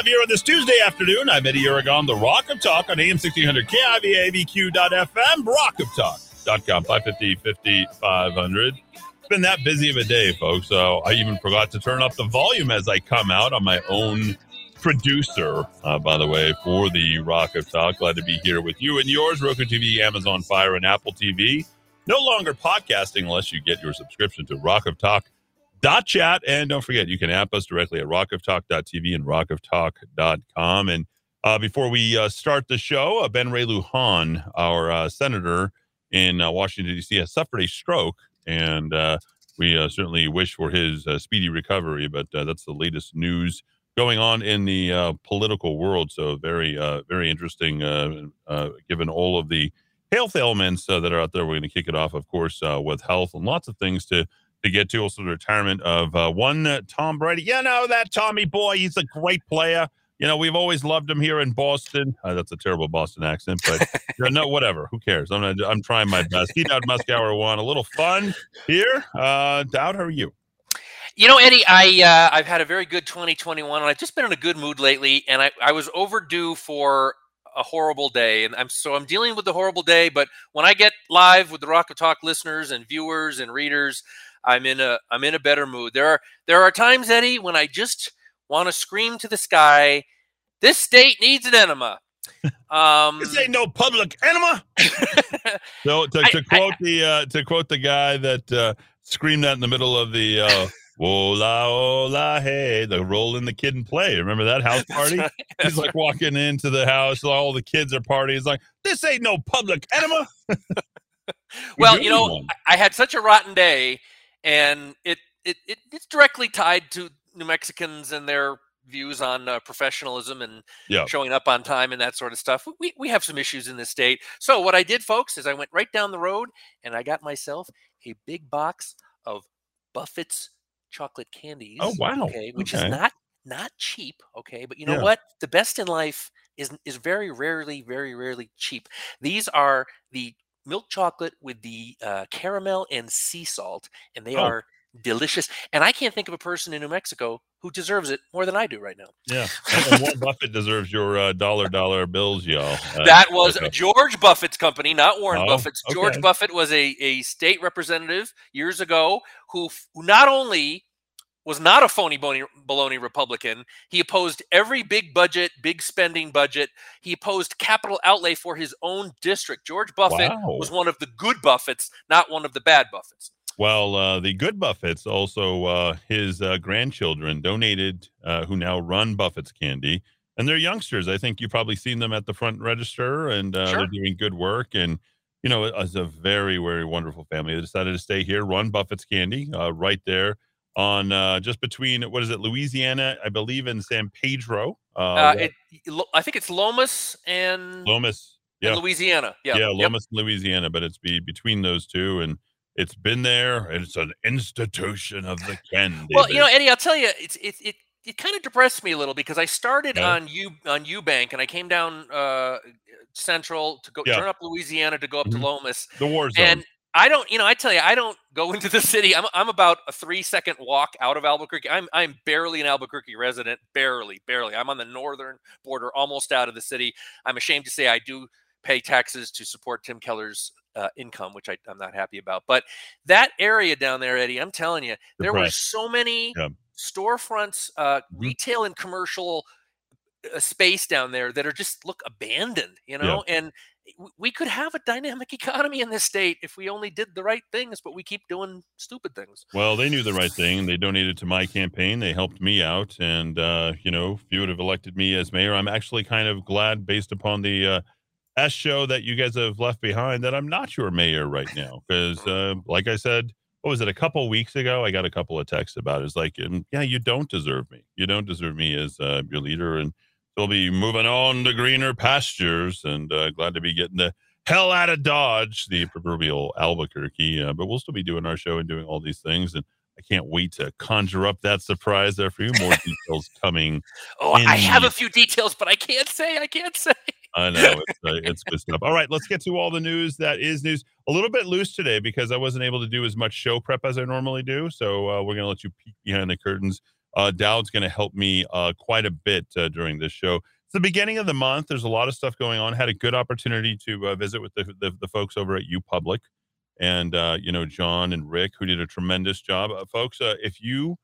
Five here on this Tuesday afternoon. I'm Eddy Aragon, the Rock of Talk on AM sixteen hundred KIVA ABQ.FM, rockoftalk.com, 550 5500 been that busy of a day, folks. So I even forgot to turn up the volume as I come out on my own producer, uh, by the way, for the Rock of Talk. Glad to be here with you and yours, Roku TV, Amazon Fire, and Apple TV. No longer podcasting unless you get your subscription to Rock of Talk. Dot chat and don't forget you can app us directly at rockoftalk.tv and rockoftalk.com and uh, before we uh, start the show uh, ben ray lujan our uh, senator in uh, washington d.c has suffered a stroke and uh, we certainly wish for his speedy recovery. But that's the latest news going on in the political world. So very, very interesting. given all of the health ailments that are out there, we're going to kick it off, of course, with health and lots of things to to get to. Also, the retirement of uh, one Tom Brady. You know that Tommy boy. He's a great player you know, we've always loved him here in Boston. Uh, that's a terrible Boston accent, but you no, whatever. Who cares? I'm I'm trying my best. He Dowd Muskauer one. A little fun here. Uh, Dowd, how are you? You know, Eddy, I uh, I've had a very good 2021, and I've just been in a good mood lately. And I, I was overdue for a horrible day, and I'm so I'm dealing with the horrible day. But when I get live with the Rock of Talk listeners and viewers and readers, I'm in a I'm in a better mood. There are there are times, Eddy, when I just want to scream to the sky, this state needs an enema. Um, this ain't no public enema. so to, to I, quote I, the uh, to quote the guy that uh, screamed that in the middle of the uh, "Hola, hola, hey," the roll in the kid and play. Remember that house party? Right. He's like walking into the house, all the kids are partying. He's like, "This ain't no public enema." well, you know, one. I had such a rotten day, and it, it, it it's directly tied to New Mexicans and their views on uh, professionalism and yeah. showing up on time and that sort of stuff. We, we have some issues in this state. So what I did, folks, is I went right down the road and I got myself a big box of Buffett's chocolate candies. Oh wow! Okay, which okay. is not not cheap. Okay, but you know yeah. what? The best in life is is very rarely, very rarely cheap. These are the milk chocolate with the uh, caramel and sea salt, and they oh. are delicious. And I can't think of a person in New Mexico who deserves it more than I do right now. Yeah, and Warren Buffett deserves your uh, dollar dollar bills, y'all. Uh, that was okay. George Buffett's company, not Warren oh, Buffett's. Okay. George Buffett was a, a state representative years ago who, who not only was not a phony baloney Republican. He opposed every big budget, big spending budget. He opposed capital outlay for his own district. George Buffett wow. was one of the good Buffetts, not one of the bad Buffetts. Well, uh, the good Buffetts, also uh, his uh, grandchildren, donated, uh, who now run Buffett's Candy, and they're youngsters. I think you've probably seen them at the front register, and uh, sure. they're doing good work. And you know, it's a very, very wonderful family. They decided to stay here, run Buffett's Candy, uh, right there on just between what is it, Louisiana, I believe, in San Pedro. It, I think it's Lomas and Lomas, yeah, and Louisiana, yeah, yeah, Lomas, yep. Louisiana, but it's be between those two and it's been there. It's an institution of the candy. Well, you know, Eddy, I'll tell you, it's it it it kind of depressed me a little because I started yeah. on U on Eubank and I came down uh, Central to go yeah. turn up Louisiana to go up mm-hmm. to Lomas. The war zone. And I don't, you know, I tell you, I don't go into the city. I'm I'm about a three second walk out of Albuquerque. I'm I'm barely an Albuquerque resident, barely, barely. I'm on the northern border, almost out of the city. I'm ashamed to say I do pay taxes to support Tim Keller's uh, income, which I, am not happy about. But that area down there, Eddy, I'm telling you, there were so many yeah. storefronts, uh, mm-hmm. retail and commercial uh, space down there that are just look abandoned, you know, yeah. and we could have a dynamic economy in this state if we only did the right things, but we keep doing stupid things. Well, they knew the right thing. They donated to my campaign. They helped me out. And, uh, you know, if you would have elected me as mayor, I'm actually kind of glad based upon the, uh, S show that you guys have left behind that I'm not your mayor right now. Because, uh, like I said, what was it, a couple weeks ago? I got a couple of texts about it. It's like, um, yeah, you don't deserve me. You don't deserve me as uh, your leader. And we'll be moving on to greener pastures and uh, glad to be getting the hell out of Dodge, the proverbial Albuquerque. Uh, but we'll still be doing our show and doing all these things. And I can't wait to conjure up that surprise there for you. More details coming. Oh, I have a few details, but I can't say. I can't say. I know it's, uh, it's good stuff. All right, let's get to all the news that is news. A little bit loose today because I wasn't able to do as much show prep as I normally do. So uh, we're going to let you peek behind the curtains. Uh, Dowd's going to help me uh, quite a bit uh, during this show. It's the beginning of the month. There's a lot of stuff going on. Had a good opportunity to uh, visit with the, the, the folks over at U Public, and you know John and Rick, who did a tremendous job. folks, if you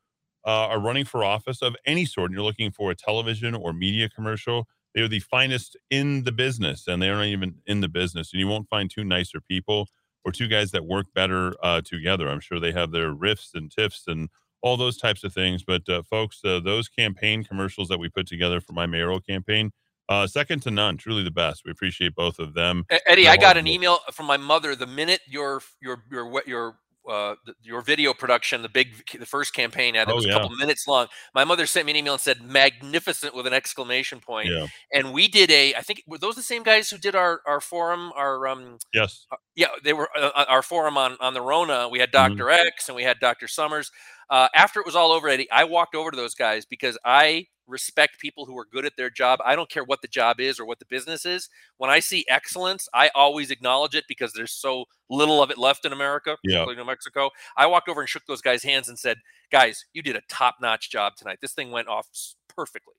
are running for office of any sort and you're looking for a television or media commercial they're the finest in the business, and they're not even in the business. And you won't find two nicer people or two guys that work better uh, together. I'm sure they have their riffs and tiffs and all those types of things. But uh, folks, uh, those campaign commercials that we put together for my mayoral campaign, uh, second to none, truly the best. We appreciate both of them. Eddy, I got an email from my mother the minute your your your your uh, your video production, the big, the first campaign ad that oh, was a couple minutes long. My mother sent me an email and said "magnificent" with an exclamation point. Yeah. And we did a, I think were those the same guys who did our our forum, our um. Yes. Uh, yeah, they were uh, uh our forum on on the Rona. We had doctor mm-hmm. X and we had Doctor Summers. Uh, after it was all over, Eddy, I walked over to those guys because I respect people who are good at their job. I don't care what the job is or what the business is. When I see excellence, I always acknowledge it because there's so little of it left in America, yeah. New Mexico. I walked over and shook those guys' hands and said, "Guys, you did a top-notch job tonight. This thing went off perfectly."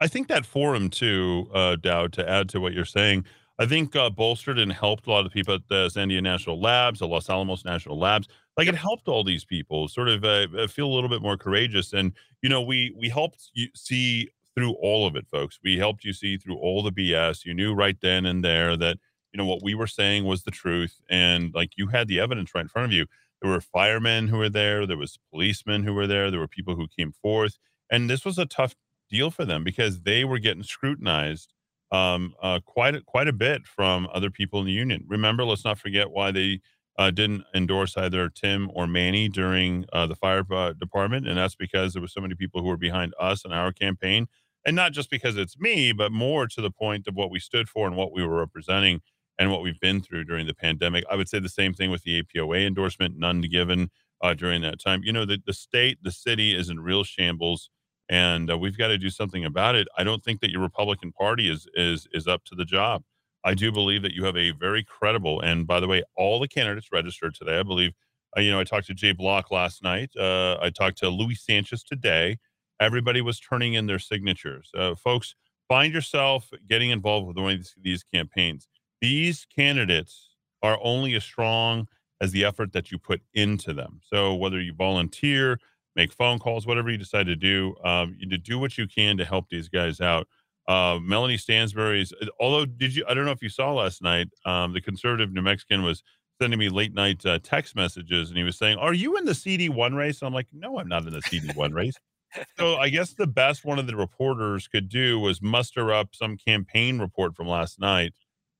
I think that forum too, uh, Dowd, to add to what you're saying, I think uh, bolstered and helped a lot of people at the Sandia National Labs, the Los Alamos National Labs. Like it helped all these people sort of uh, uh, feel a little bit more courageous. And you know, we we helped you see through all of it, folks. We helped you see through all the BS. You knew right then and there that you know what we were saying was the truth, and like you had the evidence right in front of you. There were firemen who were there. There was policemen who were there. There were people who came forth, and this was a tough deal for them because they were getting scrutinized um, uh, quite a, quite a bit from other people in the union. Remember, let's not forget why they uh, didn't endorse either Tim or Manny during uh, the fire uh, department, and that's because there were so many people who were behind us and our campaign, and not just because it's me, but more to the point of what we stood for and what we were representing and what we've been through during the pandemic. I would say the same thing with the APOA endorsement, none given uh, during that time. You know, the, the state, the city is in real shambles and uh, we've got to do something about it. I don't think that your Republican Party is is is up to the job. I do believe that you have a very credible, and by the way, all the candidates registered today. I believe, uh, you know, I talked to Jay Block last night. Uh, I talked to Luis Sanchez today. Everybody was turning in their signatures. Uh, folks, find yourself getting involved with one of these, these campaigns. These candidates are only as strong as the effort that you put into them. So whether you volunteer, make phone calls, whatever you decide to do. Um, to do what you can to help these guys out. Uh, Melanie Stansbury's, uh, although did you? I don't know if you saw last night. Um, the conservative New Mexican was sending me late night uh, text messages, and he was saying, "Are you in the CD one race?" And I'm like, "No, I'm not in the CD one race." so I guess the best one of the reporters could do was muster up some campaign report from last night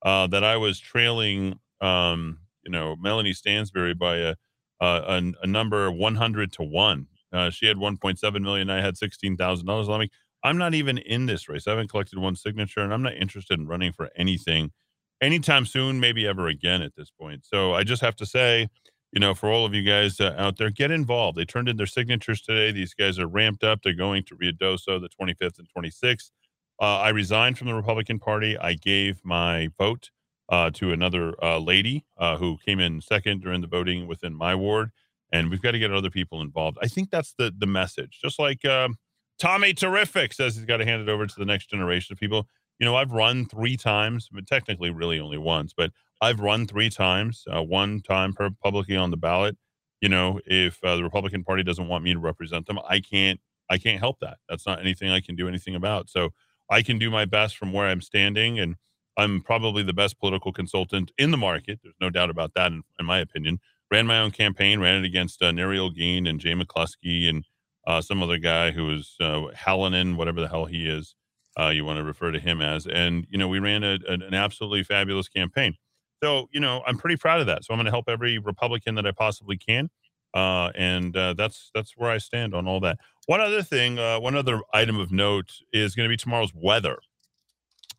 uh, that I was trailing, um, you know, Melanie Stansbury by a, a, a number 100 to one. Uh, she had 1.7 million. I had $16,000. I'm like, I'm not even in this race. I haven't collected one signature and I'm not interested in running for anything anytime soon, maybe ever again at this point. So I just have to say, you know, for all of you guys uh, out there, get involved. They turned in their signatures today. These guys are ramped up. They're going to Ruidoso the 25th and 26th. Uh, I resigned from the Republican Party. I gave my vote uh, to another uh, lady uh, who came in second during the voting within my ward and we've got to get other people involved. I think that's the the message. Just like uh, Tommy Terrific says, he's got to hand it over to the next generation of people. You know, I've run three times, but technically, really only once, but I've run three times. Uh, one time per publicly on the ballot. You know, if uh, the Republican Party doesn't want me to represent them, I can't. I can't help that. That's not anything I can do anything about. So I can do my best from where I'm standing, and I'm probably the best political consultant in the market. There's no doubt about that, in, in my opinion ran my own campaign, ran it against uh, Neri Holguin and Jay McCluskey and uh, some other guy who was uh, Hallinan, whatever the hell he is, uh, you want to refer to him as. And, you know, we ran a, a, an absolutely fabulous campaign. So, you know, I'm pretty proud of that. So I'm going to help every Republican that I possibly can. Uh, and uh, that's that's where I stand on all that. One other thing, uh, one other item of note is going to be tomorrow's weather.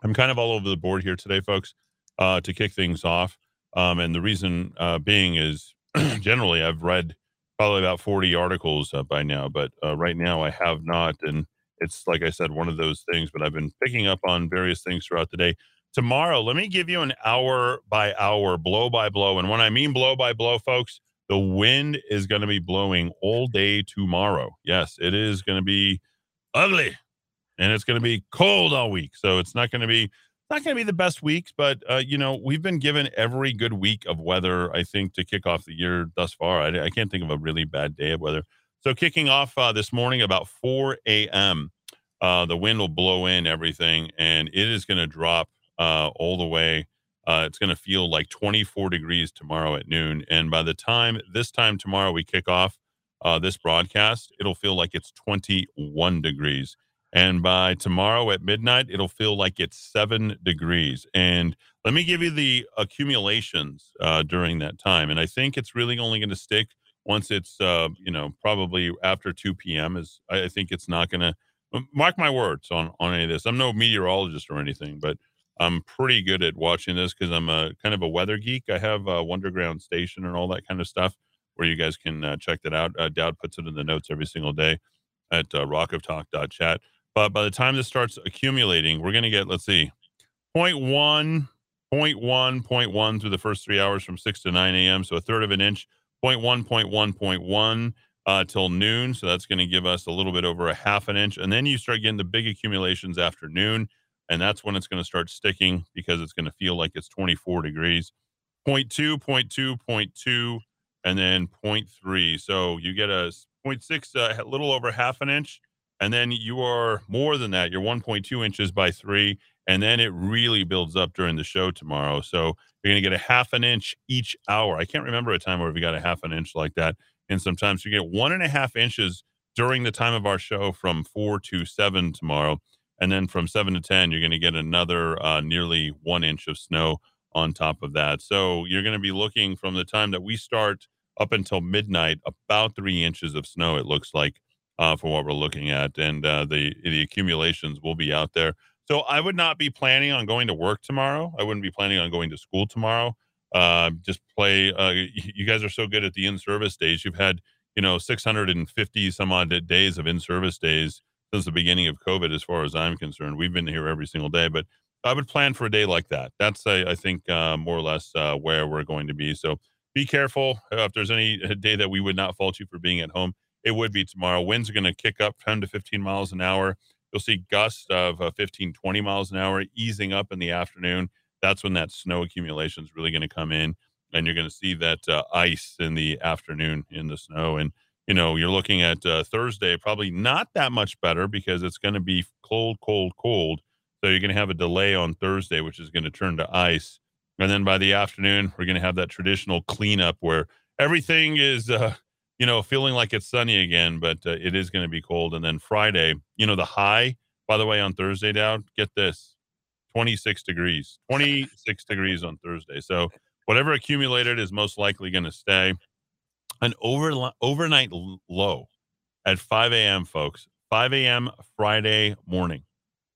I'm kind of all over the board here today, folks. uh, to kick things off. Um, and the reason uh, being is generally I've read probably about 40 articles uh, by now, but uh, right now I have not. And it's like I said, one of those things, but I've been picking up on various things throughout the day. Tomorrow, let me give you an hour by hour, blow by blow. And when I mean blow by blow, folks, the wind is going to be blowing all day tomorrow. Yes, it is going to be ugly and it's going to be cold all week. So it's not going to be not going to be the best weeks, but uh, you know we've been given every good week of weather. I think to kick off the year thus far. I, I can't think of a really bad day of weather. So kicking off uh, this morning about 4 a.m., uh, the wind will blow in everything, and it is going to drop uh, all the way. Uh, it's going to feel like 24 degrees tomorrow at noon, and by the time this time tomorrow we kick off uh, this broadcast, it'll feel like it's 21 degrees. And by tomorrow at midnight, it'll feel like it's seven degrees. And let me give you the accumulations uh, during that time. And I think it's really only going to stick once it's, uh, you know, probably after 2 p.m. Is I think it's not going to mark my words on on any of this. I'm no meteorologist or anything, but I'm pretty good at watching this because I'm a kind of a weather geek. I have a Wunderground station and all that kind of stuff where you guys can uh, check that out. Uh, Dowd puts it in the notes every single day at uh, rockoftalk.chat. But by the time this starts accumulating, we're going to get, let's see, 0.1, 0.1, 0.1 through the first three hours from 6 to 9 a.m. So a third of an inch, 0.1, 0.1, 0.1 uh, till noon. So that's going to give us a little bit over a half an inch. And then you start getting the big accumulations after noon. And that's when it's going to start sticking because it's going to feel like it's 24 degrees. 0.2, 0.2, 0.2, and then 0.3. So you get a 0.6, uh, a little over half an inch and then you are more than that. You're 1.2 inches by three, and then it really builds up during the show tomorrow. So you're going to get a half an inch each hour. I can't remember a time where we got a half an inch like that. And sometimes you get one and a half inches during the time of our show from four to seven tomorrow. And then from seven to 10, you're going to get another uh, nearly one inch of snow on top of that. So you're going to be looking from the time that we start up until midnight, about three inches of snow, it looks like uh, for what we're looking at, and uh, the the accumulations will be out there. So I would not be planning on going to work tomorrow. I wouldn't be planning on going to school tomorrow. Uh, just play. Uh, you guys are so good at the in-service days. You've had you know 650 some odd days of in-service days since the beginning of COVID, as far as I'm concerned. We've been here every single day, but I would plan for a day like that. That's I, I think uh, more or less uh, where we're going to be. So be careful if there's any day that we would not fault you for being at home it would be tomorrow. Winds are going to kick up 10 to 15 miles an hour. You'll see gusts of uh, 15, 20 miles an hour easing up in the afternoon. That's when that snow accumulation is really going to come in. And you're going to see that uh, ice in the afternoon in the snow. And, you know, you're looking at uh, Thursday, probably not that much better because it's going to be cold, cold, cold. So you're going to have a delay on Thursday, which is going to turn to ice. And then by the afternoon, we're going to have that traditional cleanup where everything is uh, you know, feeling like it's sunny again, but uh, it is going to be cold. And then Friday, you know, the high, by the way, on Thursday, down, get this 26 degrees, 26 degrees on Thursday. So whatever accumulated is most likely going to stay. An over, overnight low at 5 a.m., folks, 5 a.m. Friday morning.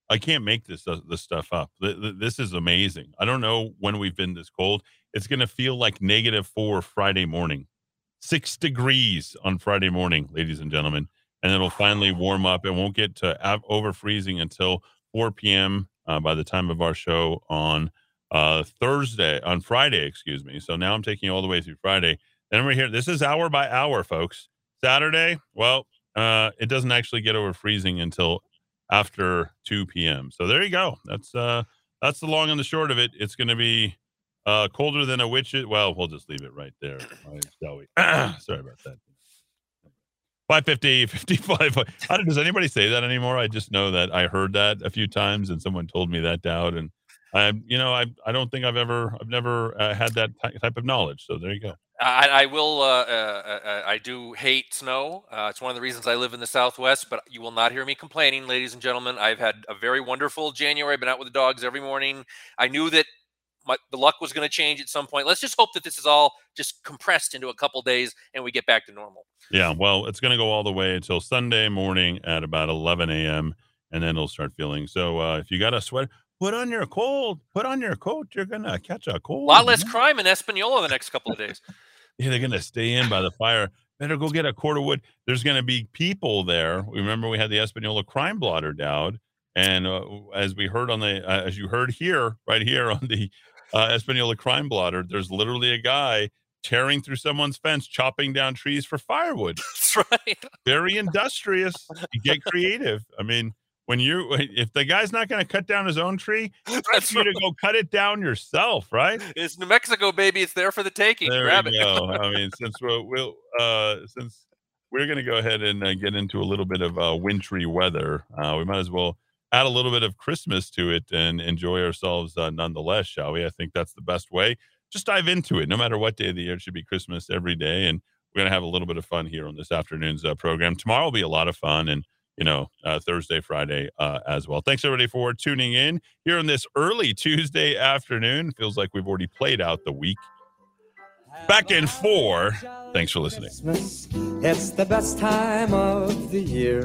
I can't make this uh, this stuff up. This is amazing. I don't know when we've been this cold. It's going to feel like negative four Friday morning six degrees on Friday morning, ladies and gentlemen, and it'll finally warm up. It won't get to over freezing until 4 p.m. Uh, by the time of our show on uh, Thursday, on Friday, excuse me. So now I'm taking you all the way through Friday. Then we're here. This is hour by hour, folks. Saturday, well, uh, it doesn't actually get over freezing until after 2 p.m. So there you go. That's uh, that's the long and the short of it. It's going to be uh, colder than a witch. Well, we'll just leave it right there, shall we? Sorry about that. 550, 55. How does anybody say that anymore? I just know that I heard that a few times and someone told me that out. And I, you know, I, I don't think I've ever, I've never uh, had that type of knowledge. So there you go. I, I will. Uh, uh, uh, I do hate snow. Uh, it's one of the reasons I live in the Southwest. But you will not hear me complaining, ladies and gentlemen. I've had a very wonderful January. I've been out with the dogs every morning. I knew that my, the luck was going to change at some point. Let's just hope that this is all just compressed into a couple days and we get back to normal. Yeah, well, it's going to go all the way until Sunday morning at about 11 a.m. and then it'll start feeling. So uh, if you got a sweater, Put on your cold, Put on your coat. You're gonna catch a cold. A lot less crime in Espanola the next couple of days. Yeah, they're gonna stay in by the fire. Better go get a cord of wood. There's gonna be people there. Remember, we had the Espanola crime blotter down, and uh, as we heard on the, uh, as you heard here, right here on the uh, Espanola crime blotter, there's literally a guy tearing through someone's fence, chopping down trees for firewood. That's right. Very industrious. Get creative. I mean, when you if the guy's not going to cut down his own tree, That's you to go cut it down yourself, right? It's New Mexico, baby. It's there for the taking. There Grab we it. go. I mean, since we'll, we'll uh, since we're going to go ahead and uh, get into a little bit of uh, wintry weather, uh, we might as well add a little bit of Christmas to it and enjoy ourselves uh, nonetheless, shall we? I think that's the best way. Just dive into it. No matter what day of the year, it should be Christmas every day, and we're going to have a little bit of fun here on this afternoon's uh, program. Tomorrow will be a lot of fun, and you know, uh, Thursday, Friday uh, as well. Thanks everybody for tuning in here on this early Tuesday afternoon. Feels like we've already played out the week. Back in four. Thanks for listening. Christmas, it's the best time of the year.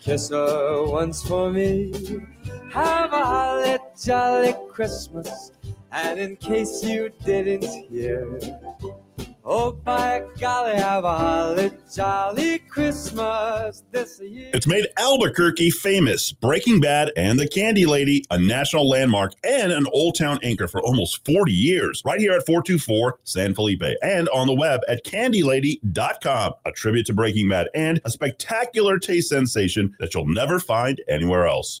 Kiss her once for me. Have a holly jolly Christmas. And in case you didn't hear, oh by golly, have a holly jolly Christmas this year. It's made Albuquerque famous. Breaking Bad and The Candy Lady, a national landmark and an Old Town anchor for almost 40 years. Right here at 424 San Felipe and on the web at candylady.com. A tribute to Breaking Bad and a spectacular taste sensation that you'll never find anywhere else.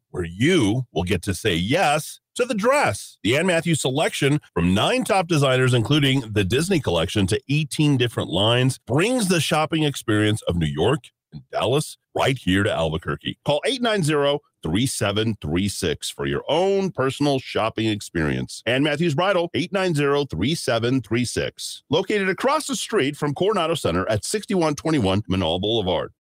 where you will get to say yes to the dress. The Ann Matthews selection from nine top designers, including the Disney collection, to 18 different lines, brings the shopping experience of New York and Dallas right here to Albuquerque. Call 890 3736 for your own personal shopping experience. Ann Matthews Bridal, 890 3736. Located across the street from Coronado Center at 6121 Menaul Boulevard.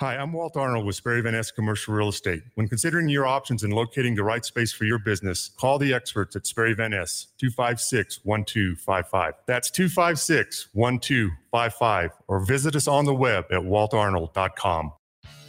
Hi, I'm Walt Arnold with Sperry Van Ness Commercial Real Estate. When considering your options and locating the right space for your business, call the experts at Sperry Van Ness, 256 1255. That's 256 1255, or visit us on the web at waltarnold.com.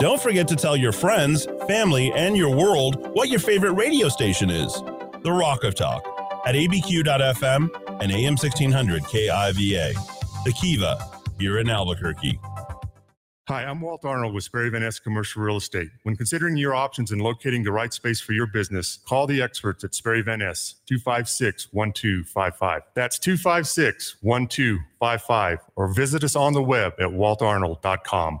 Don't forget to tell your friends, family, and your world what your favorite radio station is. The Rock of Talk at abq.fm and AM 1600 KIVA. The Kiva here in Albuquerque. Hi, I'm Walt Arnold with Sperry Van Ness Commercial Real Estate. When considering your options and locating the right space for your business, call the experts at Sperry Van Ness, 256 1255. That's 256 1255, or visit us on the web at waltarnold.com.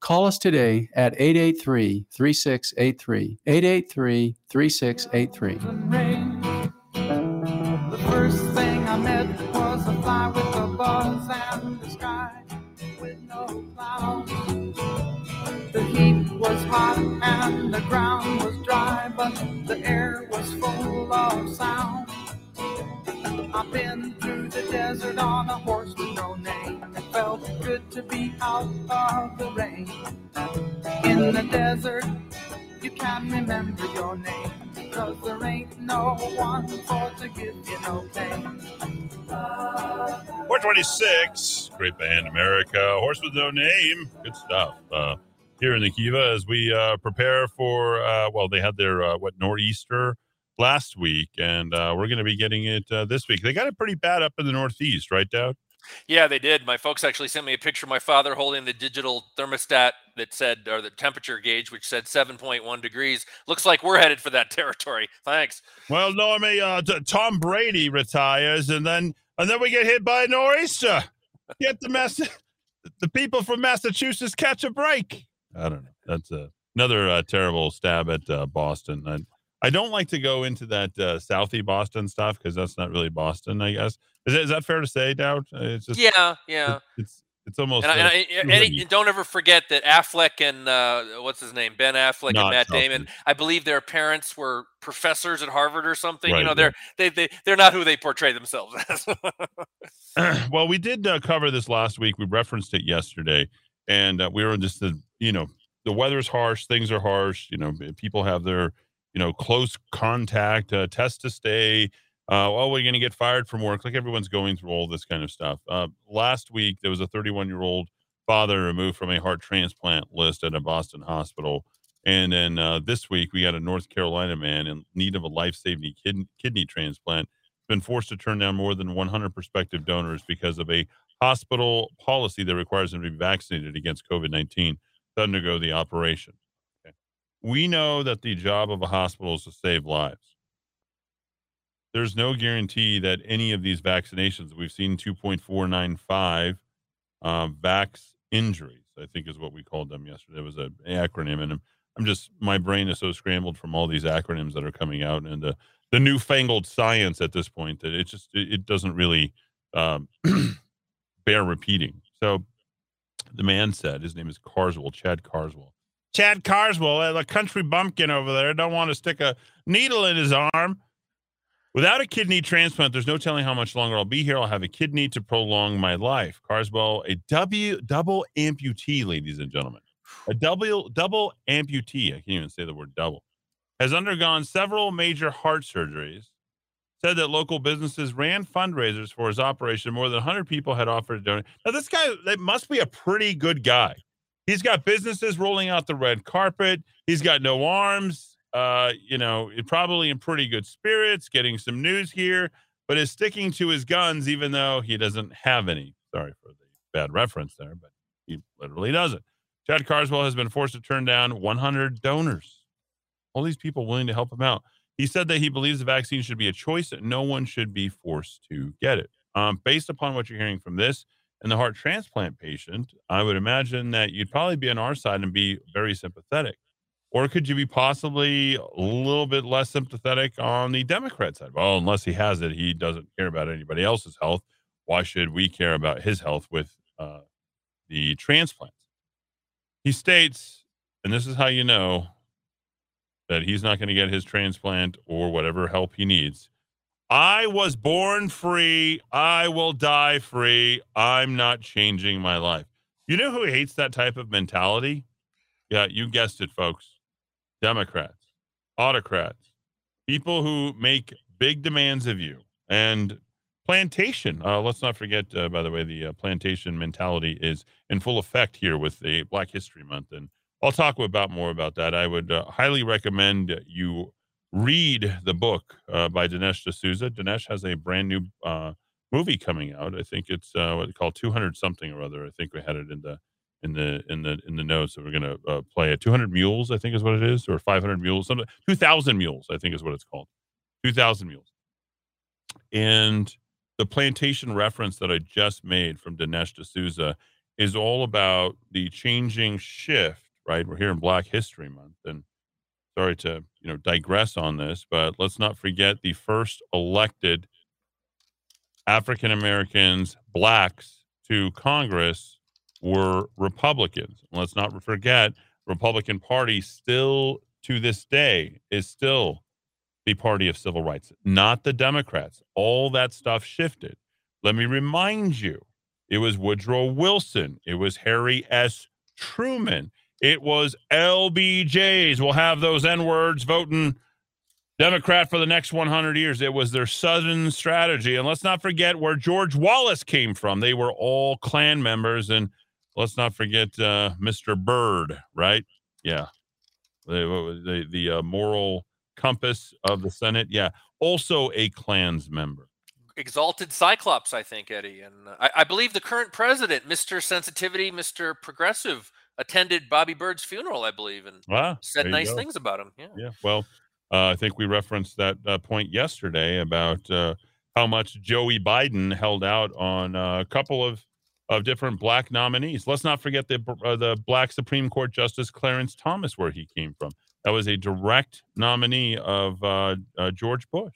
Call us today at 883 3683. 883 3683. The first thing I met was a fly with a buzz and the sky with no clouds. The heat was hot and the ground was dry, but the air was full of sound. I've been through the desert on a horse with no name. Felt good to be out of the rain. In the desert, you can remember your name. Cause there ain't no one for to give you no pain. 426, great band, America. Horse with no name, good stuff. Uh, here in the Kiva, as we uh, prepare for, uh, well, they had their uh, what nor'easter last week, and uh, we're going to be getting it uh, this week. They got it pretty bad up in the Northeast, right, Dowd? Yeah, they did. My folks actually sent me a picture of my father holding the digital thermostat that said, or the temperature gauge, which said 7.1 degrees. Looks like we're headed for that territory. Thanks. Well, Normie, uh, t- Tom Brady retires, and then and then we get hit by a nor'easter. Get the mess. The people from Massachusetts catch a break. I don't know. That's uh, another uh, terrible stab at uh, Boston. I, I don't like to go into that uh, Southie Boston stuff because that's not really Boston. I guess is, that, is that fair to say, Dowd? It's just Yeah, yeah. it- it's it's almost. And, I, and, I, and don't ever forget that Affleck and uh, what's his name, Ben Affleck Not and Matt Southie. Damon. I believe their parents were professors at Harvard or something. Right, you know, they're they they they're not who they portray themselves as. well, we did uh, cover this last week. We referenced it yesterday, and uh, we were just the you know the weather's harsh, things are harsh. You know, people have their you know close contact, uh, test to stay. Uh, oh, we're going to get fired from work. Like everyone's going through all this kind of stuff. Uh, last week, there was a 31 year old father removed from a heart transplant list at a Boston hospital. And then uh, this week, we got a North Carolina man in need of a life saving kid- kidney transplant been forced to turn down more than 100 prospective donors because of a hospital policy that requires them to be vaccinated against COVID 19 to undergo the operation. Okay. We know that the job of a hospital is to save lives. There's no guarantee that any of these vaccinations, we've seen 2.495 uh, vax injuries, I think is what we called them yesterday. There was an acronym, and I'm, I'm just, my brain is so scrambled from all these acronyms that are coming out and the, the newfangled science at this point that it just, it, it doesn't really um, bear repeating. So the man said, his name is Carswell, Chad Carswell. Chad Carswell, the country bumpkin over there, don't want to stick a needle in his arm. Without a kidney transplant, there's no telling how much longer I'll be here. I'll have a kidney to prolong my life. Carswell, a W double amputee, ladies and gentlemen, a double double amputee. I can't even say the word double. Has undergone several major heart surgeries. Said that local businesses ran fundraisers for his operation. More than 100 people had offered to donate. Now, this guy that must be a pretty good guy. He's got businesses rolling out the red carpet. He's got no arms. Uh, you know, probably in pretty good spirits, getting some news here, but is sticking to his guns even though he doesn't have any. Sorry for the bad reference there, but he literally doesn't. Chad Carswell has been forced to turn down 100 donors. All these people willing to help him out. He said that he believes the vaccine should be a choice and no one should be forced to get it. Um, based upon what you're hearing from this and the heart transplant patient, I would imagine that you'd probably be on our side and be very sympathetic. Or could you be possibly a little bit less sympathetic on the Democrat side? Well, unless he has it, he doesn't care about anybody else's health. Why should we care about his health with uh, the transplants? He states, and this is how you know that he's not going to get his transplant or whatever help he needs. I was born free. I will die free. I'm not changing my life. You know who hates that type of mentality? Yeah, you guessed it, folks. Democrats, autocrats, people who make big demands of you. And plantation, uh, let's not forget, uh, by the way, the uh, plantation mentality is in full effect here with the Black History Month. And I'll talk about more about that. I would uh, highly recommend you read the book uh, by Dinesh D'Souza. Dinesh has a brand new uh, movie coming out. I think it's uh, what call 200 something or other. I think we had it in the in the in the in the notes that we're going to uh, play it. 200 mules, I think is what it is, or 500 mules, something 2,000 mules, I think is what it's called. 2,000 mules. And the plantation reference that I just made from Dinesh D'Souza is all about the changing shift. Right, we're here in Black History Month, and sorry to you know digress on this, but let's not forget the first elected African Americans, blacks to Congress were Republicans. Let's not forget Republican Party still to this day is still the party of civil rights, not the Democrats. All that stuff shifted. Let me remind you, it was Woodrow Wilson, it was Harry S. Truman, it was LBJs. We'll have those N words voting Democrat for the next 100 years. It was their Southern strategy. And let's not forget where George Wallace came from. They were all Klan members. And let's not forget uh, Mr. Byrd, right? Yeah. The, the, the uh, moral compass of the Senate. Yeah. Also a Klans member. Exalted Cyclops, I think, Eddy. And uh, I, I believe the current president, Mr. Sensitivity, Mr. Progressive, attended Bobby Byrd's funeral, I believe, and wow, said nice go. things about him. Yeah. Yeah. Well, uh, I think we referenced that uh, point yesterday about uh, how much Joey Biden held out on uh, a couple of of different black nominees. Let's not forget the uh, the black Supreme Court Justice Clarence Thomas, where he came from. That was a direct nominee of uh, George Bush.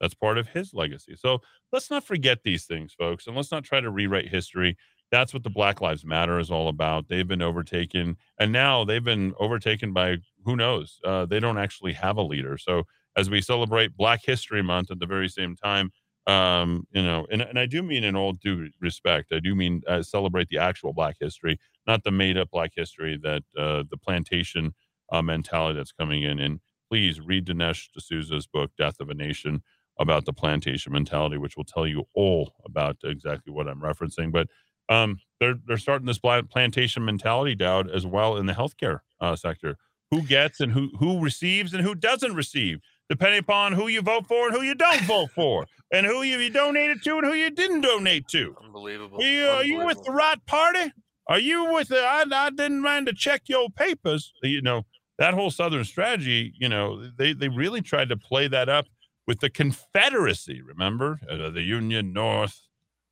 That's part of his legacy. So let's not forget these things, folks, and let's not try to rewrite history. That's what the Black Lives Matter is all about. They've been overtaken, and now they've been overtaken by who knows? Uh, they don't actually have a leader. So as we celebrate Black History Month at the very same time, um, you know, and, and I do mean in all due respect, I do mean uh, celebrate the actual Black history, not the made up Black history that uh, the plantation uh, mentality that's coming in. And please read Dinesh D'Souza's book, Death of a Nation, about the plantation mentality, which will tell you all about exactly what I'm referencing. But um, they're they're starting this plantation mentality down as well in the healthcare uh, sector. Who gets and who who receives and who doesn't receive, depending upon who you vote for and who you don't vote for, and who you, you donated to and who you didn't donate to. Unbelievable. Are you, are you with the right party? Are you with the? I, I didn't mind to check your papers. You know that whole Southern strategy. You know they they really tried to play that up with the Confederacy. Remember uh, the Union North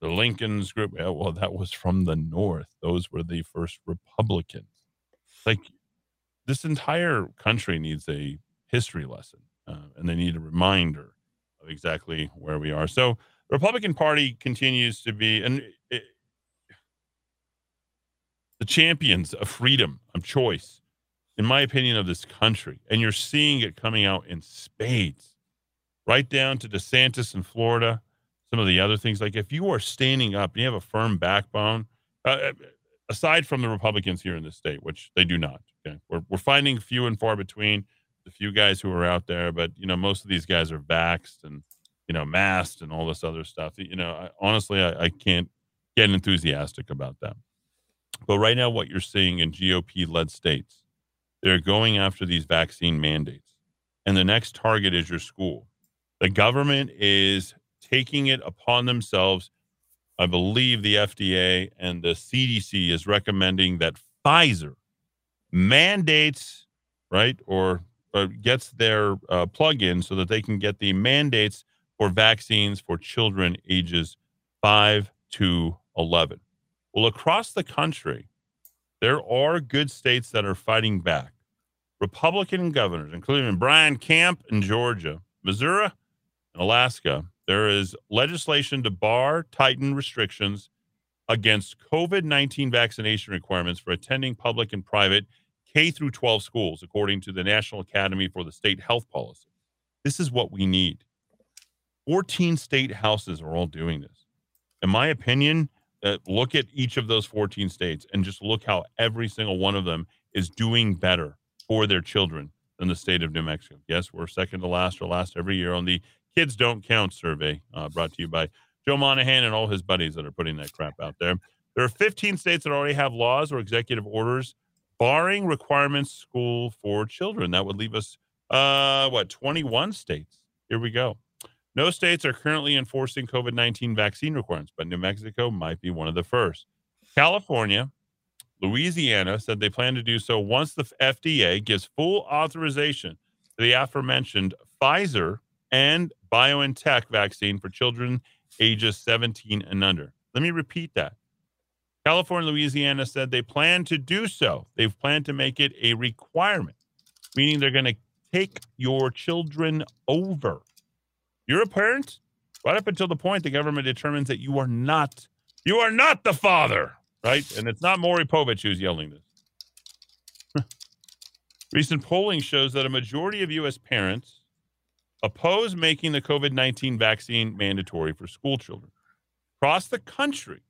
the Lincoln's group. Yeah, well, that was from the North. Those were the first Republicans. Like this entire country needs a history lesson, uh, and they need a reminder of exactly where we are. So, the Republican Party continues to be, and it, the champions of freedom, of choice, in my opinion, of this country. And you're seeing it coming out in spades, right down to DeSantis in Florida some of the other things. Like if you are standing up, and you have a firm backbone. Uh, uh, aside from the Republicans here in the state, which they do not. Okay, we're we're finding few and far between the few guys who are out there, but you know most of these guys are vaxxed and you know masked and all this other stuff. You know, I, honestly, I, I can't get enthusiastic about that. But right now, what you're seeing in GOP-led states, they're going after these vaccine mandates, and the next target is your school. The government is taking it upon themselves. I believe the FDA and the CDC is recommending that Pfizer mandates, right, or, or gets their uh, plug in so that they can get the mandates for vaccines for children ages 5 to 11. Well, across the country, there are good states that are fighting back. Republican governors, including Brian Kemp in Georgia, Missouri, and Alaska, there is legislation to bar, tighten restrictions against COVID 19 vaccination requirements for attending public and private K through 12 schools, according to the National Academy for the State Health Policy. This is what we need. 14 state houses are all doing this. In my opinion, uh, look at each of those 14 states and just look how every single one of them is doing better for their children than the state of New Mexico. Yes, we're second to last or last every year on the Kids Don't Count survey, uh, brought to you by Joe Monahan and all his buddies that are putting that crap out there. There are 15 states that already have laws or executive orders barring requirements school for children. That would leave us, uh, what, 21 states. Here we go. No states are currently enforcing COVID 19 vaccine requirements, but New Mexico might be one of the first. California, Louisiana said they plan to do so once the FDA gives full authorization to the aforementioned Pfizer and BioNTech vaccine for children ages 17 and under. Let me repeat that. California Louisiana said they plan to do so. They've planned to make it a requirement, meaning they're going to take your children over. You're a parent right up until the point the government determines that you are not you are not the father, right? And it's not Maury Povich who's yelling this. Recent polling shows that a majority of U.S. parents oppose making the COVID 19 vaccine mandatory for school children. Across the country,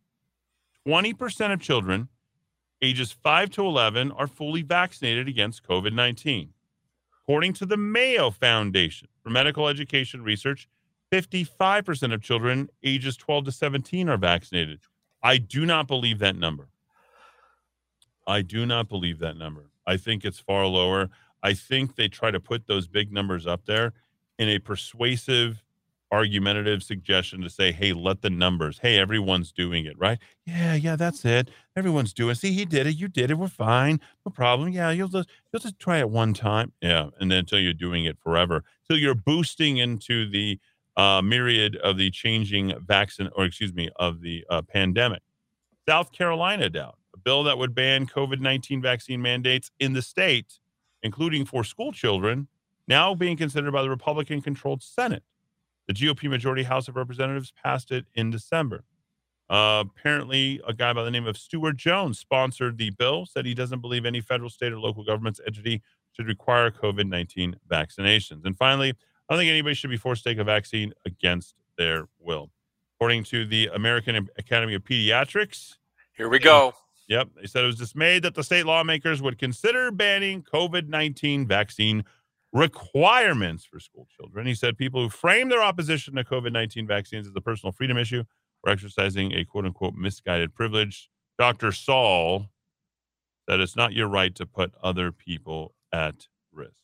20% of children ages 5 to 11 are fully vaccinated against COVID 19. According to the Mayo Foundation for Medical Education Research, 55% of children ages 12 to 17 are vaccinated. I do not believe that number. I do not believe that number. I think it's far lower. I think they try to put those big numbers up there in a persuasive, argumentative suggestion to say, hey, let the numbers, hey, everyone's doing it, right? Yeah, yeah, that's it. Everyone's doing it. See, he did it. You did it. We're fine. No problem. Yeah, you'll just you'll just try it one time. Yeah. And then until you're doing it forever. Till you're boosting into the uh, myriad of the changing vaccine, or excuse me, of the uh, pandemic. South Carolina down a bill that would ban COVID 19 vaccine mandates in the state, including for school children, now being considered by the Republican controlled Senate. The GOP majority House of Representatives passed it in December. Uh, apparently, a guy by the name of Stewart Jones sponsored the bill, said he doesn't believe any federal, state, or local government's entity should require COVID 19 vaccinations. And finally, I don't think anybody should be forced to take a vaccine against their will. According to the American Academy of Pediatrics, here we go. Yep. They said it was dismayed that the state lawmakers would consider banning COVID 19 vaccine requirements for school children. He said people who frame their opposition to COVID 19 vaccines as a personal freedom issue were exercising a quote unquote misguided privilege. Dr. Saul said it's not your right to put other people at risk.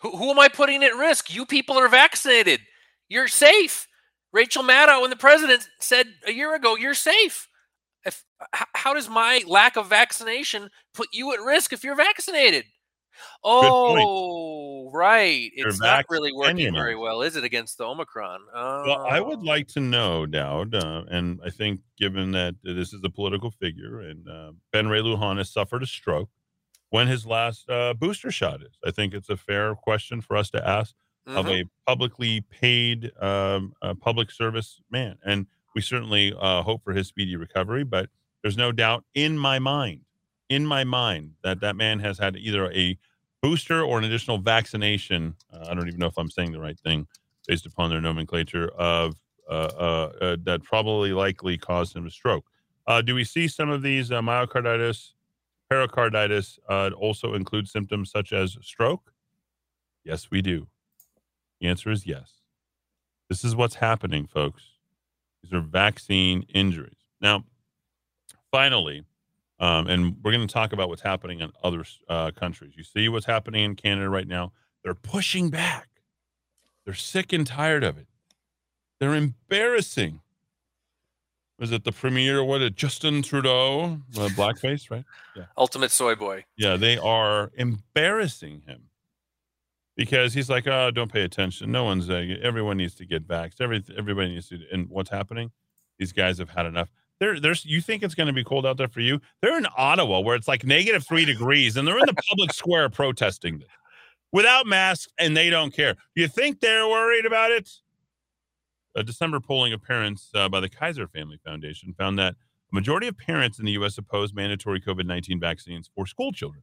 Who, who am I putting at risk? You people are vaccinated. You're safe. Rachel Maddow and the president said a year ago, you're safe. If, how does my lack of vaccination put you at risk if you're vaccinated? Oh, right. It's not really working very well, is it, against the Omicron? Oh. Well, I would like to know, Dowd, uh, and I think given that this is a political figure and uh, Ben Ray Lujan has suffered a stroke, when his last uh, booster shot is. I think it's a fair question for us to ask of Mhm. a publicly paid um, uh, public service man. And we certainly uh, hope for his speedy recovery, but there's no doubt in my mind, in my mind, that that man has had either a booster or an additional vaccination. Uh, I don't even know if I'm saying the right thing based upon their nomenclature of uh, uh, uh, that probably likely caused him a stroke. Uh, do we see some of these uh, myocarditis, pericarditis also include symptoms such as stroke? Yes, we do. The answer is yes. This is what's happening, folks. These are vaccine injuries. Now, finally, um, and we're going to talk about what's happening in other uh, countries. You see what's happening in Canada right now. They're pushing back. They're sick and tired of it. They're embarrassing. Was it the premier? What? It Justin Trudeau, uh, blackface, right? Yeah. Ultimate soy boy. Yeah, they are embarrassing him because he's like, oh, don't pay attention. No one's, uh, everyone needs to get vaxxed. Every, everybody needs to. And what's happening? These guys have had enough. There, there's, you think it's going to be cold out there for you? They're in Ottawa where it's like negative three degrees and they're in the public square protesting this without masks and they don't care. You think they're worried about it? A December polling of parents uh, by the Kaiser Family Foundation found that a majority of parents in the U.S. oppose mandatory COVID 19 vaccines for school children.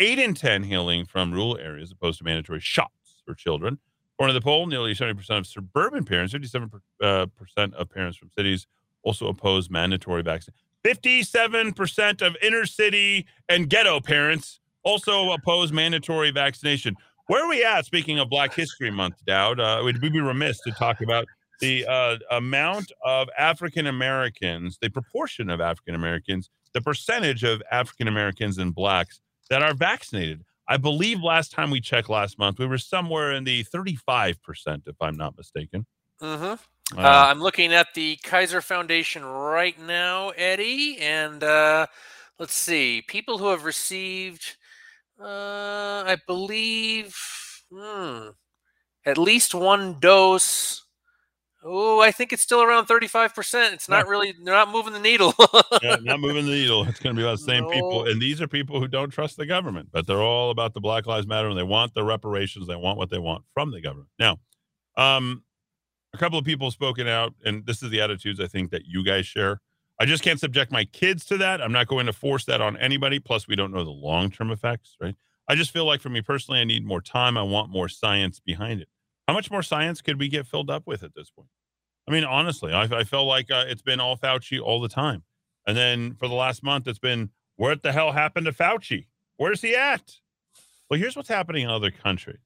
eight in 10 hailing from rural areas opposed to mandatory shots for children. According to the poll, nearly 70% of suburban parents, 57% uh, of parents from cities also oppose mandatory vaccine. 57% of inner city and ghetto parents also oppose mandatory vaccination. Where are we at? Speaking of Black History Month, Dowd, uh, we'd, we be remiss to talk about the uh, amount of African Americans, the proportion of African Americans, the percentage of African Americans and blacks that are vaccinated? I believe last time we checked last month, we were somewhere in the 35%, if I'm not mistaken. Mm-hmm. Uh, Uh, I'm looking at the Kaiser Foundation right now, Eddy, and uh, let's see. People who have received, uh, I believe, hmm, at least one dose. Oh, I think it's still around 35%. It's not really, they're not moving the needle. yeah, not moving the needle. It's going to be about the same people. And these are people who don't trust the government, but they're all about the Black Lives Matter and they want the reparations. They want what they want from the government. Now, um, a couple of people have spoken out, and this is the attitudes I think that you guys share. I just can't subject my kids to that. I'm not going to force that on anybody. Plus, we don't know the long term effects, right? I just feel like for me personally, I need more time. I want more science behind it. How much more science could we get filled up with at this point? I mean, honestly, I, I felt like uh, it's been all Fauci all the time. And then for the last month, it's been, what the hell happened to Fauci? Where's he at? Well, here's what's happening in other countries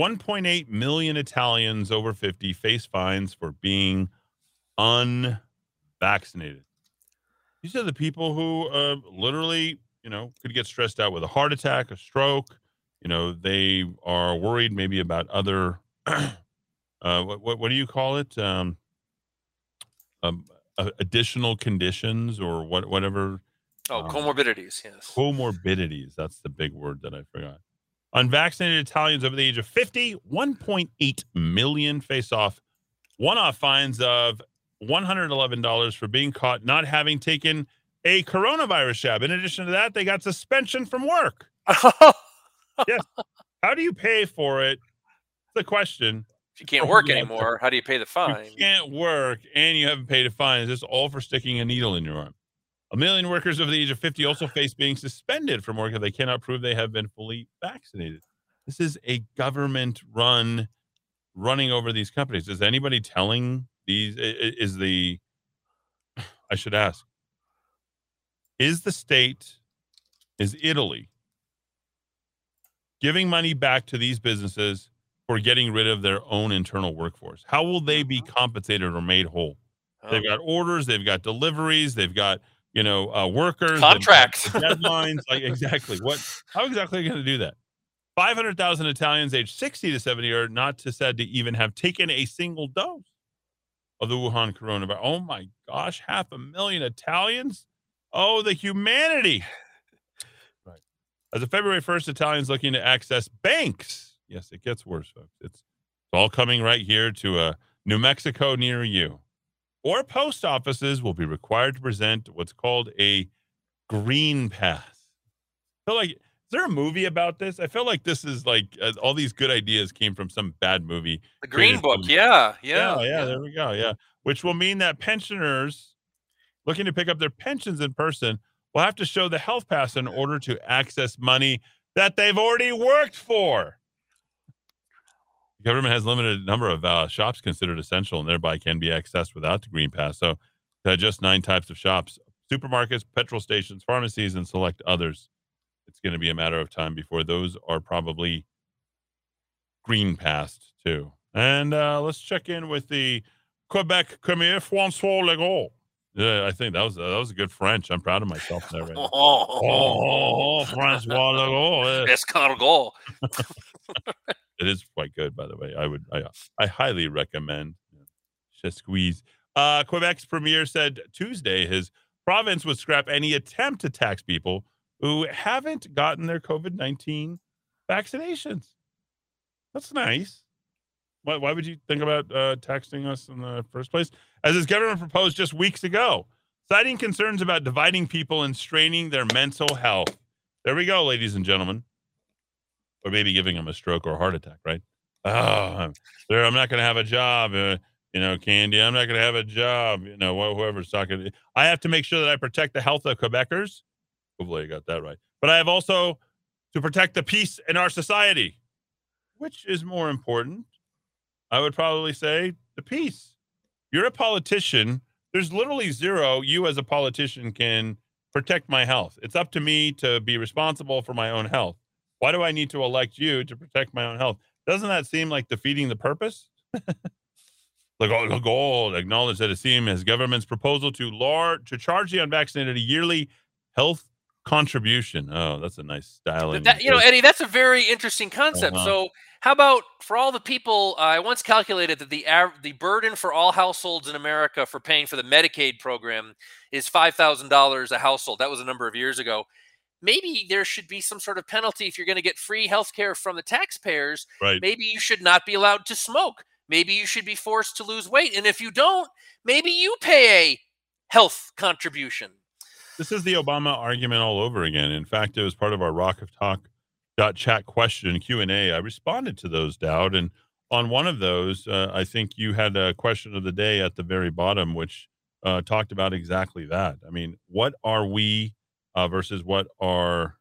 1.8 million Italians over 50 face fines for being unvaccinated. These are the people who uh, literally, you know, could get stressed out with a heart attack, a stroke. You know, they are worried maybe about other, uh, what, what, what do you call it? Um, um, uh, additional conditions or what, whatever. oh, um, comorbidities, yes. comorbidities. That's the big word that I forgot. Unvaccinated Italians over the age of 50, 1.8 million face off one off fines of $111 for being caught not having taken a coronavirus jab. In addition to that, they got suspension from work. yes. How do you pay for it? The question. If you can't work anymore, how do you pay the fine? You can't work and you haven't paid a fine. Is this all for sticking a needle in your arm? A million workers over the age of 50 also face being suspended from work if they cannot prove they have been fully vaccinated. This is a government run running over these companies. Is anybody telling these? Is the, I should ask, is the state, is Italy giving money back to these businesses for getting rid of their own internal workforce? How will they be uh-huh. compensated or made whole? They've oh. got orders, they've got deliveries, they've got you know uh, workers, Contracts. deadlines. like exactly what? How exactly are you going to do that? Five hundred thousand Italians aged sixty to seventy are not to said to even have taken a single dose of the Wuhan coronavirus. Oh my gosh, half a million Italians! Oh, the humanity! Right. As of February first, Italians looking to access banks. Yes, it gets worse, folks. It's, it's all coming right here to uh, New Mexico near you or post offices will be required to present what's called a green pass. Feel like, is there a movie about this? I feel like this is like uh, all these good ideas came from some bad movie. The Green Book, yeah, yeah, yeah, yeah, there we go. Yeah. Which will mean that pensioners looking to pick up their pensions in person will have to show the health pass in order to access money that they've already worked for. The government has limited number of uh, shops considered essential and thereby can be accessed without the green pass. So are just nine types of shops supermarkets, petrol stations, pharmacies, and select others. It's going to be a matter of time before those are probably green passed too. And uh, let's check in with the Quebec Premier Francois Legault. Yeah, I think that was that was a good French. I'm proud of myself there. Right now. Oh, Oh, Francois Legault. escargot. It is quite good, by the way. I would, I, I highly recommend. Just squeeze. Uh, Quebec's premier said Tuesday his province would scrap any attempt to tax people who haven't gotten their COVID nineteen vaccinations. That's nice. Why, why would you think about uh, taxing us in the first place? As his government proposed just weeks ago, citing concerns about dividing people and straining their mental health. There we go, ladies and gentlemen or maybe giving them a stroke or a heart attack, right? Oh, I'm, I'm not going to have a job. Uh, you know, Candy, I'm not going to have a job. You know, wh- whoever's talking. I have to make sure that I protect the health of Quebecers. Hopefully, I got that right. but I have also to protect the peace in our society. Which is more important? I would probably say the peace. You're a politician. There's literally zero you as a politician can protect my health. It's up to me to be responsible for my own health. Why do I need to elect you to protect my own health? Doesn't that seem like defeating the purpose? Legault acknowledged that it seemed as government's proposal to large to charge the unvaccinated a yearly health contribution. Oh, that's a nice styling. That, you know, Eddy, that's a very interesting concept. Uh-huh. So, how about for all the people? Uh, I once calculated that the av- the burden for all households in America for paying for the Medicaid program is five thousand dollars a household. That was a number of years ago. Maybe there should be some sort of penalty if you're going to get free health care from the taxpayers. Right. Maybe you should not be allowed to smoke. Maybe you should be forced to lose weight. And if you don't, maybe you pay a health contribution. This is the Obama argument all over again. In fact, it was part of our Rock of Talk dot chat question Q and A. I responded to those, Dowd, and on one of those, uh, I think you had a question of the day at the very bottom, which uh, talked about exactly that. I mean, what are we uh, versus what are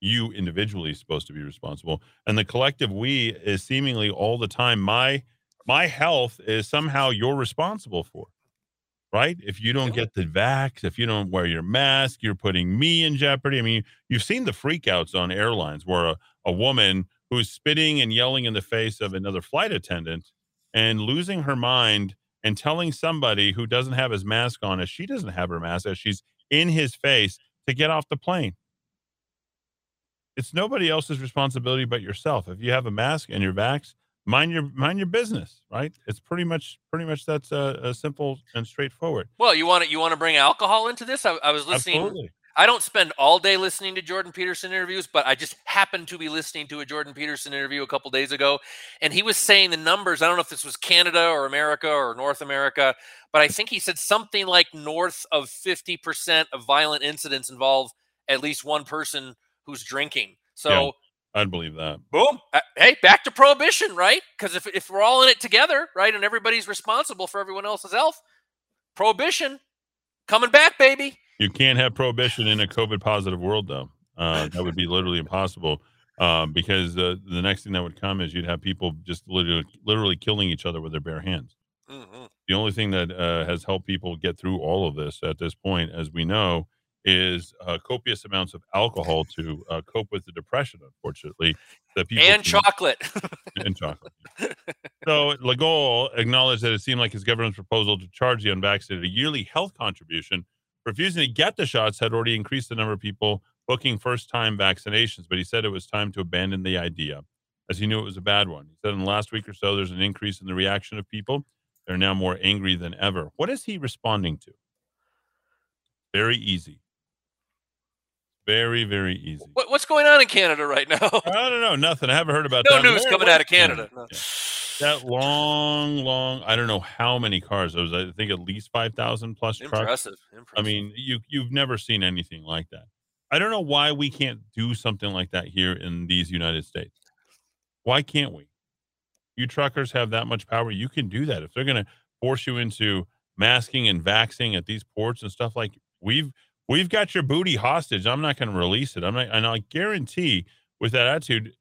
you individually supposed to be responsible? And the collective we is seemingly all the time. My my health is somehow you're responsible for right? If you don't get the vax, if you don't wear your mask, you're putting me in jeopardy. I mean, you've seen the freakouts on airlines where a, a woman who's spitting and yelling in the face of another flight attendant and losing her mind and telling somebody who doesn't have his mask on as she doesn't have her mask as she's in his face to get off the plane. It's nobody else's responsibility but yourself. If you have a mask and you're vaxxed, mind your mind your business, right? It's pretty much pretty much that's uh, simple and straightforward. Well, you want to you want to bring alcohol into this? I, I was listening. Absolutely. I don't spend all day listening to Jordan Peterson interviews, but I just happened to be listening to a Jordan Peterson interview a couple days ago, and he was saying the numbers. I don't know if this was Canada or America or North America, but I think he said something like north of fifty percent of violent incidents involve at least one person who's drinking. So. Yeah. I'd believe that. Boom. Uh, Hey, back to prohibition, right? Because if, if we're all in it together, right, and everybody's responsible for everyone else's health, prohibition coming back, baby. You can't have prohibition in a COVID positive world, though. Uh, that would be literally impossible. Um, because uh, the next thing that would come is you'd have people just literally, literally killing each other with their bare hands. Mhm. The only thing that uh, has helped people get through all of this at this point, as we know, is uh, copious amounts of alcohol to uh, cope with the depression. Unfortunately, that people And can- chocolate. and chocolate. so Legault acknowledged that it seemed like his government's proposal to charge the unvaccinated a yearly health contribution, refusing to get the shots, had already increased the number of people booking first-time vaccinations. But he said it was time to abandon the idea, as he knew it was a bad one. He said in the last week or so, there's an increase in the reaction of people. They're now more angry than ever. What is he responding to? Very easy. Very, very easy. What, what's going on in Canada right now? I don't know. Nothing. I haven't heard about that. No news coming out of Canada. Yeah, yeah. That long, long. I don't know how many cars. It was. I think at least five thousand plus trucks. Impressive. I mean, you you've never seen anything like that. I don't know why we can't do something like that here in these United States. Why can't we? You truckers have that much power. You can do that. If they're going to force you into masking and vaxing at these ports and stuff like we've we've got your booty hostage. I'm not going to release it. I'm not, and I guarantee with that attitude,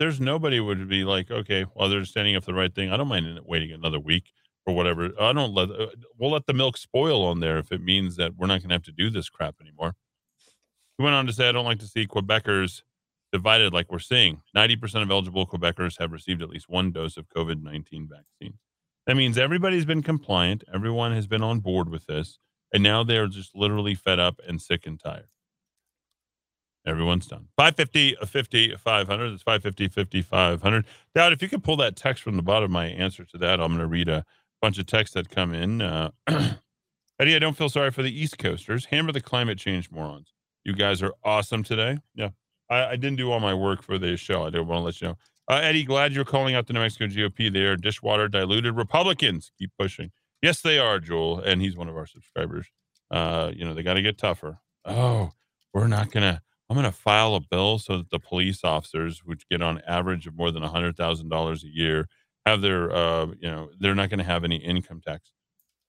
there's nobody would be like, okay, well, they're standing up the right thing. I don't mind waiting another week or whatever. I don't let uh, we'll let the milk spoil on there if it means that we're not going to have to do this crap anymore. He went on to say, I don't like to see Quebecers divided like we're seeing. 90% of eligible Quebecers have received at least one dose of COVID 19 vaccine. That means everybody's been compliant, everyone has been on board with this, and now they're just literally fed up and sick and tired. Everyone's done. 550, uh, 50, 500. It's 550, 50, 500. Dowd, if you could pull that text from the bottom my answer to that, I'm going to read a bunch of texts that come in. Uh, Eddy, I don't feel sorry for the East Coasters. Hammer the climate change morons. You guys are awesome today. Yeah. I, I didn't do all my work for this show. I did want to let you know. Uh, Eddy, glad you're calling out the New Mexico GOP. They are dishwater diluted Republicans. Keep pushing. Yes, they are, Joel. And he's one of our subscribers. Uh, you know, they got to get tougher. Oh, we're not going to. I'm going to file a bill so that the police officers, which get on average of more than a $100,000 a year, have their, uh, you know, they're not going to have any income tax.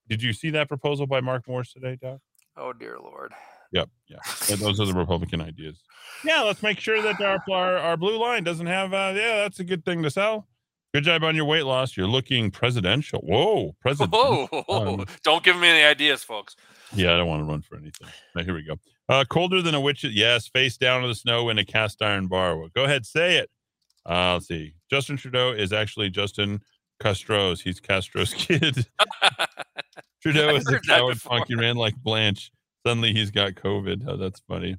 Did you see that proposal by Mark Moores today, Doc? oh dear lord. Yep. Yeah. Yeah, Those are the Republican ideas. Yeah. Let's make sure that our our, our blue line doesn't have. Uh, yeah, that's a good thing to sell. Good job on your weight loss. You're looking presidential. Whoa, presidential. Whoa! Um, Don't give me any ideas, folks. Yeah, I don't want to run for anything. Now, here we go. Uh, colder than a witch. Yes, face down in the snow in a cast iron bar. Well, go ahead, say it. Uh, let's see. Justin Trudeau is actually Justin Castro's. He's Castro's kid. Trudeau is a coward funky man like Blanche. Suddenly he's got COVID. Oh, that's funny.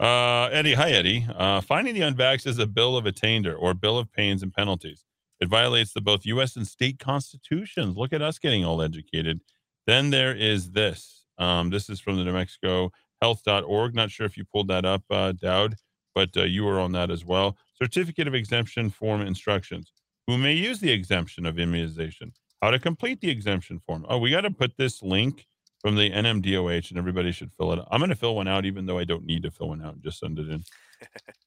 Uh, Eddy, hi Eddy. Uh, finding the unvaxxed is a bill of attainder or bill of pains and penalties. It violates the both U.S. and state constitutions. Look at us getting all educated. Then there is this. Um, this is from the New Mexico Health.org. Not sure if you pulled that up, uh, Dowd, but uh, you were on that as well. Certificate of exemption form instructions. Who may use the exemption of immunization? How to complete the exemption form? Oh, we got to put this link from the NMDOH, and everybody should fill it. Out. I'm going to fill one out, even though I don't need to fill one out. and Just send it in.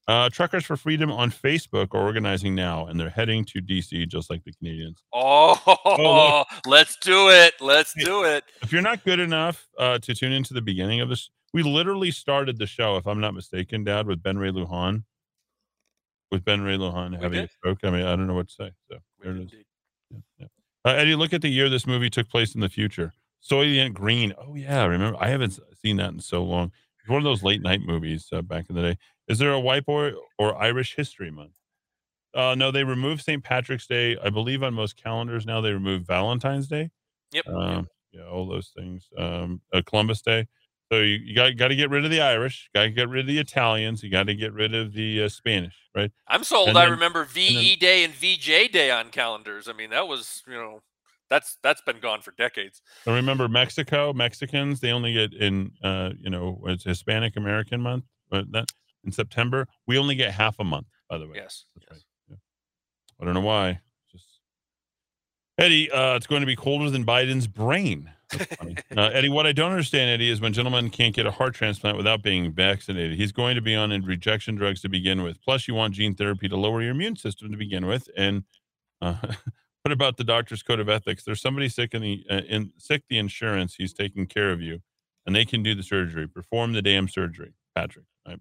Uh, Truckers for Freedom on Facebook are organizing now, and they're heading to DC just like the Canadians. Oh, let's do it. Let's do it. If you're not good enough uh, to tune into the beginning of this, we literally started the show, if I'm not mistaken, Dowd, with Ben Ray Lujan. With Ben Ray Lujan having a stroke. I mean, I don't know what to say. So there it is. Yeah, yeah. Uh, Eddy, look at the year this movie took place in the future. Soylent Green. Oh yeah, I remember. I haven't seen that in so long. It's one of those late night movies uh, back in the day. Is there a white boy or Irish History Month? Uh, no, they removed St. Patrick's Day. I believe on most calendars now they remove Valentine's Day. Yep. Um, yeah, all those things. Um, uh, Columbus Day. So you, you got got to get rid of the Irish. Got to get rid of the Italians. You got to get rid of the uh, Spanish, right? I'm sold. and I remember VE Day and VJ Day on calendars. I mean, that was you know, that's that's been gone for decades. And remember Mexico, Mexicans, they only get in uh, you know, it's Hispanic American month, but that in September, we only get half a month, by the way. Yes. Yes. right. Yeah. I don't know why. Just Eddy, uh, it's going to be colder than Biden's brain. Uh, Eddy, what I don't understand, Eddy, is when gentlemen can't get a heart transplant without being vaccinated. He's going to be on rejection drugs to begin with. Plus, you want gene therapy to lower your immune system to begin with. And uh, what about the doctor's code of ethics? There's somebody sick in the uh, in sick the insurance. He's taking care of you, and they can do the surgery. Perform the damn surgery, Patrick. I, uh,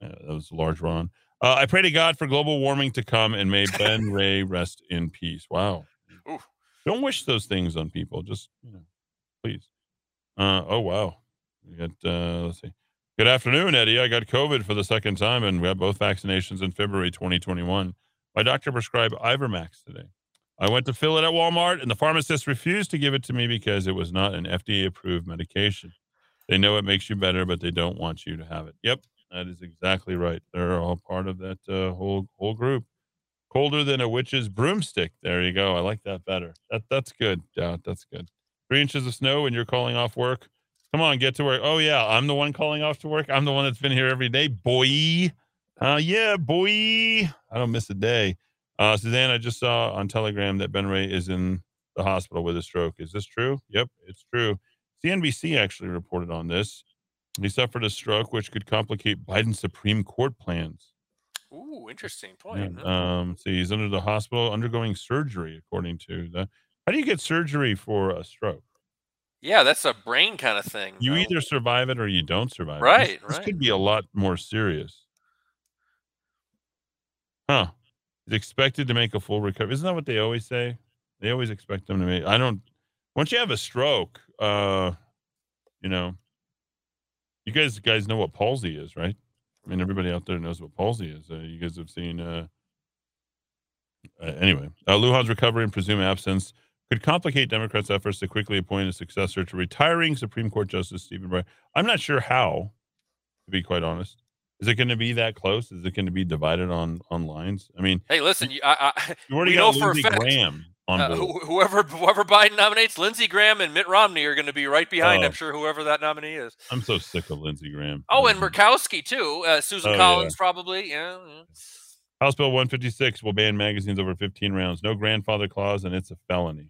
that was a large run. Uh, I pray to God for global warming to come, and may Ben Ray rest in peace. Wow. Ooh. Don't wish those things on people. Just you know, please. Uh, oh wow. We got uh, let's see. Good afternoon, Eddy. I got COVID for the second time, and we had both vaccinations in February 2021. My doctor prescribed Ivermax today. I went to fill it at Walmart, and the pharmacist refused to give it to me because it was not an FDA approved medication. They know it makes you better, but they don't want you to have it. Yep, that is exactly right. They're all part of that uh, whole whole group. Colder than a witch's broomstick. There you go. I like that better. That that's good. Yeah, that's good. Three inches of snow, and you're calling off work. Come on, get to work. Oh yeah, I'm the one calling off to work. I'm the one that's been here every day, boy. Uh, yeah, boy. I don't miss a day. Uh, Suzanne, I just saw on Telegram that Ben Ray is in the hospital with a stroke. Is this true? Yep, it's true. CNBC actually reported on this. He suffered a stroke, which could complicate Biden's Supreme Court plans. Ooh, interesting point. huh? Um, see, he's under the hospital undergoing surgery, according to the. How do you get surgery for a stroke? yeah, that's a brain kind of thing. You though. either survive it or you don't survive. Right, This, this right. could be a lot more serious. Huh. He's expected to make a full recovery. Isn't that what they always say? They always expect them to make. I don't. Once you have a stroke, uh, you know, you guys guys know what palsy is, right? I mean, everybody out there knows what palsy is. Uh, you guys have seen. Uh, uh, anyway, uh, Lujan's recovery and presumed absence could complicate Democrats' efforts to quickly appoint a successor to retiring Supreme Court Justice Stephen Breyer. I'm not sure how, to be quite honest. Is it going to be that close? Is it going to be divided on on lines? I mean, Hey, listen, you, I, I, you already got know for a Lindsey fact, Graham on uh, who- whoever whoever Biden nominates, Lindsey Graham and Mitt Romney are going to be right behind. Oh. I'm sure whoever that nominee is. I'm so sick of Lindsey Graham. Oh, and. Murkowski too. Uh, Susan Oh, yeah. Collins probably. Yeah. yeah. House Bill 156 will ban magazines over 15 rounds. No grandfather clause, and it's a felony.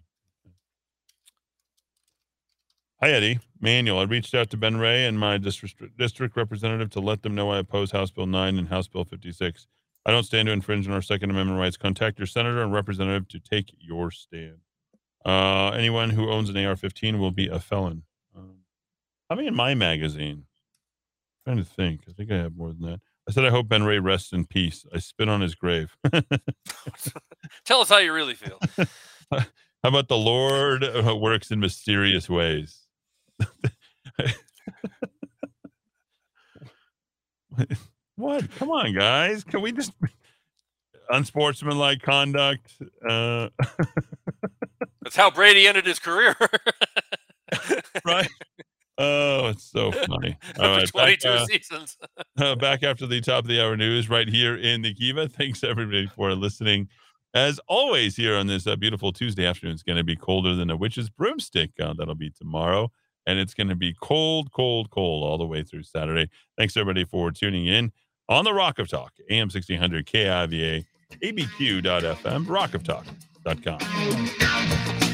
Hi, Eddy. Manuel. I reached out to Ben Ray and my district, district representative to let them know I oppose House Bill 9 and House Bill 56. I don't stand to infringe on our Second Amendment rights. Contact your senator and representative to take your stand. Uh, anyone who owns an AR 15 will be a felon. Um, how many in my magazine? trying to think. I think I have more than that. I said I hope Ben Ray rests in peace. I spit on his grave. Tell us how you really feel. How about the Lord uh, works in mysterious ways? what? Come on, guys. Can we just unsportsmanlike conduct? Uh, That's how Brady ended his career. right? Oh, it's so funny. All right, back, 22 uh, seasons. uh, back after the top of the hour news right here in the Kiva. Thanks everybody for listening. As always, here on this uh, beautiful Tuesday afternoon, it's going to be colder than a witch's broomstick. Uh, that'll be tomorrow. And it's going to be cold, cold, cold all the way through Saturday. Thanks everybody for tuning in on the Rock of Talk, AM 1600 KIVA, abq.fm, rockoftalk.com.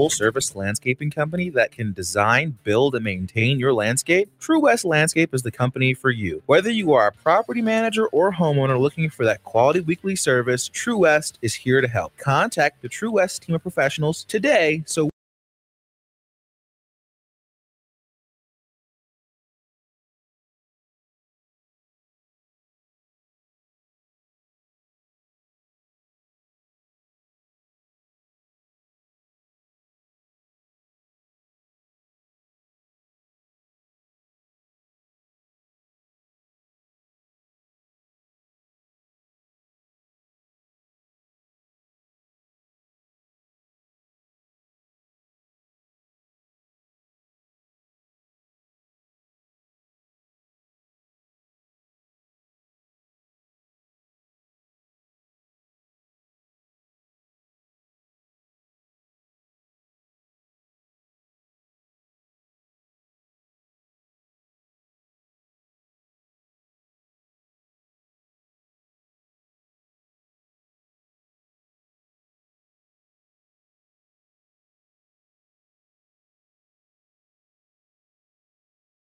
full service landscaping company that can design, build, and maintain your landscape? True West Landscape is the company for you. Whether you are a property manager or homeowner looking for that quality weekly service, True West is here to help. Contact the True West team of professionals today so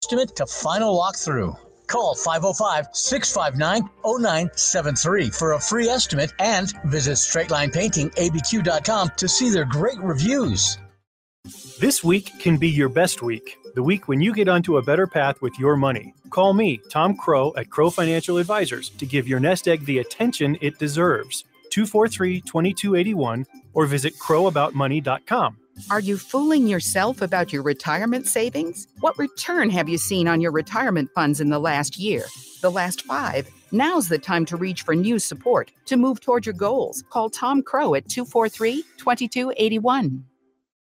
estimate to final walkthrough. Call 505 659 0973 for a free estimate and visit straightlinepaintingabq.com to see their great reviews. This week can be your best week, the week when you get onto a better path with your money. Call me, Tom Crow at Crow Financial Advisors, to give your nest egg the attention it deserves. 243 2281 or visit crowaboutmoney.com. Are you fooling yourself about your retirement savings? What return have you seen on your retirement funds in the last year? The last five? Now's the time to reach for new support to move toward your goals. Call Tom Crow at 243 2281.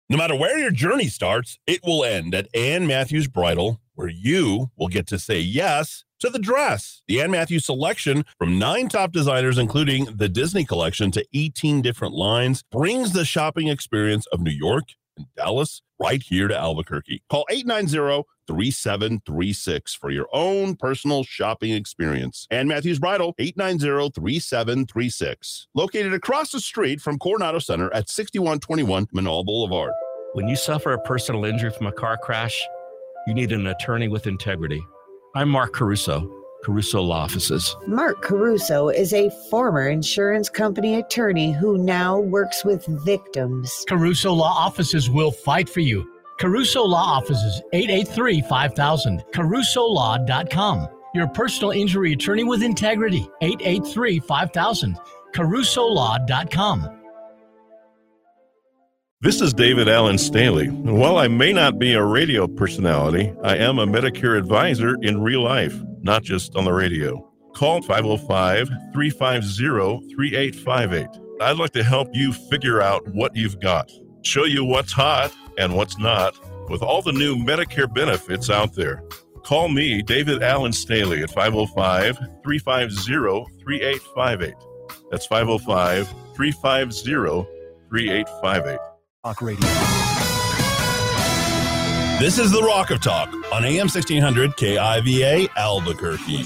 No matter where your journey starts, it will end at Ann Matthews Bridal, where you will get to say yes to the dress. The Ann Matthews selection from nine top designers, including the Disney collection, to 18 different lines, brings the shopping experience of New York and Dallas right here to Albuquerque. Call 890 3736 for your own personal shopping experience. Ann Matthews Bridal, 890 3736. Located across the street from Coronado Center at 6121 Menaul Boulevard. When you suffer a personal injury from a car crash, you need an attorney with integrity. I'm Mark Caruso, Caruso Law Offices. Mark Caruso is a former insurance company attorney who now works with victims. Caruso Law Offices will fight for you. Caruso Law Offices, 883 5000, carusolaw.com. Your personal injury attorney with integrity, 883 5000, carusolaw.com. This is David Allen Staley. While I may not be a radio personality, I am a Medicare advisor in real life, not just on the radio. Call 505 350 3858. I'd like to help you figure out what you've got, show you what's hot and what's not with all the new Medicare benefits out there. Call me, David Allen Staley, at 505 350 3858. That's 505 350 3858. Talk Radio. This is the Rock of Talk on AM 1600 KIVA Albuquerque.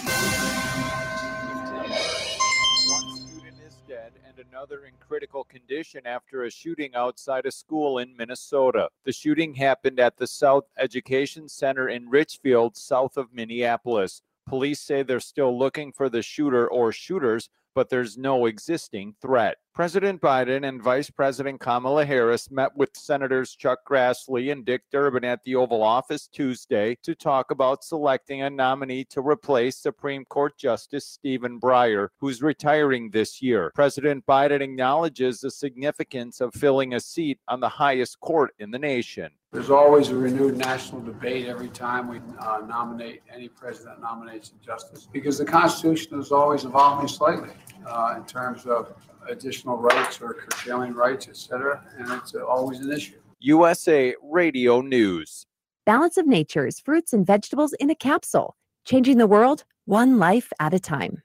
One student is dead and another in critical condition after a shooting outside a school in Minnesota. The shooting happened at the South Education Center in Richfield, south of Minneapolis. Police say they're still looking for the shooter or shooters, but there's no existing threat. President Biden and Vice President Kamala Harris met with Senators Chuck Grassley and Dick Durbin at the Oval Office Tuesday to talk about selecting a nominee to replace Supreme Court Justice Stephen Breyer, who's retiring this year. President Biden acknowledges the significance of filling a seat on the highest court in the nation. There's always a renewed national debate every time we uh, nominate any president nominates a justice because the Constitution is always evolving slightly uh, in terms of additional rights or curtailing rights, et cetera, and it's uh, always an issue. USA Radio News. Balance of Nature's fruits and vegetables in a capsule, changing the world one life at a time.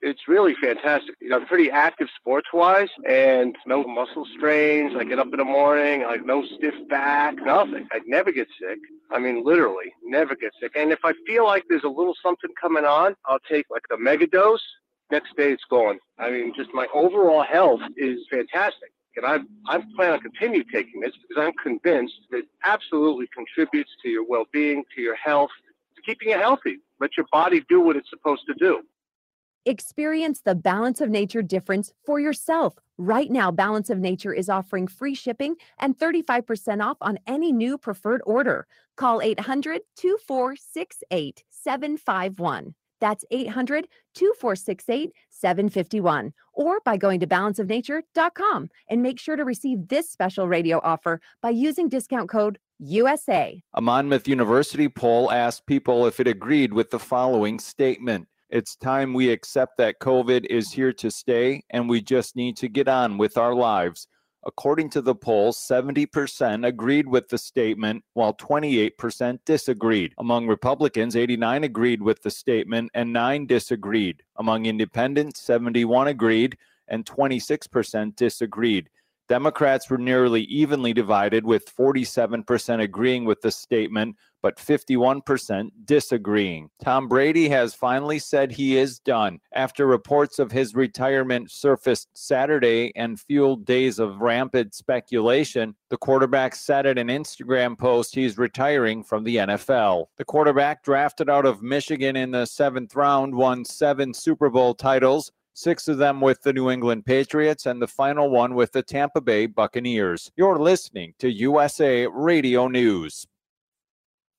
It's really fantastic. You know, I'm pretty active sports wise and no muscle strains. I get up in the morning, like no stiff back, nothing. I never get sick. I mean, literally, never get sick. And if I feel like there's a little something coming on, I'll take like a mega dose. Next day it's gone. I mean, just my overall health is fantastic. And I, I plan on continue taking this because I'm convinced that it absolutely contributes to your well being, to your health, to keeping you healthy. Let your body do what it's supposed to do. Experience the Balance of Nature difference for yourself. Right now, Balance of Nature is offering free shipping and 35% off on any new preferred order. Call 800 2468 751. That's 800 2468 751. Or by going to balanceofnature.com and make sure to receive this special radio offer by using discount code USA. A Monmouth University poll asked people if it agreed with the following statement. It's time we accept that COVID is here to stay and we just need to get on with our lives. According to the poll, 70% agreed with the statement, while 28% disagreed. Among Republicans, 89 agreed with the statement and 9 disagreed. Among independents, 71 agreed and 26% disagreed. Democrats were nearly evenly divided, with 47% agreeing with the statement, but 51% disagreeing. Tom Brady has finally said he is done. After reports of his retirement surfaced Saturday and fueled days of rampant speculation, the quarterback said in an Instagram post he's retiring from the NFL. The quarterback, drafted out of Michigan in the seventh round, won seven Super Bowl titles six of them with the New England Patriots, and the final one with the Tampa Bay Buccaneers. You're listening to USA Radio News.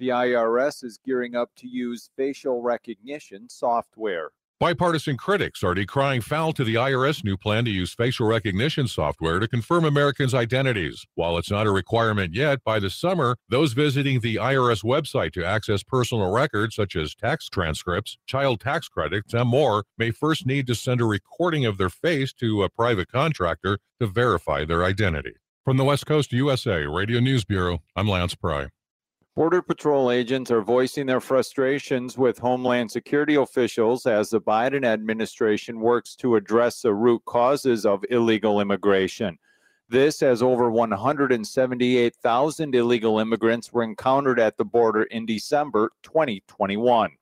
The IRS is gearing up to use facial recognition software. Bipartisan critics are decrying foul to the IRS new plan to use facial recognition software to confirm Americans' identities. While it's not a requirement yet, by the summer, those visiting the IRS website to access personal records such as tax transcripts, child tax credits, and more may first need to send a recording of their face to a private contractor to verify their identity. From the West Coast USA Radio News Bureau, I'm Lance Pry. Border Patrol agents are voicing their frustrations with Homeland Security officials as the Biden administration works to address the root causes of illegal immigration. This, as over 178,000 illegal immigrants were encountered at the border in December 2021.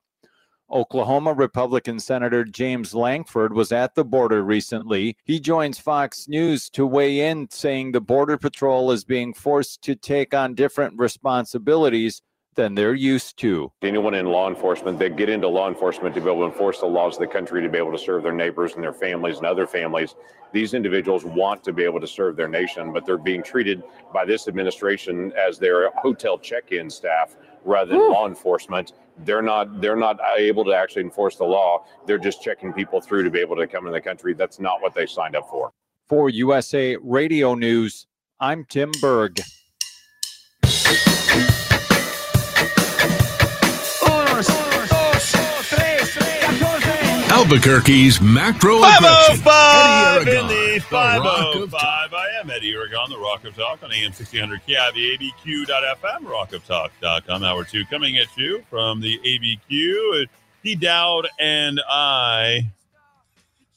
Oklahoma Republican Senator James Lankford was at the border recently. He joins Fox News to weigh in, saying the Border Patrol is being forced to take on different responsibilities than they're used to. Anyone in law enforcement, they get into law enforcement to be able to enforce the laws of the country, to be able to serve their neighbors and their families and other families. These individuals want to be able to serve their nation, but they're being treated by this administration as their hotel check-in staff rather than law enforcement. They're not they're not able to actually enforce the law. They're just checking people through to be able to come in the country. That's not what they signed up for. For USA Radio News, I'm Tim Berg. Albuquerque's macro aggression. 505 in the Aragon, the Rock of 505. Eddy the Rock of Talk on AM 1600 KIVABQ.FM, rockoftalk.com. Hour two coming at you from the ABQ. D Dowd and I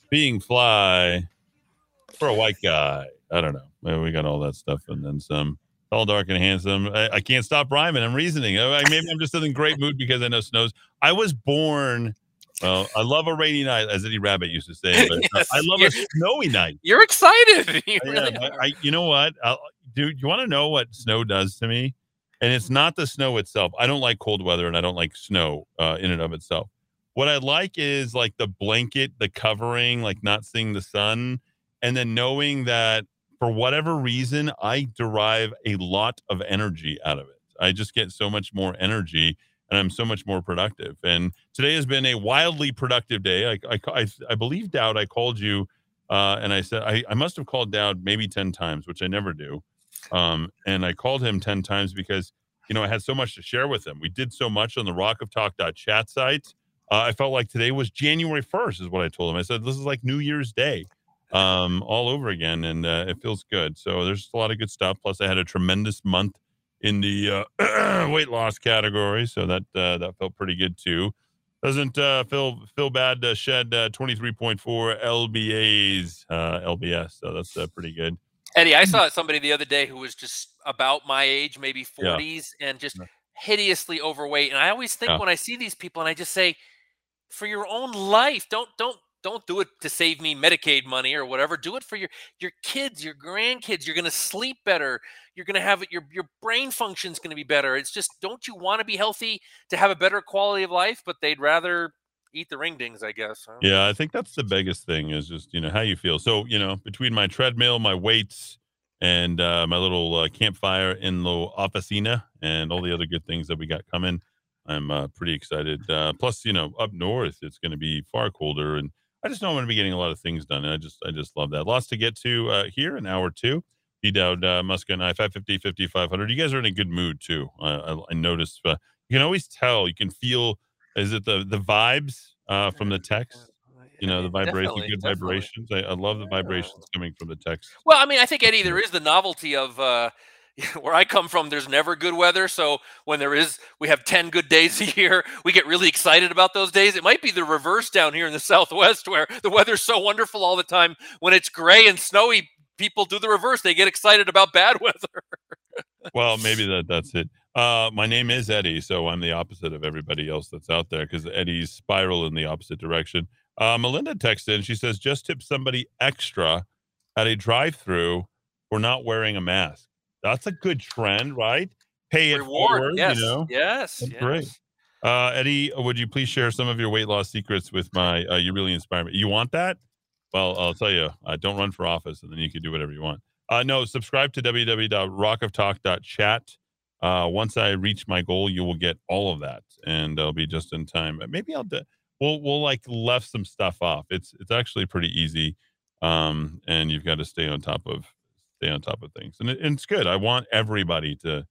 being fly for a white guy. I don't know. We got all that stuff and then some. Tall, dark, and handsome. I, I can't stop rhyming. I'm reasoning. I, maybe I'm just in great mood because I know snows. I was born. Well, I love a rainy night, as Eddie Rabbitt used to say. But Yes, I love a snowy night. You're excited. You really are. I, you know what, I'll, dude? You want to know what snow does to me? And it's not the snow itself. I don't like cold weather, and I don't like snow uh, in and of itself. What I like is like the blanket, the covering, like not seeing the sun, and then knowing that for whatever reason, I derive a lot of energy out of it. I just get so much more energy and I'm so much more productive. And today has been a wildly productive day. I, I, I, believe, Dowd, I called you uh, and I said, I, I must have called Dowd maybe 10 times, which I never do. Um, and I called him 10 times because, you know, I had so much to share with him. We did so much on the Rock of Talk chat site. Uh, I felt like today was January 1st, is what I told him. I said, this is like New Year's Day um, all over again, and uh, it feels good. So there's a lot of good stuff. Plus, I had a tremendous month in the uh, weight loss category, so that uh, that felt pretty good too. Doesn't uh, feel feel bad to shed uh, 23.4 lbas uh, lbs, so that's uh, pretty good. Eddy, I saw somebody the other day who was just about my age, maybe Yeah. 40s, and just hideously overweight. And I always think Yeah. when I see these people, and I just say, for your own life, don't don't don't do it to save me Medicaid money or whatever. Do it for your your kids, your grandkids. You're going to sleep better. You're going to have it. Your your brain function's going to be better. It's just don't you want to be healthy to have a better quality of life? But they'd rather eat the ring dings, I guess. I don't know. Yeah, I think that's the biggest thing is just you know how you feel. So you know between my treadmill, my weights, and uh, my little uh, campfire in the officina, and all the other good things that we got coming, I'm uh, pretty excited. Uh, plus, you know, up north it's going to be far colder, and I just know I'm going to be getting a lot of things done. And I just I just love that. Lots to get to uh, here in hour two. D Dowd, uh, Muska, and I, 550, 5500. You guys are in a good mood too. Uh, I, I noticed. Uh, you can always tell. You can feel. Is it the the vibes uh, from the text? You know, the vibration, Definitely, good definitely. vibrations. I, I love the vibrations coming from the text. Well, I mean, I think Eddy, there is the novelty of uh, where I come from. There's never good weather, so when there is, we have ten good days a year. We get really excited about those days. It might be the reverse down here in the Southwest, where the weather's so wonderful all the time. When it's gray and snowy, people do the reverse. They get excited about bad weather. Well, maybe that that's it. Uh, my name is Eddy, so I'm the opposite of everybody else that's out there because Eddie's spiral in the opposite direction. Uh, Melinda texted in. She says, "Just tip somebody extra at a drive-through for not wearing a mask. That's a good trend, right? Pay it Reward, forward. yes, You know, yes, That's yes. great. Uh, Eddy, would you please share some of your weight loss secrets with my? Uh, you really inspire me. You want that? Well, I'll tell you. Uh, don't run for office, and then you can do whatever you want. Uh, no, subscribe to www.rockoftalk.chat. Uh, once I reach my goal, you will get all of that, and I'll be just in time. But Maybe I'll do. We'll we'll like left some stuff off. It's it's actually pretty easy, um, and you've got to stay on top of stay on top of things, and, it, and it's good. I want everybody to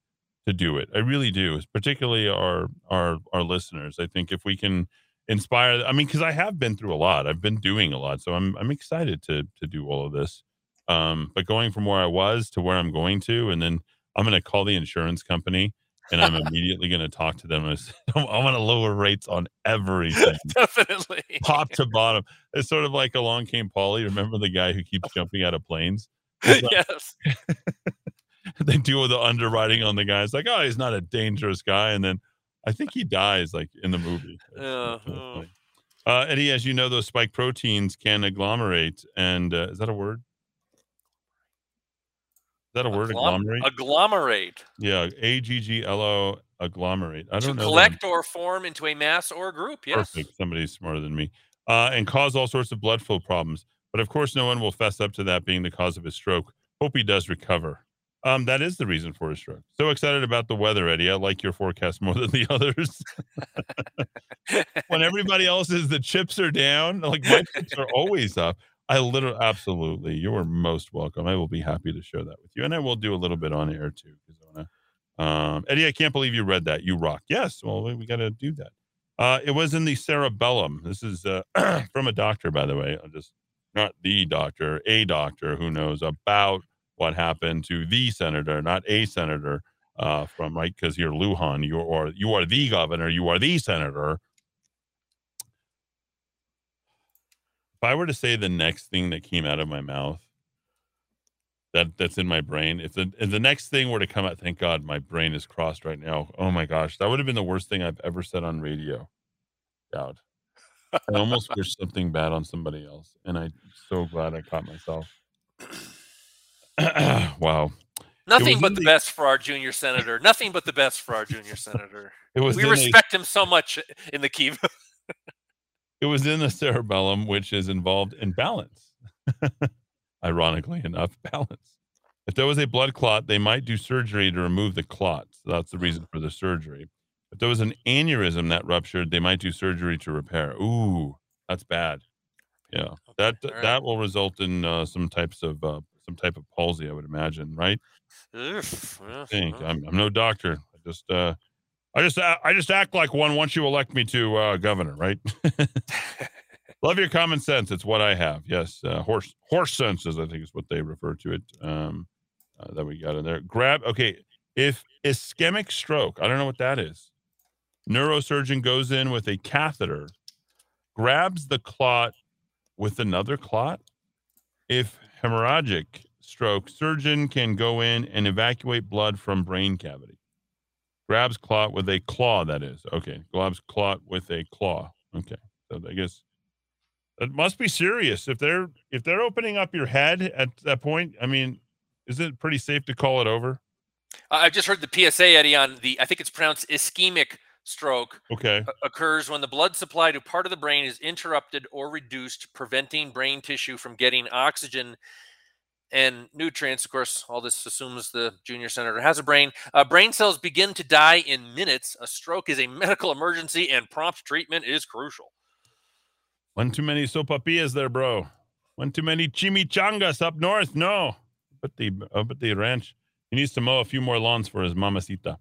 to do it. I really do, particularly our our our listeners. I think if we can inspire, I mean, because I have been through a lot. I've been doing a lot, so I'm I'm excited to to do all of this. Um, but going from where I was to where I'm going to, and then I'm going to call the insurance company. And I'm immediately going to talk to them. say, I want to lower rates on everything, Definitely. top to bottom. It's sort of like Along Came Polly. Remember the guy who keeps jumping out of planes? Yes. they do with the underwriting on the guy. It's like, oh, he's not a dangerous guy, and then I think he dies like in the movie. Uh, oh. Uh, Eddy, as you know, those spike proteins can agglomerate, and uh, is that a word? Is that a word? Glom- Agglomerate? agglomerate. yeah, A G G L O agglomerate. I don't know. that. collect or form into a mass or group. Yes. Perfect. Somebody's smarter than me. Uh, and cause all sorts of blood flow problems. But of course, no one will fess up to that being the cause of his stroke. Hope he does recover. Um, that is the reason for his stroke. So excited about the weather, Eddy. I like your forecast more than the others. when everybody else is, the chips are down. Like my chips are always up. I literally, absolutely. You are most welcome. I will be happy to share that with you, and I will do a little bit on air too. Kazona. Um, Eddy, I can't believe you read that. You rock. Yes. Well, we, we got to do that. Uh, it was in the cerebellum. This is uh, from a doctor, by the way. I'll just not the doctor, a doctor who knows about what happened to the senator, not a senator uh, from right because you're Lujan, you are you are the governor, you are the senator. If I were to say the next thing that came out of my mouth, that that's in my brain, if the if the next thing were to come out, thank God my brain is crossed right now. Oh my gosh, that would have been the worst thing I've ever said on radio. Dowd. I almost wished something bad on somebody else, and I'm so glad I caught myself. wow. Nothing but in the best for our junior senator. Nothing but the best for our junior senator. It was we in a- respect him so much in the Kiva. It was in the cerebellum, which is involved in balance. Ironically enough, balance. If there was a blood clot, they might do surgery to remove the clot. So that's the reason for the surgery. If there was an aneurysm that ruptured, they might do surgery to repair. Ooh, that's bad. Yeah, that that will result in uh, some types of uh, some type of palsy, I would imagine, right? Oof, I think I'm, I'm no doctor. I just uh, I just a- I just act like one once you elect me to uh, governor, right? Love your common sense. It's what I have. Yes, uh, horse horse senses. I think is what they refer to it. Um, uh, that we got in there. Grab. Okay, if ischemic stroke, I don't know what that is. Neurosurgeon goes in with a catheter, grabs the clot with another clot. If hemorrhagic stroke, surgeon can go in and evacuate blood from brain cavity. Grabs clot with a claw. That is okay. Grabs clot with a claw. Okay, so I guess it must be serious if they're if they're opening up your head at that point. I mean, is it pretty safe to call it over? I've just heard the PSA, Eddy, on the, I think it's pronounced ischemic stroke. Okay. Occurs when the blood supply to part of the brain is interrupted or reduced, preventing brain tissue from getting oxygen and nutrients. Of course, all this assumes the junior senator has a brain. Uh, brain cells begin to die in minutes. A stroke is a medical emergency, and prompt treatment is crucial. One too many sopapillas there, bro. One too many chimichangas up north. No, but the uh, but the ranch. He needs to mow a few more lawns for his mamacita.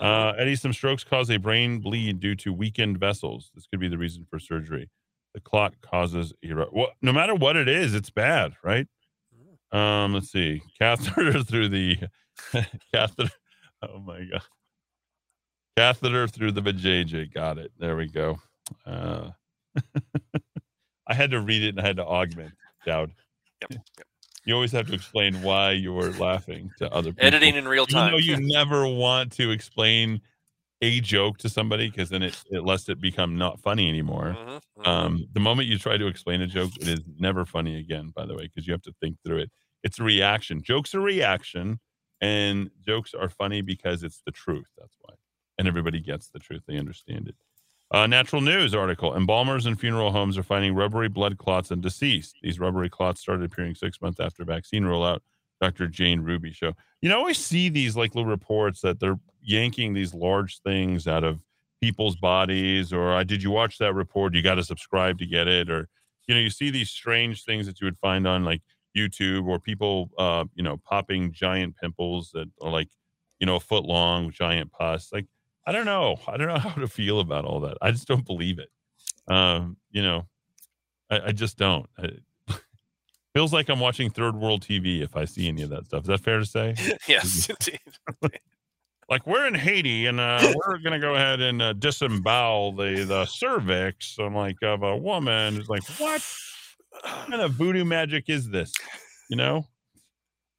Uh, Eddy, some strokes cause a brain bleed due to weakened vessels. This could be the reason for surgery. The clot causes ero- well, no matter what it is, it's bad, right? Um, let's see, catheter through the catheter. Oh my god, catheter through the vajayjay. Got it. There we go. Uh, I had to read it and I had to augment. Dowd. You always have to explain why you were laughing to other people. Editing in real time. though time. you never want to explain a joke to somebody because then it, it lets it become not funny anymore. Mhm, Um, the moment you try to explain a joke, it is never funny again, by the way, because you have to think through it. It's a reaction. Jokes are reaction, and jokes are funny because it's the truth. That's why. And everybody gets the truth. They understand it. Natural News article Embalmers and funeral homes are finding rubbery blood clots in deceased. These rubbery clots started appearing six months after vaccine rollout. Dr. Jane Ruby show. You know, I see these like little reports that they're yanking these large things out of people's bodies, or I did you watch that report? You got to subscribe to get it, or you know, you see these strange things that you would find on like YouTube, or people, uh, you know, popping giant pimples that are like, you know, a foot long, giant pus. Like, I don't know. I don't know how to feel about all that. I just don't believe it. Um, you know, I, I just don't. I- feels like I'm watching third world TV if I see any of that stuff. Is that fair to say? yes, indeed. like we're in Haiti and uh, we're gonna go ahead and uh, disembowel the the cervix. I'm like of a woman. It's like what kind of voodoo magic is this? You know,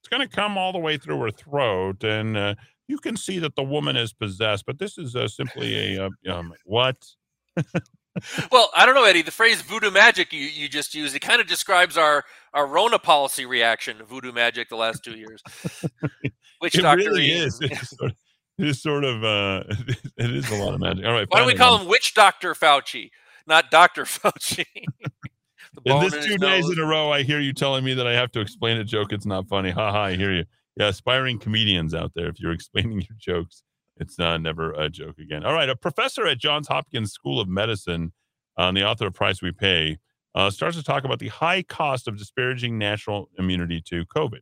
it's gonna come all the way through her throat, and uh, you can see that the woman is possessed. But this is uh, simply a uh, um, what? well, I don't know, Eddy. The phrase voodoo magic you, you just used, it kind of describes our, our Rona policy reaction to voodoo magic the last two years. Witch it doctor. really is. Sort of, it is sort of uh, it is a lot of magic. All right. Why don't we call one. him Witch Doctor Fauci, not Doctor Fauci? In this two days in a row, I hear you telling me that I have to explain a joke. It's not funny. Ha ha. I hear you. Yeah, aspiring comedians out there. If you're explaining your jokes, it's uh, never a joke again. All right. A professor at Johns Hopkins School of Medicine, uh, and the author of Price We Pay, uh, starts to talk about the high cost of disparaging natural immunity to COVID.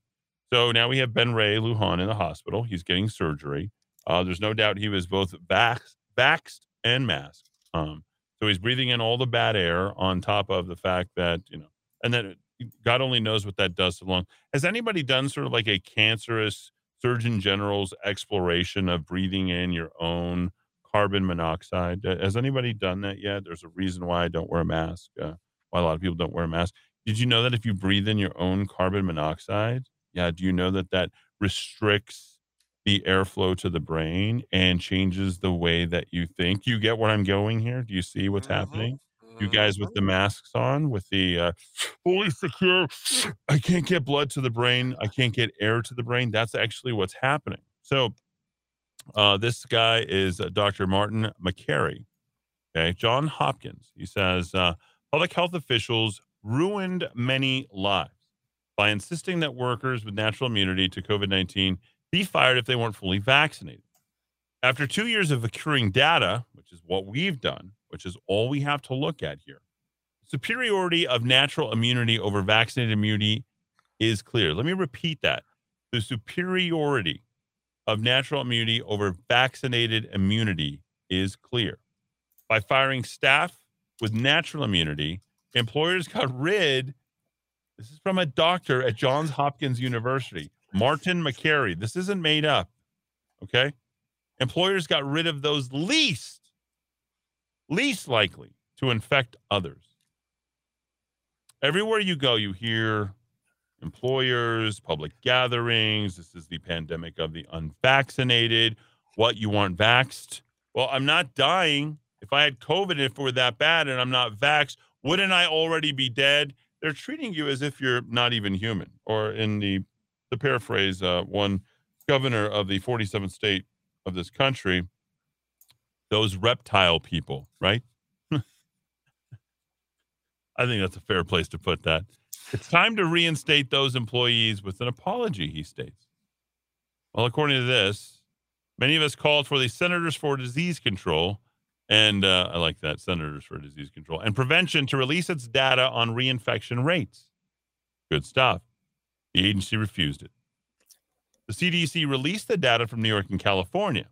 So now we have Ben Ray Lujan in the hospital. He's getting surgery. Uh, there's no doubt he was both vax- vaxxed and masked. Um, so he's breathing in all the bad air on top of the fact that, you know, and then God only knows what that does to the lung. Has anybody done sort of like a cancerous Surgeon General's exploration of breathing in your own carbon monoxide? Uh, Has anybody done that yet? There's a reason why I don't wear a mask, uh, why a lot of people don't wear a mask. Did you know that if you breathe in your own carbon monoxide, yeah, do you know that that restricts the airflow to the brain and changes the way that you think? You get what I'm going here? Do you see what's happening? You guys with the masks on, with the uh, fully secure, I can't get blood to the brain. I can't get air to the brain. That's actually what's happening. So, uh, this guy is uh, Dr. Martin Makary. Okay, John Hopkins. He says uh, public health officials ruined many lives by insisting that workers with natural immunity to COVID 19 be fired if they weren't fully vaccinated. After two years of accruing data, which is what we've done, which is all we have to look at here, superiority of natural immunity over vaccinated immunity is clear. Let me repeat that. The superiority of natural immunity over vaccinated immunity is clear. By firing staff with natural immunity, employers got rid. This is from a doctor at Johns Hopkins University, Martin Makary. This isn't made up. Okay. Employers got rid of those least, least likely to infect others. Everywhere you go, you hear employers, public gatherings. This is the pandemic of the unvaccinated. What you aren't vaxxed? Well, I'm not dying. If I had COVID, if it were that bad and I'm not vaxxed, wouldn't I already be dead? They're treating you as if you're not even human. Or in the the paraphrase, uh, one governor of the 47th state of this country, those reptile people, right? I think that's a fair place to put that. It's time to reinstate those employees with an apology, he states. Well, according to this, many of us called for the Senators for Disease Control, and uh, I like that, Senators for Disease Control, and Prevention to release its data on reinfection rates. Good stuff. The agency refused it. The CDC released the data from New York and California.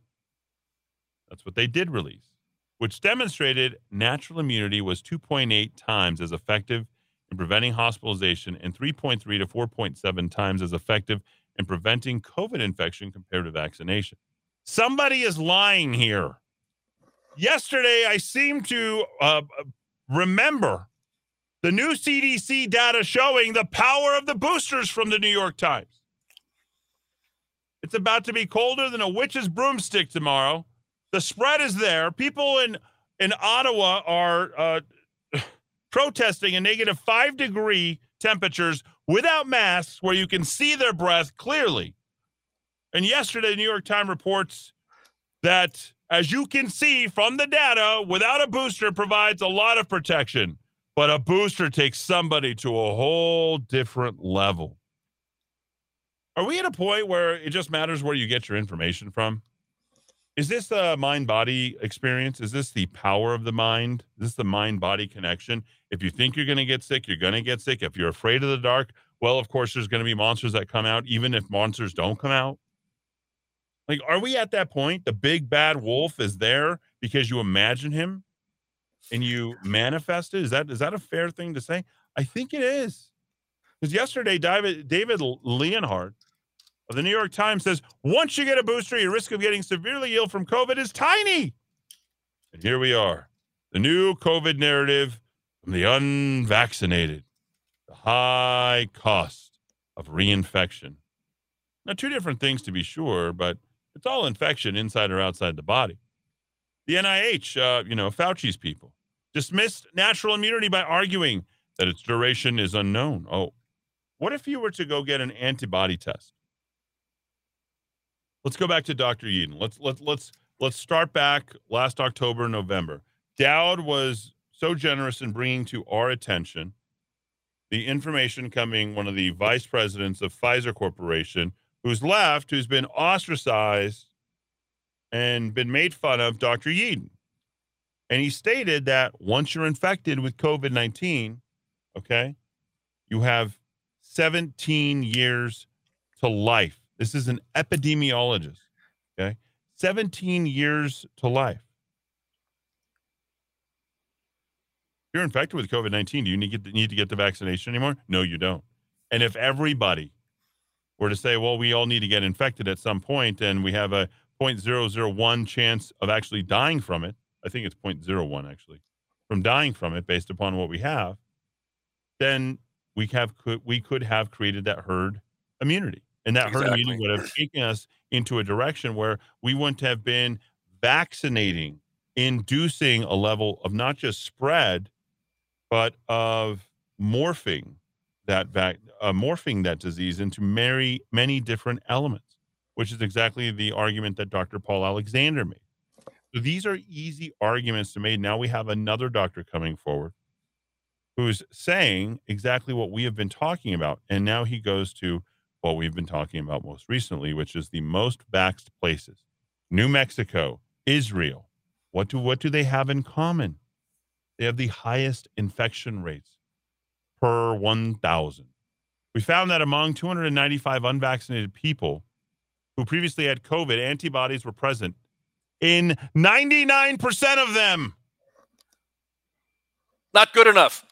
That's what they did release, which demonstrated natural immunity was 2.8 times as effective in preventing hospitalization and 3.3 to 4.7 times as effective in preventing COVID infection compared to vaccination. Somebody is lying here. Yesterday, I seem to uh, remember the new CDC data showing the power of the boosters from the New York Times. It's about to be colder than a witch's broomstick tomorrow. The spread is there. People in in Ottawa are uh, protesting a negative five degree temperatures without masks, where you can see their breath clearly. And yesterday, the New York Times reports that, as you can see from the data, without a booster provides a lot of protection, but a booster takes somebody to a whole different level. Are we at a point where it just matters where you get your information from? Is this a mind body experience? Is this the power of the mind? Is this the mind body connection? If you think you're going to get sick, you're going to get sick. If you're afraid of the dark, well, of course, there's going to be monsters that come out, even if monsters don't come out. Like, are we at that point? The big bad wolf is there because you imagine him and you manifest it. Is that is that a fair thing to say? I think it is. Because yesterday, David David Leonhardt of the New York Times says once you get a booster, your risk of getting severely ill from COVID is tiny. And here we are, the new COVID narrative from the unvaccinated, the high cost of reinfection. Now, two different things to be sure, but it's all infection inside or outside the body. The NIH, uh, you know, Fauci's people dismissed natural immunity by arguing that its duration is unknown. Oh, what if you were to go get an antibody test? Let's go back to Dr. Yeadon. Let's let's let's let's start back last October, November. Dowd was so generous in bringing to our attention the information coming one of the vice presidents of Pfizer Corporation, who's left, who's been ostracized and been made fun of, Dr. Yeadon. And he stated that once you're infected with COVID 19, okay, you have 17 years to life. This is an epidemiologist, okay? 17 years to life. If you're infected with COVID 19, do you need to, get, need to get the vaccination anymore? No, you don't. And if everybody were to say, well, we all need to get infected at some point and we have a 0.001 chance of actually dying from it, I think it's 0.01 actually, from dying from it based upon what we have, then we have could we could have created that herd immunity. And that herd immunity would have taken us into a direction where we wouldn't have been vaccinating, inducing a level of not just spread, but of morphing that vac- uh, morphing that disease into many many different elements, which is exactly the argument that Dr. Paul Alexander made. So these are easy arguments to make. Now we have another doctor coming forward who's saying exactly what we have been talking about. And now he goes to what we've been talking about most recently, which is the most vaxxed places. New Mexico, Israel. What do what do they have in common? They have the highest infection rates per 1,000. We found that among 295 unvaccinated people who previously had COVID, antibodies were present in 99% of them. Not good enough.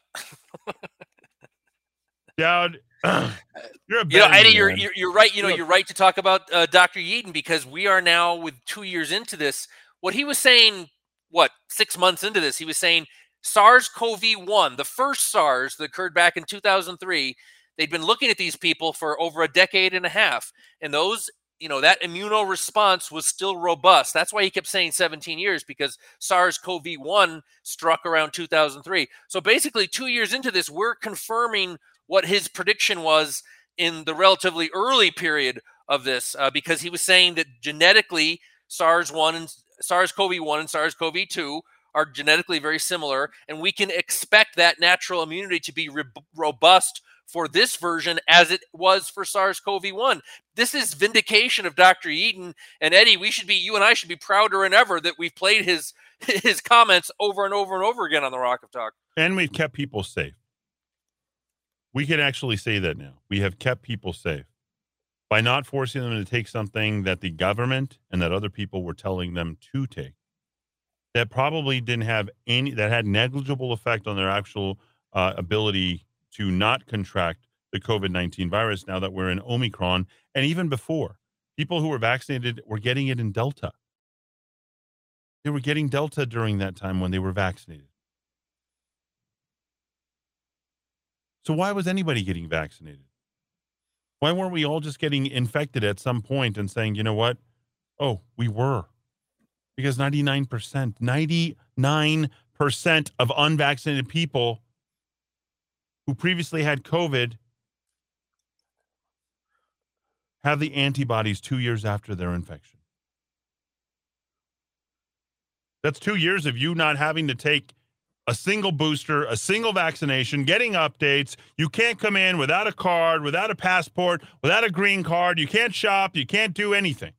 Dowd, You know, betting Eddy, you're, man. you're you're right. You know, Look. you're right to talk about uh, Dr. Yeadon because we are now with two years into this. What he was saying, what six months into this, he was saying SARS-CoV-1, the first SARS that occurred back in 2003. They'd been looking at these people for over a decade and a half, and those, you know, that immuno response was still robust. That's why he kept saying 17 years because SARS-CoV-1 struck around 2003. So basically, two years into this, we're confirming what his prediction was in the relatively early period of this uh, because he was saying that genetically SARS-1 and SARS-CoV-1 and SARS-CoV-2 are genetically very similar and we can expect that natural immunity to be re- robust for this version as it was for SARS-CoV-1. This is vindication of Dr. Yeadon and Eddy. We should be you and I should be prouder than ever that we've played his his comments over and over and over again on the Rock of Talk. and we've kept people safe. We can actually say that now. We have kept people safe by not forcing them to take something that the government and that other people were telling them to take. That probably didn't have any, that had negligible effect on their actual uh, ability to not contract the COVID 19 virus now that we're in Omicron. And even before, people who were vaccinated were getting it in Delta. They were getting Delta during that time when they were vaccinated. So why was anybody getting vaccinated? Why weren't we all just getting infected at some point and saying, you know what? Oh, we were. Because 99%, 99% of unvaccinated people who previously had COVID have the antibodies two years after their infection. That's two years of you not having to take a single booster, a single vaccination, getting updates. You can't come in without a card, without a passport, without a green card. You can't shop. You can't do anything.